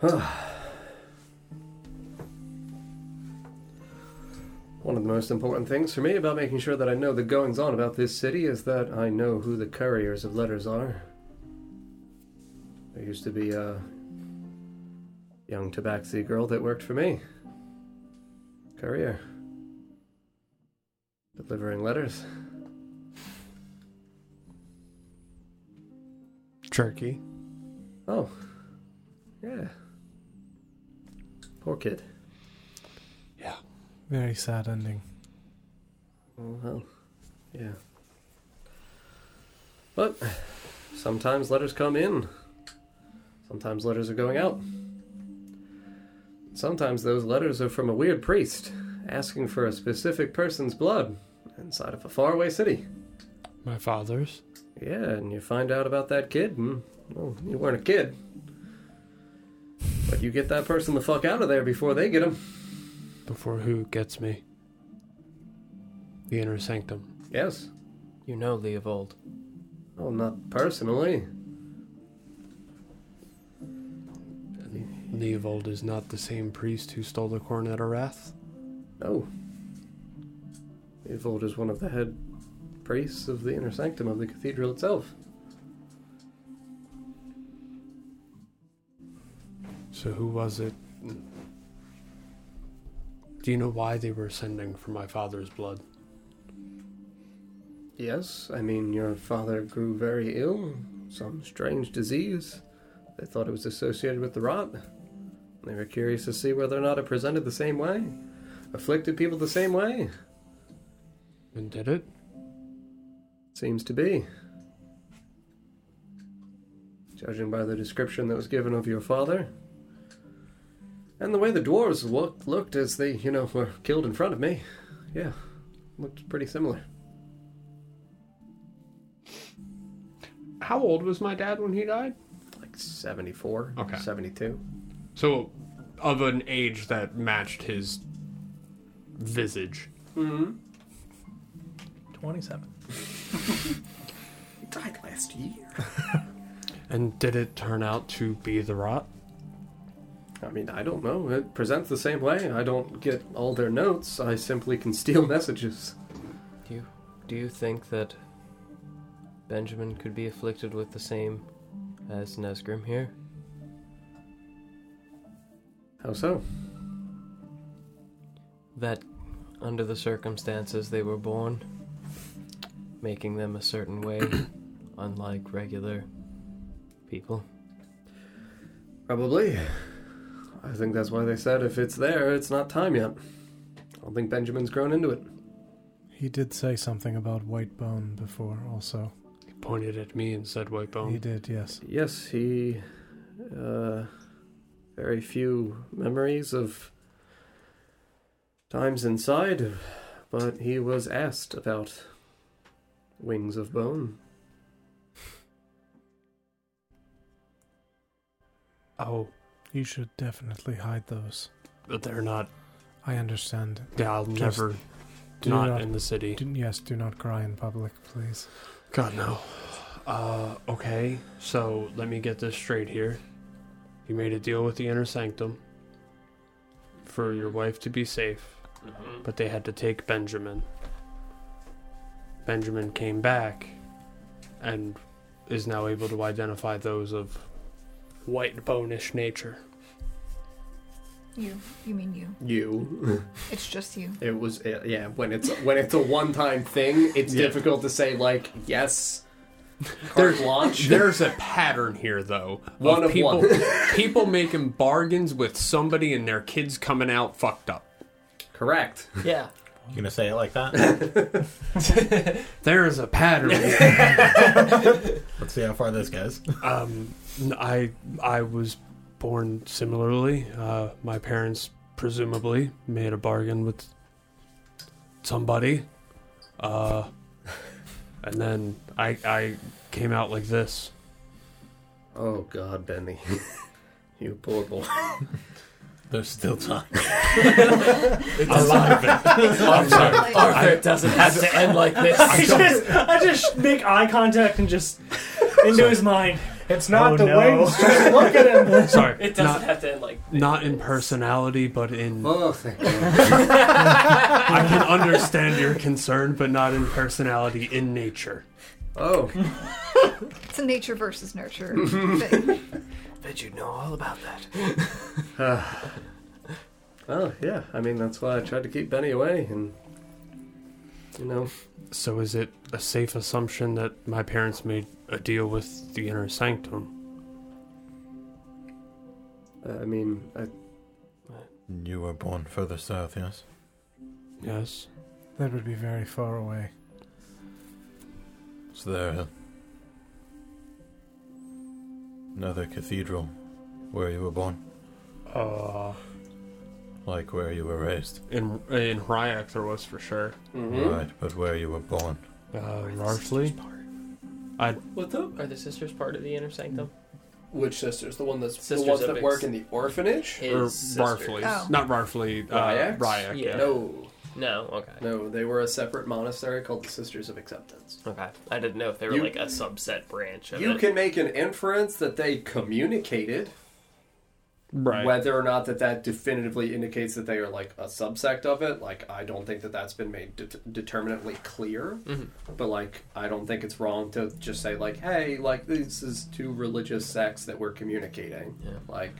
One of the most important things for me about making sure that I know the goings on about this city is that I know who the couriers of letters are. There used to be a young Tabaxi girl that worked for me. Courier. Delivering letters. Jerky. Oh. Yeah. Poor kid. Very sad ending. Oh, well, yeah. But sometimes letters come in. Sometimes letters are going out. Sometimes those letters are from a weird priest asking for a specific person's blood inside of a faraway city. My father's. Yeah, and you find out about that kid, and well, you weren't a kid. But you get that person the fuck out of there before they get him. Before who gets me? The inner sanctum. Yes. You know Leovold. Oh, not personally. Leovold is not the same priest who stole the Coronet of Wrath. No. Leovold is one of the head priests of the inner sanctum of the cathedral itself. So who was it? Do you know why they were sending for my father's blood? Yes, I mean, your father grew very ill, some strange disease. They thought it was associated with the rot. They were curious to see whether or not it presented the same way, afflicted people the same way. And did it? Seems to be. Judging by the description that was given of your father. And the way the dwarves looked, looked as they, you know, were killed in front of me. Yeah, looked pretty similar. How old was my dad when he died? Like 74, Okay. 72. So, of an age that matched his visage. Mm-hmm. 27. He died last year. And did it turn out to be the rot? I mean, I don't know. It presents the same way. I don't get all their notes. I simply can steal messages. Do you do you think that Benjamin could be afflicted with the same as Nesgrim here? How so? That under the circumstances they were born, making them a certain way, unlike regular people. Probably. I think that's why they said if it's there, it's not time yet. I don't think Benjamin's grown into it. He did say something about white bone before, also. He pointed at me and said, White bone. He did, yes. Yes, he. Uh, very few memories of times inside, but he was asked about wings of bone. Oh, You should definitely hide those. but they're not. I understand. Yeah, I'll Just never. do Not, not- in the city. Do, yes, do not cry in public, please. God, no. Uh, okay, so let me get this straight here. You made a deal with the inner sanctum for your wife to be safe, but they had to take Benjamin. Benjamin came back and is now able to identify those of white bonish nature. You. You mean you. You. It's just you. It was uh, yeah. When it's when it's a one time thing, it's Yeah. difficult to say like yes. There's- Carte launch. There's a pattern here, though. One of people, one. people making bargains with somebody and their kids coming out fucked up. Correct. Yeah. You gonna say it like that? There is a pattern. Let's see how far this goes. Um, n- I I was born similarly. Uh, my parents presumably made a bargain with somebody, uh, and then I I came out like this. Oh God, Benny, you poor boy. There's still time. A lot of it. I'm sorry. Arthur, it doesn't have to end like this. I just, I just make eye contact and just into his mind. It's not Oh, the no. wings. Just look at him. Sorry, It doesn't not have to end like not in personality, but in Oh, thank you. I can understand your concern, but not in personality, in nature. Oh, It's a nature versus nurture thing. Bet you know all about that. oh yeah. I mean, that's why I tried to keep Benny away, and you know, So is it a safe assumption that my parents made a deal with the inner sanctum? I mean, I, You were born further south, yes? Yes. That would be very far away. Is there another cathedral where you were born? Uh, Like where you were raised? in in Ryak there was for sure. mhm. Right, but where you were born? Uh, largely. I What the? Are the sisters part of the inner sanctum? Which sisters? The one that's Sisters the ones of that Ex- work in the orphanage? His or sisters. Barfleys. Oh. Not Barfley. Uh, Ryax? Ryak, Yeah. yeah. No, No, okay. no, they were a separate monastery called the Sisters of Acceptance. Okay. I didn't know if they were You- like a subset branch of You it. can make an inference that they communicated. Right. Whether or not that that definitively indicates that they are like a subsect of it, like I don't think that that's been made det- determinately clear. Mhm. But like I don't think it's wrong to just say like, hey, like this is two religious sects that we're communicating. Yeah. Like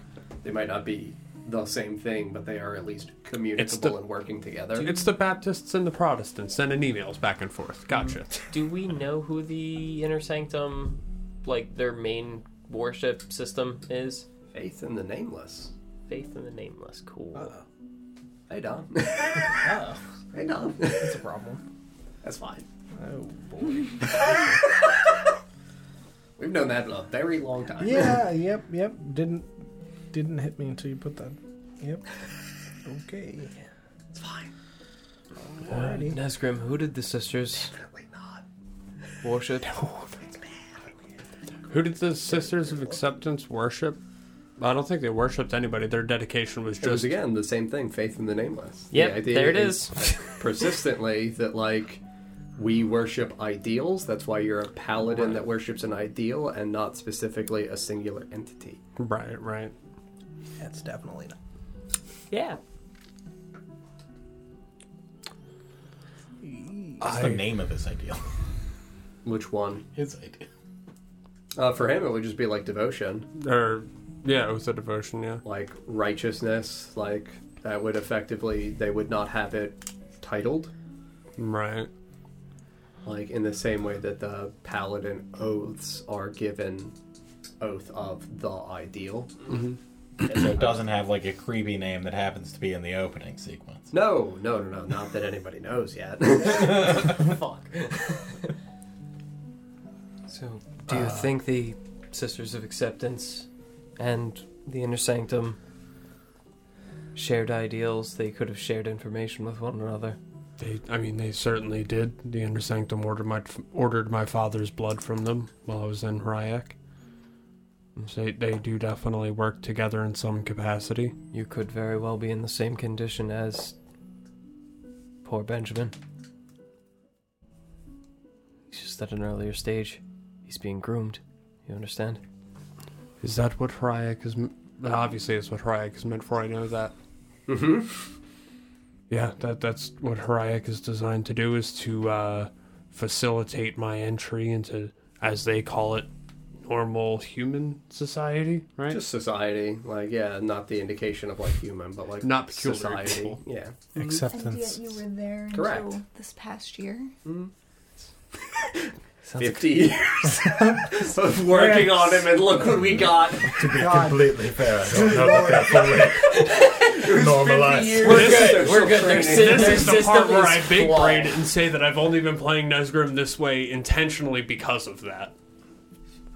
they might not be the same thing, but they are at least communicable the- and working together. It's the Baptists and the Protestants sending emails back and forth. Gotcha. Do we know who the Inner Sanctum, like their main worship system is? Faith in the nameless. Faith in the Nameless. Cool. Uh, hey Don. Oh, hey Don. that's a problem. That's fine. Oh boy. We've known that for a very long time. Yeah. Yep. Yep. Didn't didn't hit me until you put that. Yep. Okay. it's fine. Alrighty. Nesgrim, who did the sisters Definitely not. worship? Who did the Sisters of Acceptance worship? I don't think they worshipped anybody. Their dedication was It was just again the same thing. Faith in the nameless. The Yep, idea there it is. persistently that like we worship ideals. That's why you're a paladin that worships an ideal and not specifically a singular entity. right, right. That's definitely not. Yeah. What's the name of this ideal? Which one? His ideal. Uh, for him, it would just be like devotion, Or yeah, it was a devotion. Yeah. like righteousness. Like that would effectively they would not have it titled. Right. like in the same way that the paladin oaths are given oath of the ideal. Mm-hmm. so it uh, doesn't have like a creepy name that happens to be in the opening sequence. No, no, no, no, not that anybody knows yet. Fuck. so, do you uh. think the Sisters of Acceptance and the Inner Sanctum shared ideals? They could have shared information with one another. They, I mean, they certainly did. The Inner Sanctum ordered my ordered my father's blood from them while I was in Ryak. So they, they do definitely work together in some capacity. You could very well be in the same condition as poor Benjamin. He's just at an earlier stage. He's being groomed. You understand? Is that what Ryak is? m- Obviously, it's what Ryak is meant for. I know that. mm-hmm. Yeah, that that's what Harayak is designed to do is to uh, facilitate my entry into, as they call it, normal human society, right? Just society, like yeah, not the indication of like human, but like Not peculiar society. people. Yeah. Acceptance. And yet you were there Correct. this past year. Sounds like Fifty years of working on him, and look what we got. To be God. completely fair, I don't know that that fully normalized. We're good. We're good. Their, sy- this their is the part system where I is big flawed. brain and say that I've only been playing Nesgrim this way intentionally because of that.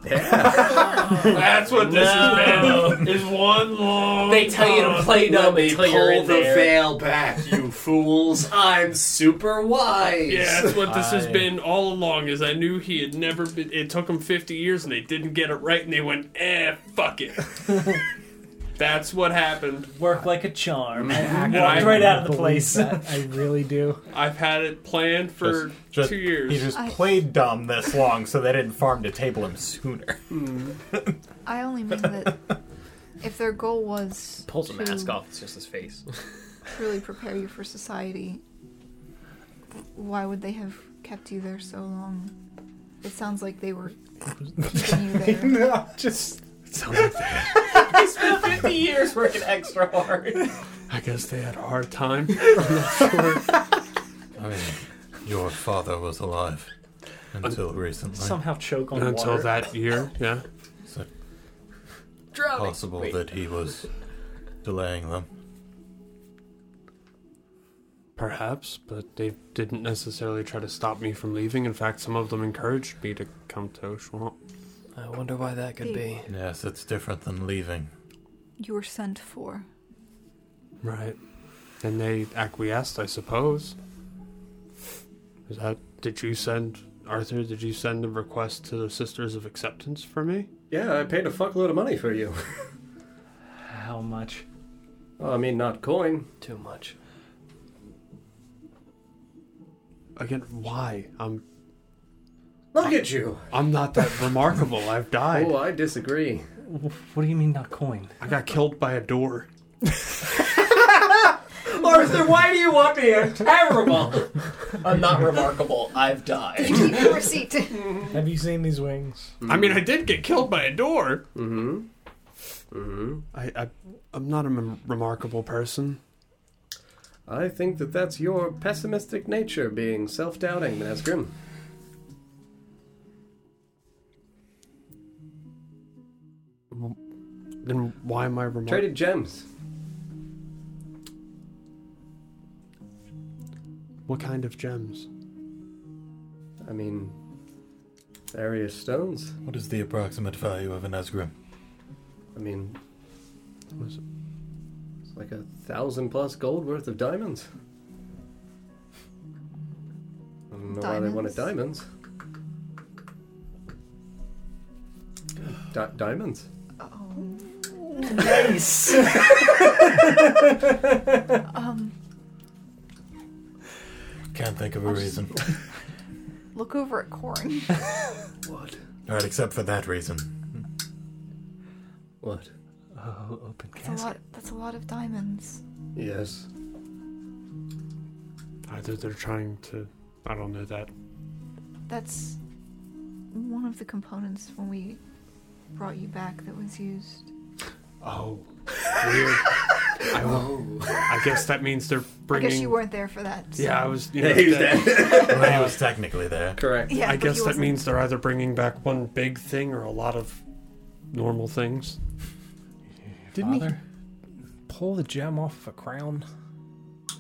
That's what this has been. Is one long. They tell you to play dumb Let me until you're pull in the there. veil back, you fools! I'm super wise. Yeah, that's what this has I- been all along. Is I knew he had never been. It took him fifty years, and they didn't get it right, and they went, "Eh, fuck it." that's what happened. Work like a charm. I Walked right out of the place. that. I really do. I've had it planned for Just- just- two years. He just I- played dumb this long so they didn't farm to table him sooner. Hmm. I only mean that if their goal was Pulls a to mask off. It's just his face. really prepare you for society, why would they have kept you there so long? It sounds like they were keeping you there. no, just Sounds like they- he spent 50 years working extra hard. I guess they had a hard time. I'm not sure. I mean, your father was alive until recently. Somehow choke on Until water. that year, yeah. Is it Drowning. possible Wait. that he was delaying them? Perhaps, but they didn't necessarily try to stop me from leaving. In fact, some of them encouraged me to come to Oshuamp. I wonder why that could be. Yes, it's different than leaving. You were sent for. Right. And they acquiesced, I suppose. Is that. Did you send. Arthur, did you send a request to the Sisters of Acceptance for me? Yeah, I paid a fuckload of money for you. How much? Well, I mean, not coin. Too much. Again, why? I'm Look at you. I'm not that remarkable. I've died. Oh, I disagree. What do you mean not coin? I got killed by a door. Arthur, why do you want me? I'm terrible. I'm not remarkable. I've died. Keep your receipt. Have you seen these wings? I mean, I did get killed by a door. Mm-hmm. Mm-hmm. I, I I'm not a remarkable person. I think that that's your pessimistic nature being self-doubting, Nazgrim. Then why am I remarkable? Traded gems. What kind of gems? I mean, various stones. What is the approximate value of an Esgrim? I mean, it's like a thousand plus gold worth of diamonds. I don't know why they wanted diamonds. Di- diamonds. Nice. Um, Can't think of a I'll just- reason. look over at Corin. What? Alright, except for that reason. What? oh, open That's a casket. lot. That's a lot of diamonds. Yes. Either they're trying to. I don't know that. That's one of the components when we brought you back that was used. Oh, weird. I, will- I guess that means they're bringing. I guess you weren't there for that. so- Yeah, I was. You know, Yeah, he was that- dead. Well, he was technically there. Correct. Yeah, I but guess he that wasn't- means they're either bringing back one big thing or a lot of normal things. Didn't he pull the gem off of a crown?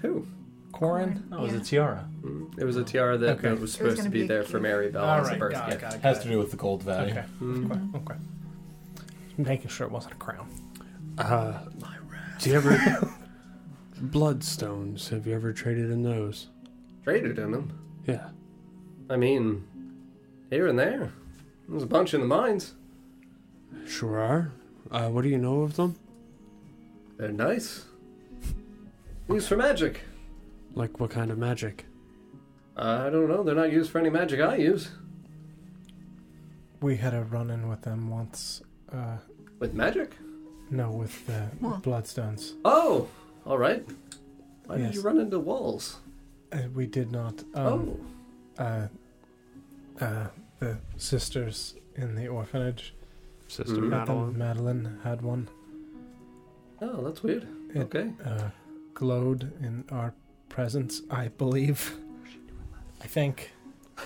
Who? Corin? Oh, it was Yeah. a tiara. Mm, It was a tiara that, Okay. that was It was supposed to gonna be, be a there for key. Mary Bell All as a right, birth got it, gift. got it, Has to it. do with the gold value. Okay, Mm. okay, okay. Making sure it wasn't a crown. Uh, do you ever bloodstones? Have you ever traded in those? Traded in them. Yeah. I mean, here and there. There's a bunch in the mines. Sure are. Uh, what do you know of them? They're nice. Used for magic. Like what kind of magic? I don't know. They're not used for any magic I use. We had a run in with them once. Uh, With magic? No, with the What? bloodstones. Oh, all right. Why Yes. did you run into walls? Uh, we did not. Um, oh, uh, uh, the sisters in the orphanage. Sister Mhm. Madeline. Madeline had one. oh, that's weird. It Okay. uh, glowed in our presence, I believe. I think. I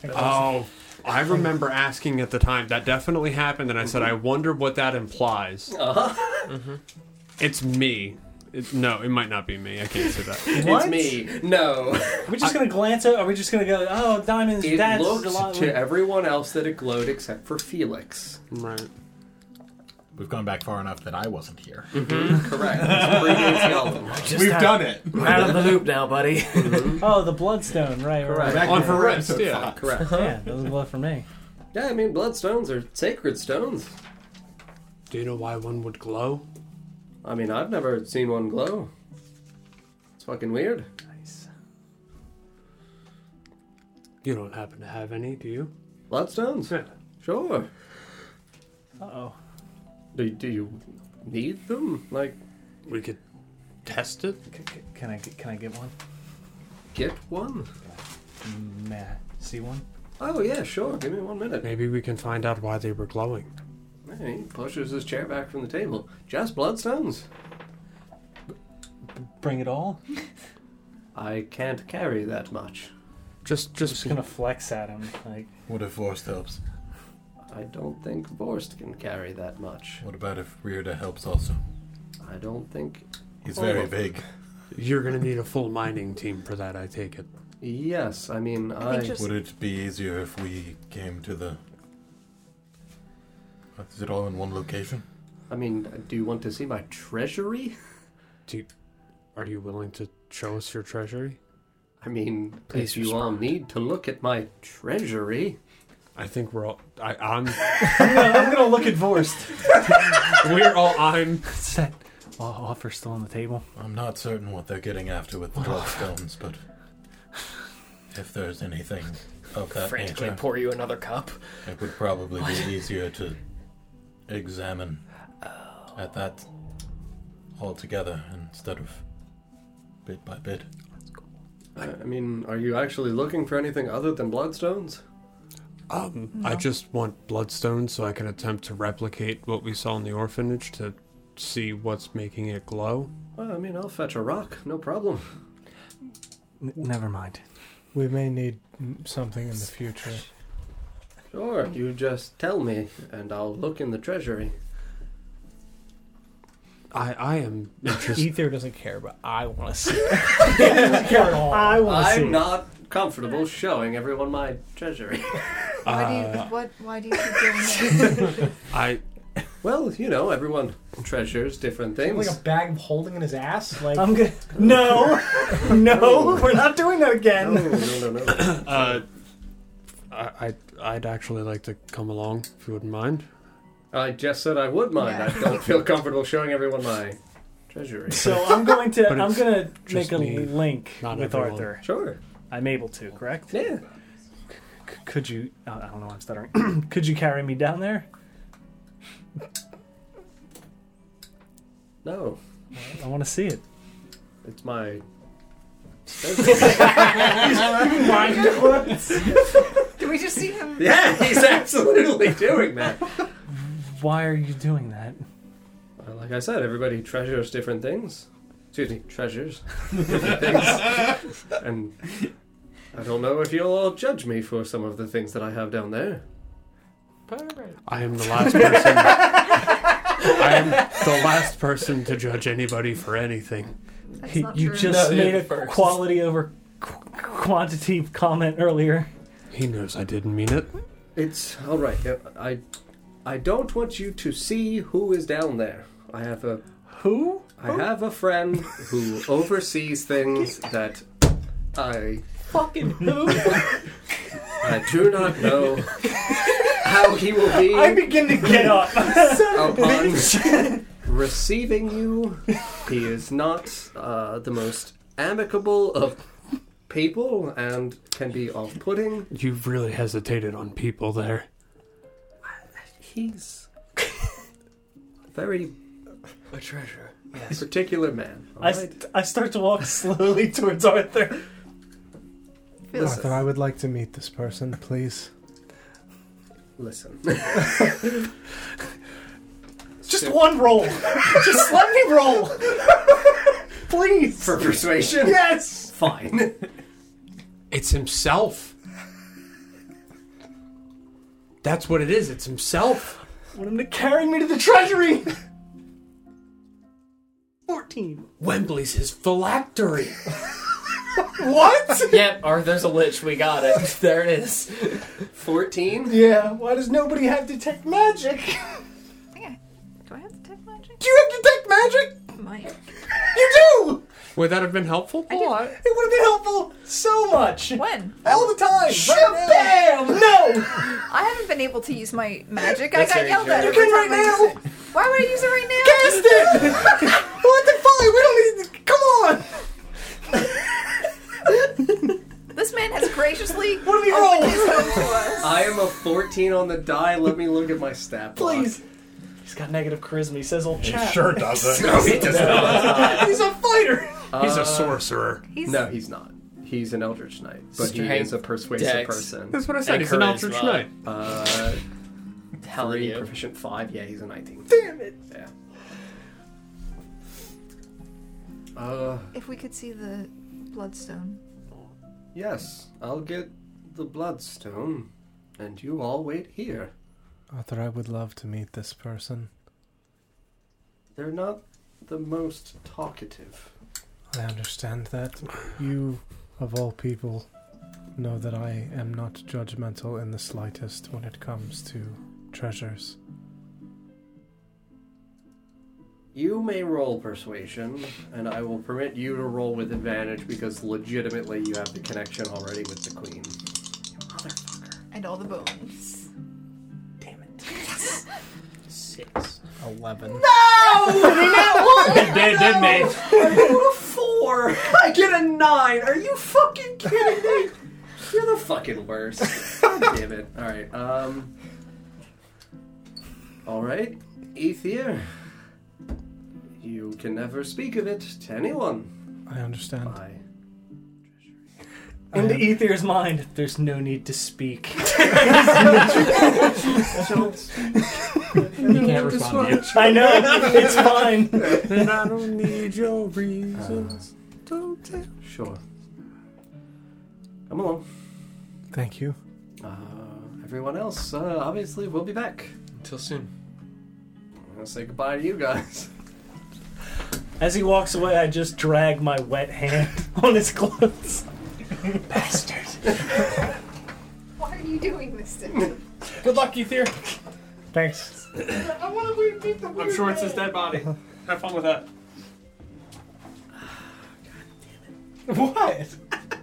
think it was- Oh, I remember asking at the time. That definitely happened, and I said, I wonder what that implies. Uh-huh. It's me. It, no, it might not be me. I can't say that. It's me. No. Are we just gonna glance at? Are we just gonna go? Oh, diamonds. It that's a looked lot. to everyone else that it glowed except for Felix. right. We've gone back far enough that I wasn't here. Correct. Predates Gollum. We've done it. We're Out of the loop now, buddy. Oh, the bloodstone. Right. Correct. Right. On before her wrist, yeah. five. Correct. Yeah, that was blood for me. Yeah, I mean, bloodstones are sacred stones. Do you know why one would glow? I mean, I've never seen one glow. It's fucking weird. Nice. You don't happen to have any, do you? Bloodstones? Yeah. Sure. Uh oh. Do, do you need them? Like, We could test it. Can I get? Can I get one? get one? Mm, may I see one? Oh, yeah, sure. Give me one minute. Maybe we can find out why they were glowing. He pushes his chair back from the table. Just bloodstones. Bring it all. I can't carry that much. Just, Just just gonna flex at him. Like What if Vorst helps? I don't think Vorst can carry that much. What about if Riorda helps also? I don't think. He's Oh. very big. You're gonna need a full mining team for that. I take it. Yes, I mean, I I. just Would it be easier if we came to the. Is it all in one location? I mean, do you want to see my treasury? Do, Are you willing to show us your treasury? I mean, Please if you all need to look at my treasury, I think we're all. I, I'm. I'm gonna, I'm gonna look at Vorst. we're all. I'm. Is that o- offer still on the table? I'm not certain what they're getting after with the bloodstones, but if there's anything of that Frantically nature, pour you another cup. it would probably be easier to examine oh. at that altogether instead of bit by bit. I I mean, are you actually looking for anything other than bloodstones? Um, I just want bloodstone so I can attempt to replicate what we saw in the orphanage to see what's making it glow. Well, I mean, I'll fetch a rock, no problem. N- never mind. We may need something in the future. Sure, you just tell me, and I'll look in the treasury. I I am interested. Ethir doesn't care, but I want to see it. doesn't care at all. I want to see I'm it. not comfortable showing everyone my treasury. Why do you? Uh, What? Why do you keep doing that? I well, you know, everyone treasures different things. like a bag of holding in his ass. Like I'm gonna. No, no, we're not doing that again. no, no, no. uh, I I'd, I'd actually like to come along if you wouldn't mind. I just said I would mind. Yeah. I don't feel comfortable showing everyone my treasury. So I'm going to. But I'm it's gonna just make a me, link not with everyone. Arthur. Sure. I'm able to, correct? Yeah. C- could you? Uh, I don't know. I'm stuttering. could you carry me down there? No, I want to see it. it's my. Do we just see him? yeah, he's absolutely doing that. Why are you doing that? Well, like I said, everybody treasures different things. Excuse me, treasures different things. And I don't know if you'll all judge me for some of the things that I have down there. I am the last person. I am the last person to judge anybody for anything. That's You, not you true. just No, made a first. quality over qu- quantity comment earlier. He knows I didn't mean it. It's all right. yeah, I, I don't want you to see who is down there. I have a, Who? I have a friend who oversees things that I, Fucking who? I do not know how he will be I begin to get up. upon receiving you. He is not uh, the most amicable of people and can be off-putting. You've really hesitated on people there. He's very A treasure. particular man. I, alright? st- I start to walk slowly towards Arthur. Feels- Arthur, I would like to meet this person, please. Listen. Just one roll. Just let me roll. Please. For persuasion? Yes. Fine. It's himself. That's what it is. It's himself. Want him to carry me to the treasury. 14. Wembley's his phylactery. What? Yep, Arthur's a lich. We got it. There it is. 14? Yeah, why does nobody have detect magic? Yeah. Do I have to take magic? Do you have detect magic? Might. You do! Would that have been helpful? I do. Oh, It would have been helpful so much. When? All the time. Right Bam! No! I haven't been able to use my magic. That's I got very yelled true. at You every can time right I now. it. Why would I use it right now? Cast it! what the fuck? We don't need. Come on! This man has graciously What do we opened roll? his home to us. I am a 14 on the die. Let me look at my stat block. Please. He's got negative charisma. He says old He chap. sure doesn't. No, he does not. He's a fighter. He's Uh, a sorcerer. He's, No, he's not. He's an Eldritch Knight, but he Strength, is a persuasive dex. person. That's what I said. And He's an Eldritch charisma. Knight. Uh, Telling three, you. proficient five. Yeah, he's a 19. Damn it. Yeah. Uh, If we could see the bloodstone. yes, I'll get the bloodstone, and you all wait here. Arthur, I would love to meet this person. They're not the most talkative. I understand that. You, of all people, know that I am not judgmental in the slightest when it comes to treasures. You may roll persuasion, and I will permit you to roll with advantage because legitimately you have the connection already with the queen. Motherfucker. And all the bones. Damn it. Six. Eleven. It did, didn't they? Four. I get a nine. Are you fucking kidding me? You're the fucking worst. God damn it. All right. Um. All right, Ethir. You can never speak of it to anyone. I understand. I. In the Ethir's mind, there's no need to speak. you can't respond to you. I know, it's fine. And I don't need your reasons. Don't tell. Sure. Come along. Thank you. Uh, everyone else, uh, obviously, we'll be back. Until soon. I'm gonna say goodbye to you guys. As he walks away, I just drag my wet hand on his clothes. Bastard. Why are you doing this to me? Good luck, Ethir. Thanks. I want to beat the I'm sure it's his dead body. Have fun with that. What?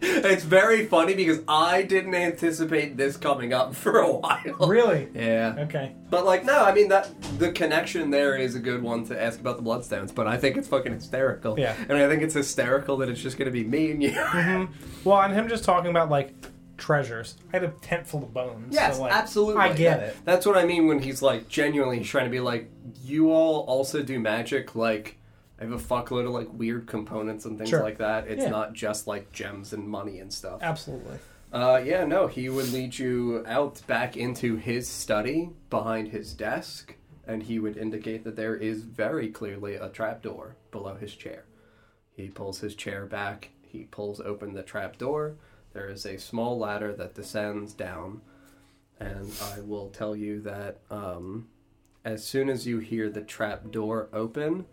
it's very funny because I didn't anticipate this coming up for a while. Really? Yeah. Okay. But like, no, I mean that the connection there is a good one to ask about the bloodstones. But I think it's fucking hysterical. Yeah. And I think it's hysterical that it's just gonna be me and you. Mm-hmm. Well, and him just talking about like treasures. I had a tent full of bones. Yes, so, like, absolutely. I get That- it. That's what I mean when he's like genuinely trying to be like, you all also do magic. Like, I have a fuckload of like weird components and things Sure. like that. It's Yeah. not just like gems and money and stuff. Absolutely. Uh, yeah, no, he would lead you out back into his study behind his desk, and he would indicate that there is very clearly a trapdoor below his chair. He pulls his chair back, he pulls open the trapdoor. There is a small ladder that descends down, and I will tell you that um, as soon as you hear the trapdoor open,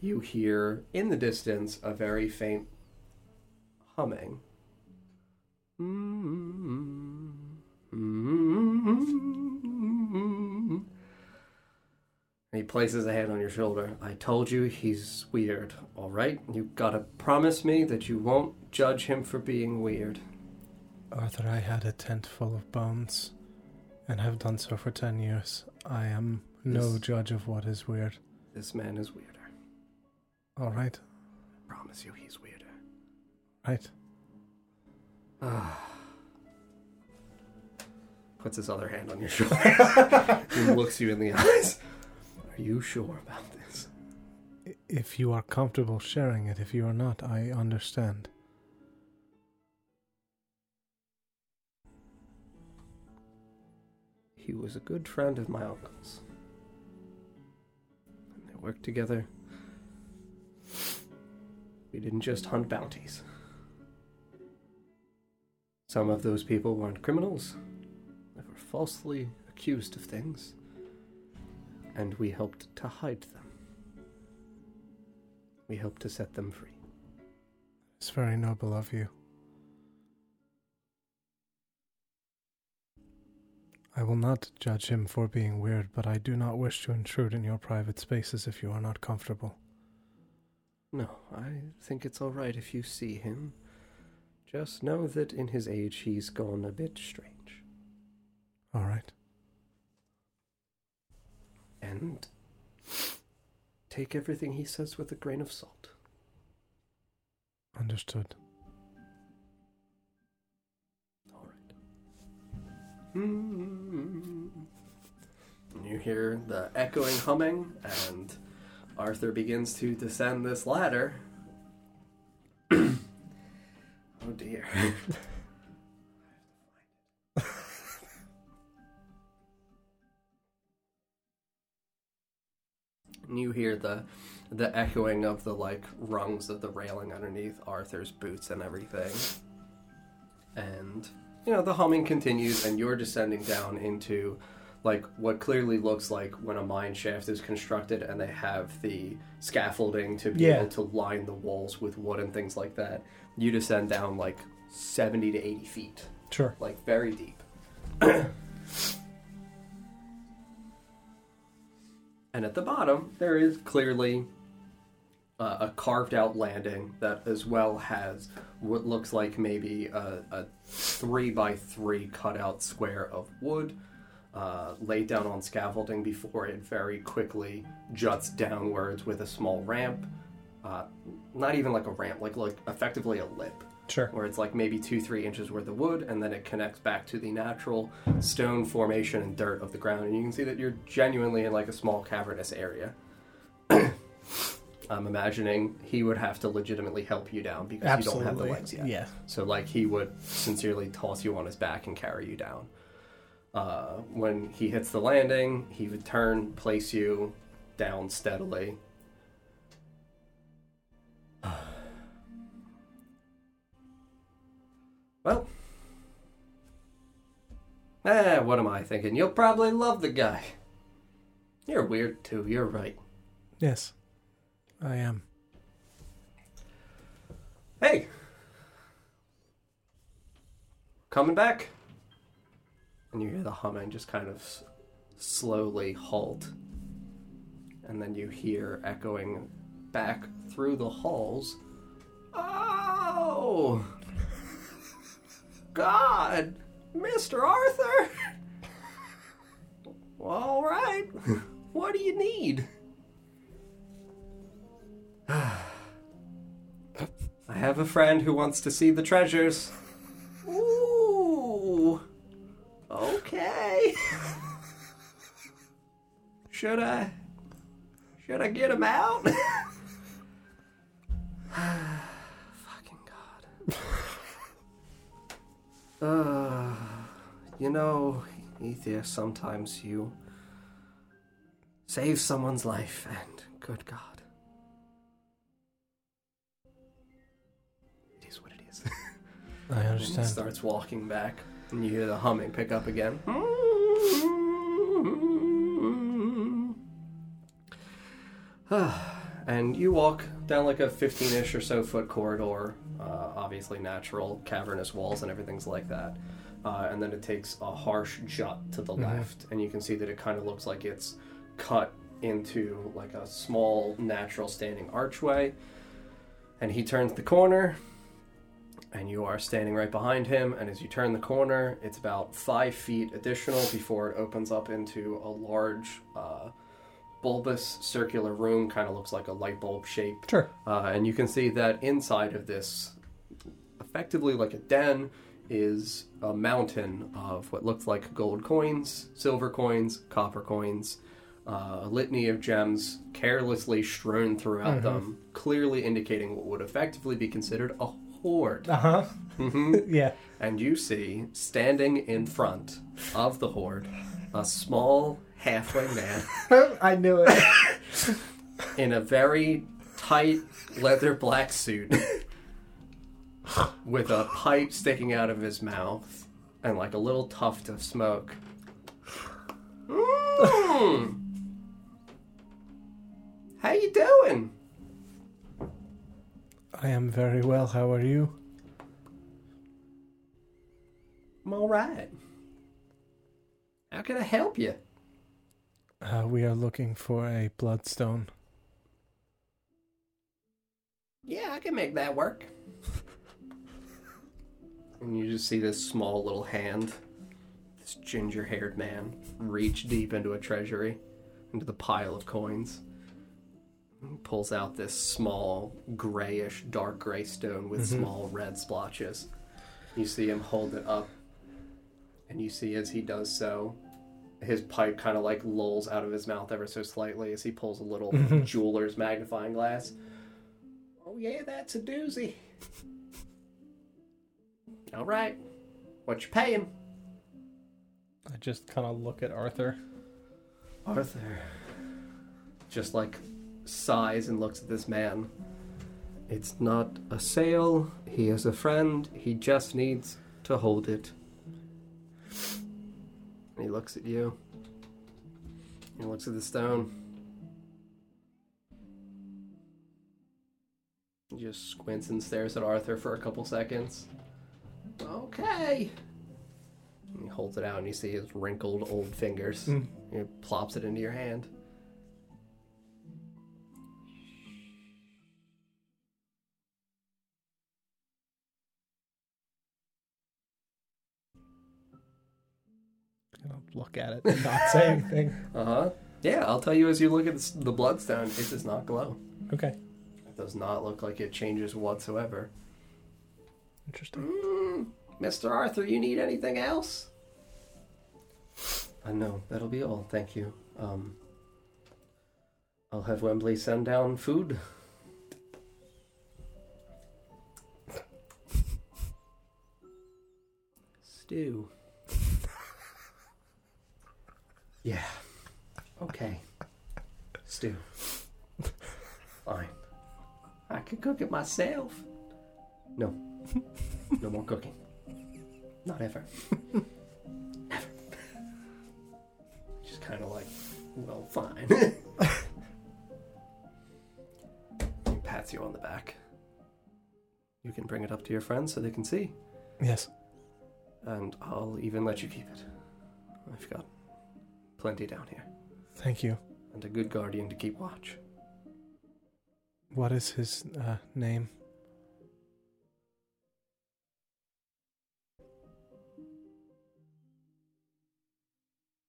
you hear in the distance a very faint humming. And he places a hand on your shoulder. I told you he's weird, alright? You gotta promise me that you won't judge him for being weird. Arthur, I had a tent full of bones, and have done so for ten years. I am no This- judge of what is weird. This man is weirder. All right, I promise you he's weirder. right. Puts his other hand on your shoulder and looks you in the eyes. Are you sure about this? If you are comfortable sharing it, if you are not, I understand. He was a good friend of my uncle's. And they worked together. We didn't just hunt bounties. Some of those people weren't criminals. They were falsely accused of things. And we helped to hide them. We helped to set them free. It's very noble of you. I will not judge him for being weird, but I do not wish to intrude in your private spaces if you are not comfortable. No, I think it's alright if you see him. Just know that in his age he's gone a bit strange. All right. And take everything he says with a grain of salt. Understood. All right. And you hear the echoing humming, and Arthur begins to descend this ladder. oh dear. and you hear the the echoing of the like rungs of the railing underneath Arthur's boots and everything. And you know, the humming continues and you're descending down into like what clearly looks like when a mine shaft is constructed and they have the scaffolding to be Yeah. able to line the walls with wood and things like that. You descend down like 70 to 80 feet, Sure. like very deep. and at the bottom, there is clearly uh, a carved out landing that as well has what looks like maybe a, a three by three cutout square of wood uh, laid down on scaffolding before it very quickly juts downwards with a small ramp. Uh, not even like a ramp, like like effectively a lip Sure. where it's like maybe two, three inches worth of wood, and then it connects back to the natural stone formation and dirt of the ground. And you can see that you're genuinely in like a small cavernous area. I'm imagining he would have to legitimately help you down because you don't have the legs yet. Yeah. So like he would sincerely toss you on his back and carry you down. Uh, when he hits the landing, he would turn, place you down steadily. Well, ah, what am I thinking? You'll probably love the guy. You're weird too. You're right. Yes. I am. Hey, coming back? And you hear the humming just kind of slowly halt. And then you hear echoing back through the halls. Oh! God! Mr. Arthur! All right. What do you need? I have a friend who wants to see the treasures. Ooh. Okay. should I? Should I get him out? Fucking God. Uh, you know, Ethir, sometimes you save someone's life, and good God. It is what it is. I understand. he starts walking back, and you hear the humming pick up again. and you walk down like a 15-ish or so foot corridor, uh, obviously natural cavernous walls and everything's like that. Uh, and then it takes a harsh jut to the left, and you can see that it kind of looks like it's cut into like a small natural standing archway. And he turns the corner, and you are standing right behind him. And as you turn the corner, it's about five feet additional before it opens up into a large, uh, bulbous circular room. Kind of looks like a light bulb shape. Sure. Uh, and you can see that inside of this, effectively like a den, is a mountain of what looks like gold coins, silver coins, copper coins, uh, a litany of gems carelessly strewn throughout them, clearly indicating what would effectively be considered a hoard. Uh huh. Mhm. Yeah. And you see, standing in front of the hoard, a small halfway man I knew it. in a very tight leather black suit with a pipe sticking out of his mouth and like a little tuft of smoke. Mm. How you doing? I am very well. How are you? I'm all right. How can I help you? Uh, we are looking for a bloodstone. Yeah, I can make that work. and you just see this small little hand, this ginger haired man, reach deep into a treasury, into the pile of coins. He pulls out this small, grayish, dark gray stone with mm-hmm. small red splotches. You see him hold it up, and you see as he does so, his pipe kind of like lolls out of his mouth ever so slightly as he pulls a little mm-hmm. jeweler's magnifying glass. Oh yeah, that's a doozy. All right, what you paying, I just kind of look at Arthur. Arthur? Just like sighs and looks at this man. It's not a sale. He is a friend. He just needs to hold it. And he looks at you. He looks at the stone. He just squints and stares at Arthur for a couple seconds. Okay. And he holds it out, and you see his wrinkled old fingers. Mm. He plops it into your hand. Look at it and not say anything. Uh huh. Yeah, I'll tell you as you look at this, the bloodstone, it does not glow. Okay. It does not look like it changes whatsoever. Interesting. Mm, Mr. Arthur, you need anything else? Uh, no, that'll be all. Thank you. Um, I'll have Wembley send down food. Stew. Yeah. Okay. Stew. Fine. I could cook it myself. No. No more cooking. Not ever. Never. Just kind of like, well, fine. he pats you on the back. You can bring it up to your friends so they can see. Yes. And I'll even let you keep it. I've got plenty down here. Thank you. And a good guardian to keep watch. What is his uh, name?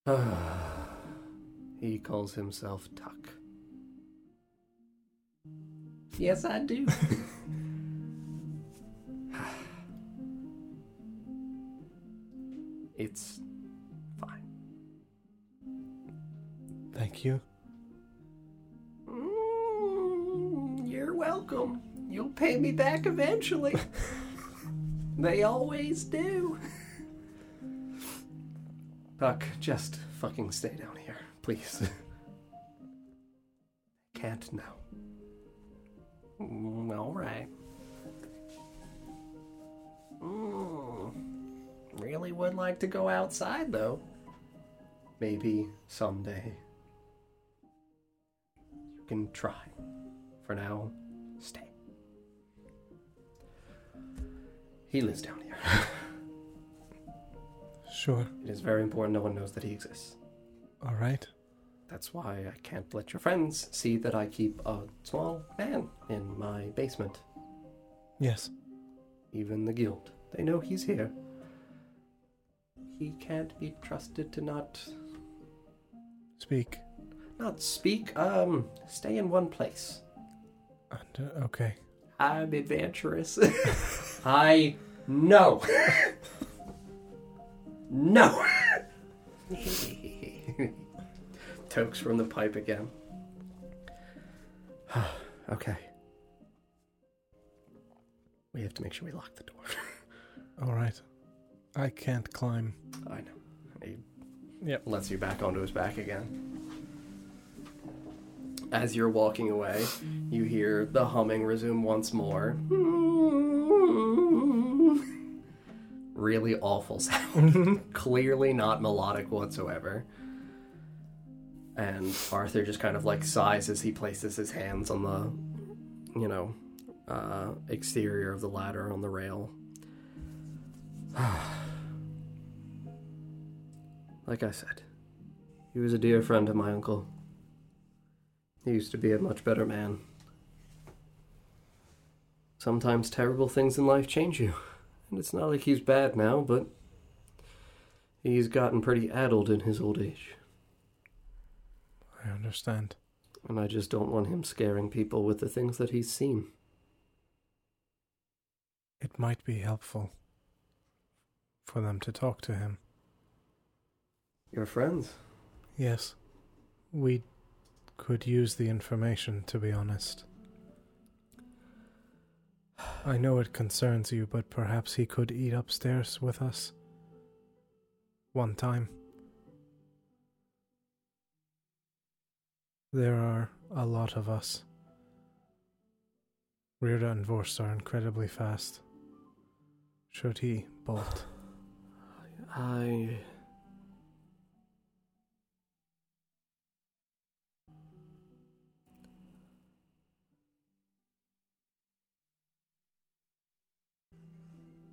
he calls himself Tuck. Yes, I do. it's Thank you. Mm, you're welcome. You'll pay me back eventually. they always do. Buck, just fucking stay down here, please. Can't now. Mm, all right. Mm, really would like to go outside, though. Maybe someday. Can try. For now, stay. He lives down here. Sure. It is very important no one knows that he exists. All right. That's why I can't let your friends see that I keep a small man in my basement. Yes. Even the guild. They know he's here. He can't be trusted to not Speak. Not speak, um, stay in one place. And, uh, okay. I'm adventurous. I know. no. Tokes from the pipe again. okay. We have to make sure we lock the door. All right. I can't climb. I know. He Yep. lets you back onto his back again. As you're walking away, you hear the humming resume once more. Really awful sound. Clearly not melodic whatsoever. And Arthur just kind of like sighs as he places his hands on the, you know, uh, exterior of the ladder on the rail. Like I said, he was a dear friend of my uncle. He used to be a much better man. Sometimes terrible things in life change you. And it's not like he's bad now, but he's gotten pretty addled in his old age. I understand. And I just don't want him scaring people with the things that he's seen. It might be helpful for them to talk to him. Your friends? Yes. We could use the information, to be honest. I know it concerns you, but perhaps he could eat upstairs with us. One time. There are a lot of us. Rirda and Vorst are incredibly fast. Should he bolt? I.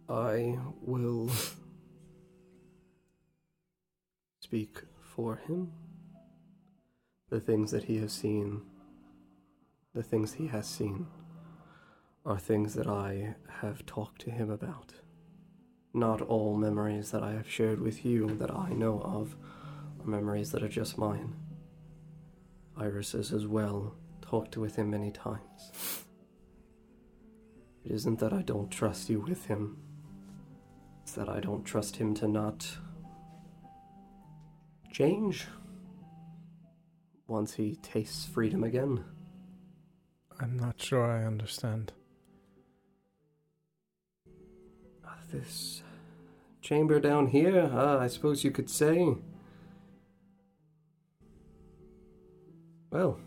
I will speak for him. The things that he has seen, the things he has seen, are things that I have talked to him about. not all memories that I have shared with you that I know of are memories that are just mine. Iris is as well. Talked with him many times. It isn't that I don't trust you with him, that I don't trust him to not change once he tastes freedom again. I'm not sure I understand. This chamber down here, uh, I suppose you could say. Well,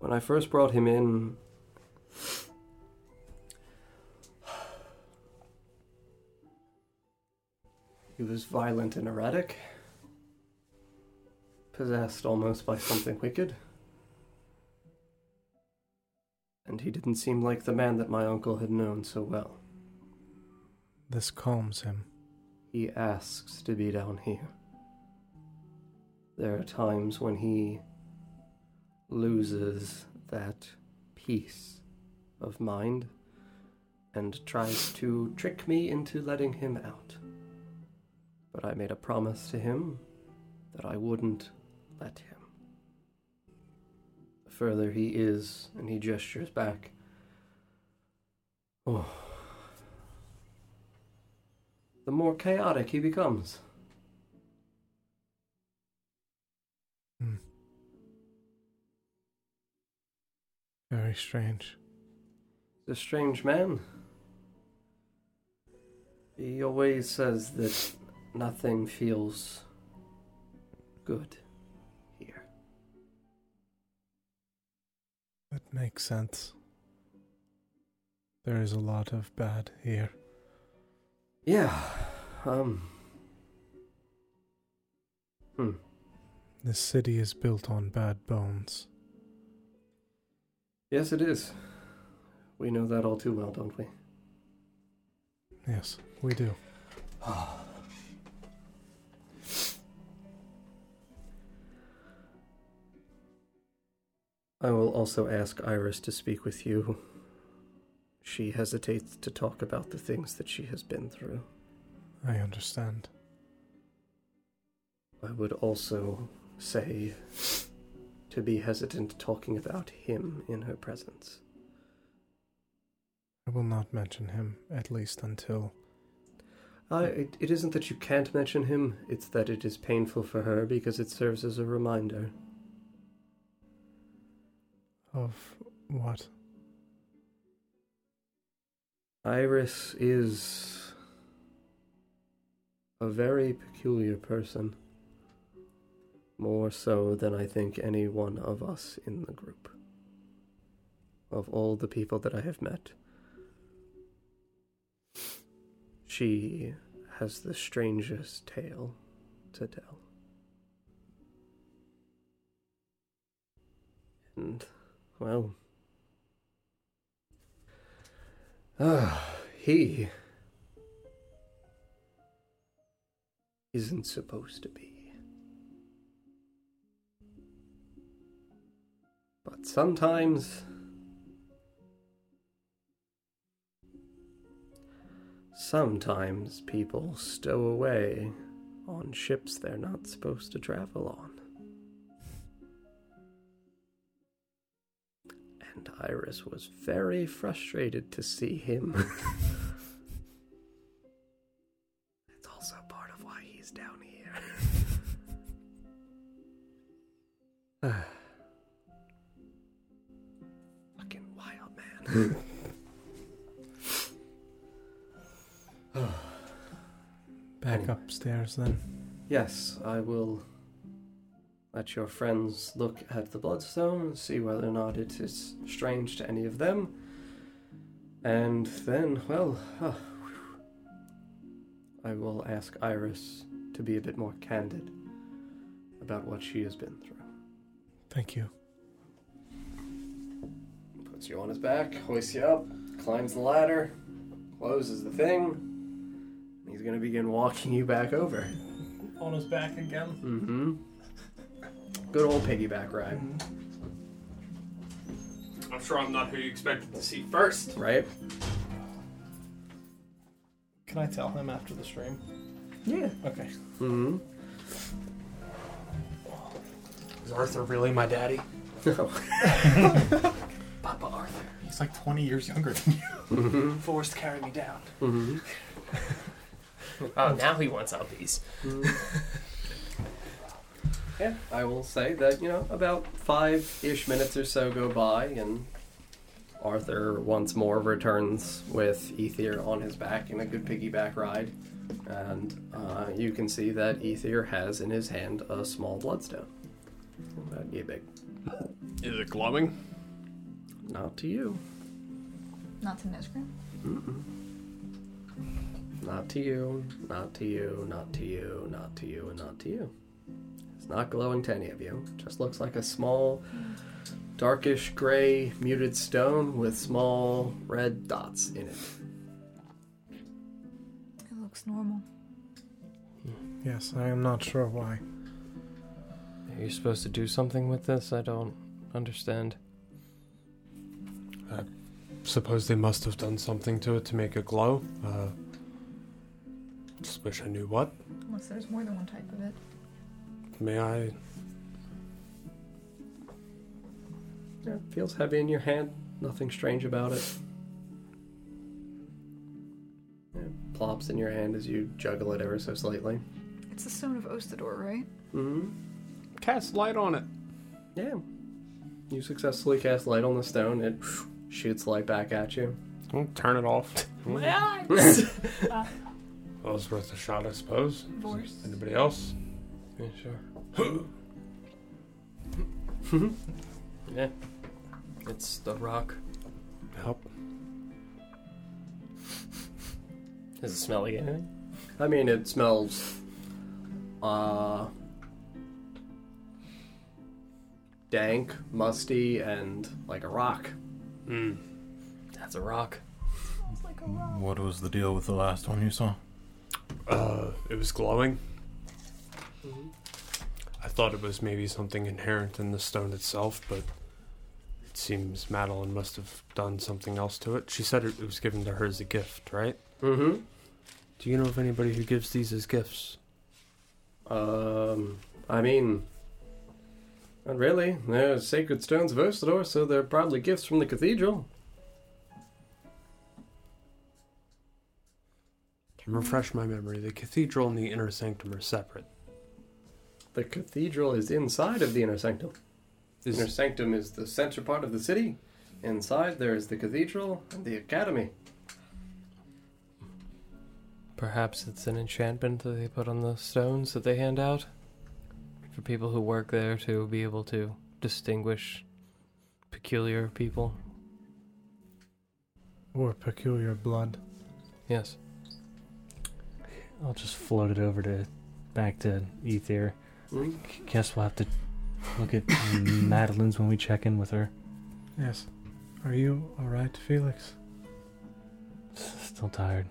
when I first brought him in, he was violent and erratic, possessed almost by something wicked. And he didn't seem like the man that my uncle had known so well. This calms him. He asks to be down here. There are times when he loses that peace of mind and tries to trick me into letting him out. But I made a promise to him that I wouldn't let him. The further he is, and he gestures back. Oh. The more chaotic he becomes. Hmm. Very strange. He's a strange man. He always says that nothing feels good here. That makes sense. There is a lot of bad here. Yeah, um. Hmm. This city is built on bad bones. Yes, it is. We know that all too well, don't we? Yes, we do. I will also ask Iris to speak with you. She hesitates to talk about the things that she has been through. I understand. I would also say to be hesitant talking about him in her presence. I will not mention him, at least until. I, it, it isn't that you can't mention him, it's that it is painful for her because it serves as a reminder. Of what? Iris is a very peculiar person. More so than I think any one of us in the group. Of all the people that I have met, she has the strangest tale to tell. And, well, Ah, he isn't supposed to be. But sometimes sometimes people stow away on ships they're not supposed to travel on. And Iris was very frustrated to see him. That's also part of why he's down here. Fucking wild man. Back upstairs then. yes, I will let your friends look at the bloodstone and see whether or not it is strange to any of them. And then, well, uh, I will ask Iris to be a bit more candid about what she has been through. Thank you. Puts you on his back, hoists you up, climbs the ladder, closes the thing. He's gonna begin walking you back over. On his back again. Mm-hmm. Good old piggyback ride. I'm sure I'm not who you expected to see first. Right? Can I tell him after the stream? Yeah. Okay. Mm-hmm. Is Arthur really my daddy? Mm-hmm. Papa Arthur. He's like 20 years younger than you. mm-hmm. Forced carry me down. Mm-hmm. Oh, now he wants uppies. Yeah, I will say that, you know, about five ish minutes or so go by, and Arthur once more returns with Ethir on his back in a good piggyback ride. And uh, you can see that Ethir has in his hand a small bloodstone. About yay big. Is it glowing? Not to you. Not to Nesgrim. Mm-mm. Not to you, not to you, not to you, not to you, and not to you. It's not glowing to any of you. Just looks like a small, darkish gray muted stone with small red dots in it. It looks normal. Yes, I am not sure why. Are you supposed to do something with this? I don't understand. I suppose they must have done something to it to make it glow. Uh, just wish I knew what. Unless there's more than one type of it. May I? Yeah, it feels heavy in your hand. Nothing strange about it. Yeah, it plops in your hand as you juggle it ever so slightly. It's the stone of Ostador, right? Mm-hmm. Cast light on it. Yeah. You successfully cast light on the stone. It shoots light back at you. I'll turn it off. My eyes! Well, it's worth a shot, I suppose. Divorce. Anybody else? Yeah, sure. yeah. It's the rock. Help. Does it smell like anything? I mean, it smells, uh, dank, musty, and like a rock. Hmm. That's a rock. Smells like a rock. What was the deal with the last one you saw? Uh, it was glowing. I thought it was maybe something inherent in the stone itself, but it seems Madeline must have done something else to it. She said it, was given to her as a gift, right? Mm-hmm. Do you know of anybody who gives these as gifts? Um, I mean, not really. They're sacred stones of Ostador, so they're probably gifts from the cathedral. Refresh my memory. The cathedral and the inner sanctum are separate. The cathedral is inside of the inner sanctum. The Is- inner sanctum is the center part of the city. Inside there is the cathedral and the academy. Perhaps it's an enchantment that they put on the stones that they hand out for people who work there to be able to distinguish peculiar people. Or peculiar blood. Yes. I'll just float it over to back to Ethir. Hmm? Guess we'll have to look at Madeline's when we check in with her. Yes. Are you alright, Felix? Still tired.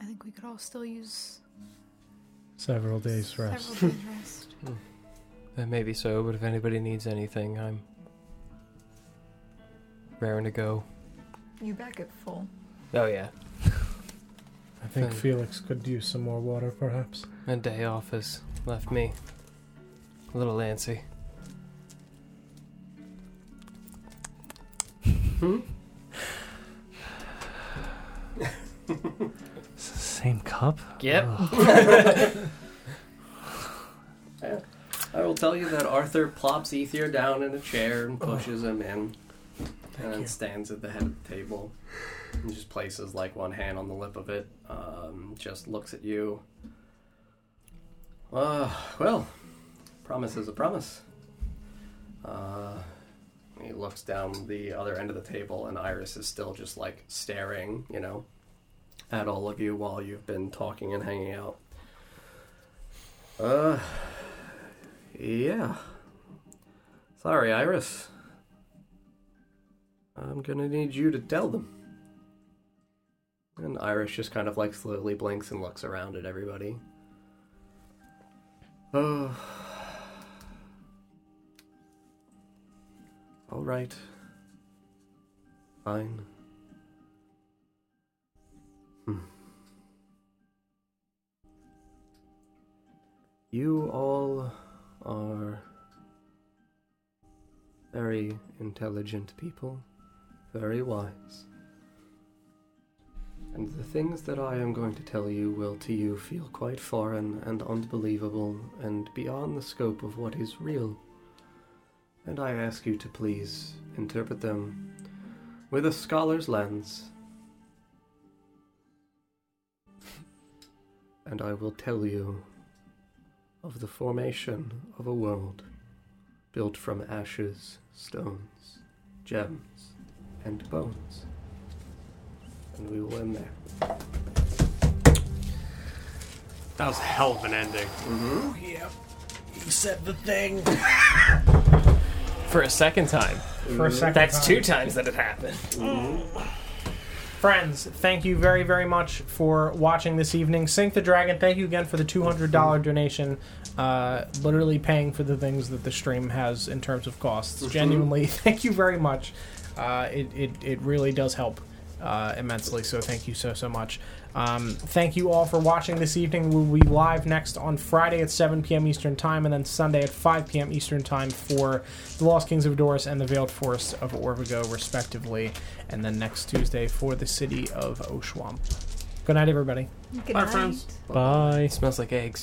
I think we could all still use Several days rest. several days rest. That may be so, but if anybody needs anything, I'm raring to go. You back at full. Oh yeah, I think Fine. Felix could use some more water, perhaps. a day off has left me a little antsy. Hmm? S- Same cup? Yep. Ugh. I will tell you that Arthur plops Ethir down in a chair and pushes him in. and then stands at the head of the table and just places like one hand on the lip of it. Um, just looks at you. Uh, well, promise is a promise. Uh, he looks down the other end of the table, and Iris is still just like staring, you know, at all of you while you've been talking and hanging out. Uh, yeah. Sorry, Iris. I'm gonna need you to tell them. And Iris just kind of like slowly blinks and looks around at everybody. Oh. All right. Fine. Hmm. You all are very intelligent people, very wise. And the things that I am going to tell you will to you feel quite foreign and unbelievable and beyond the scope of what is real. And I ask you to please interpret them with a scholar's lens. And I will tell you of the formation of a world built from ashes, stones, gems, and bones. And we will end there. That was a hell of an ending. Yeah, he said the thing. For a second time. For a second That's time. two times that it happened. Friends, thank you very, very much for watching this evening. Sink the Dragon, thank you again for the $200 donation. Uh, literally paying for the things that the stream has in terms of costs. Genuinely, thank you very much. Uh, it, it, it really does help uh, immensely, so thank you so, so much. Um, thank you all for watching this evening. We'll be live next on Friday at 7 p.m. Eastern Time, and then Sunday at 5 p.m. Eastern Time for The Lost Kings of Doris and The Veiled Forest of Orvigo, respectively. And then next Tuesday for the city of Oshuamp. Good night, everybody. Good Bye, night. friends. Bye. It smells like eggs.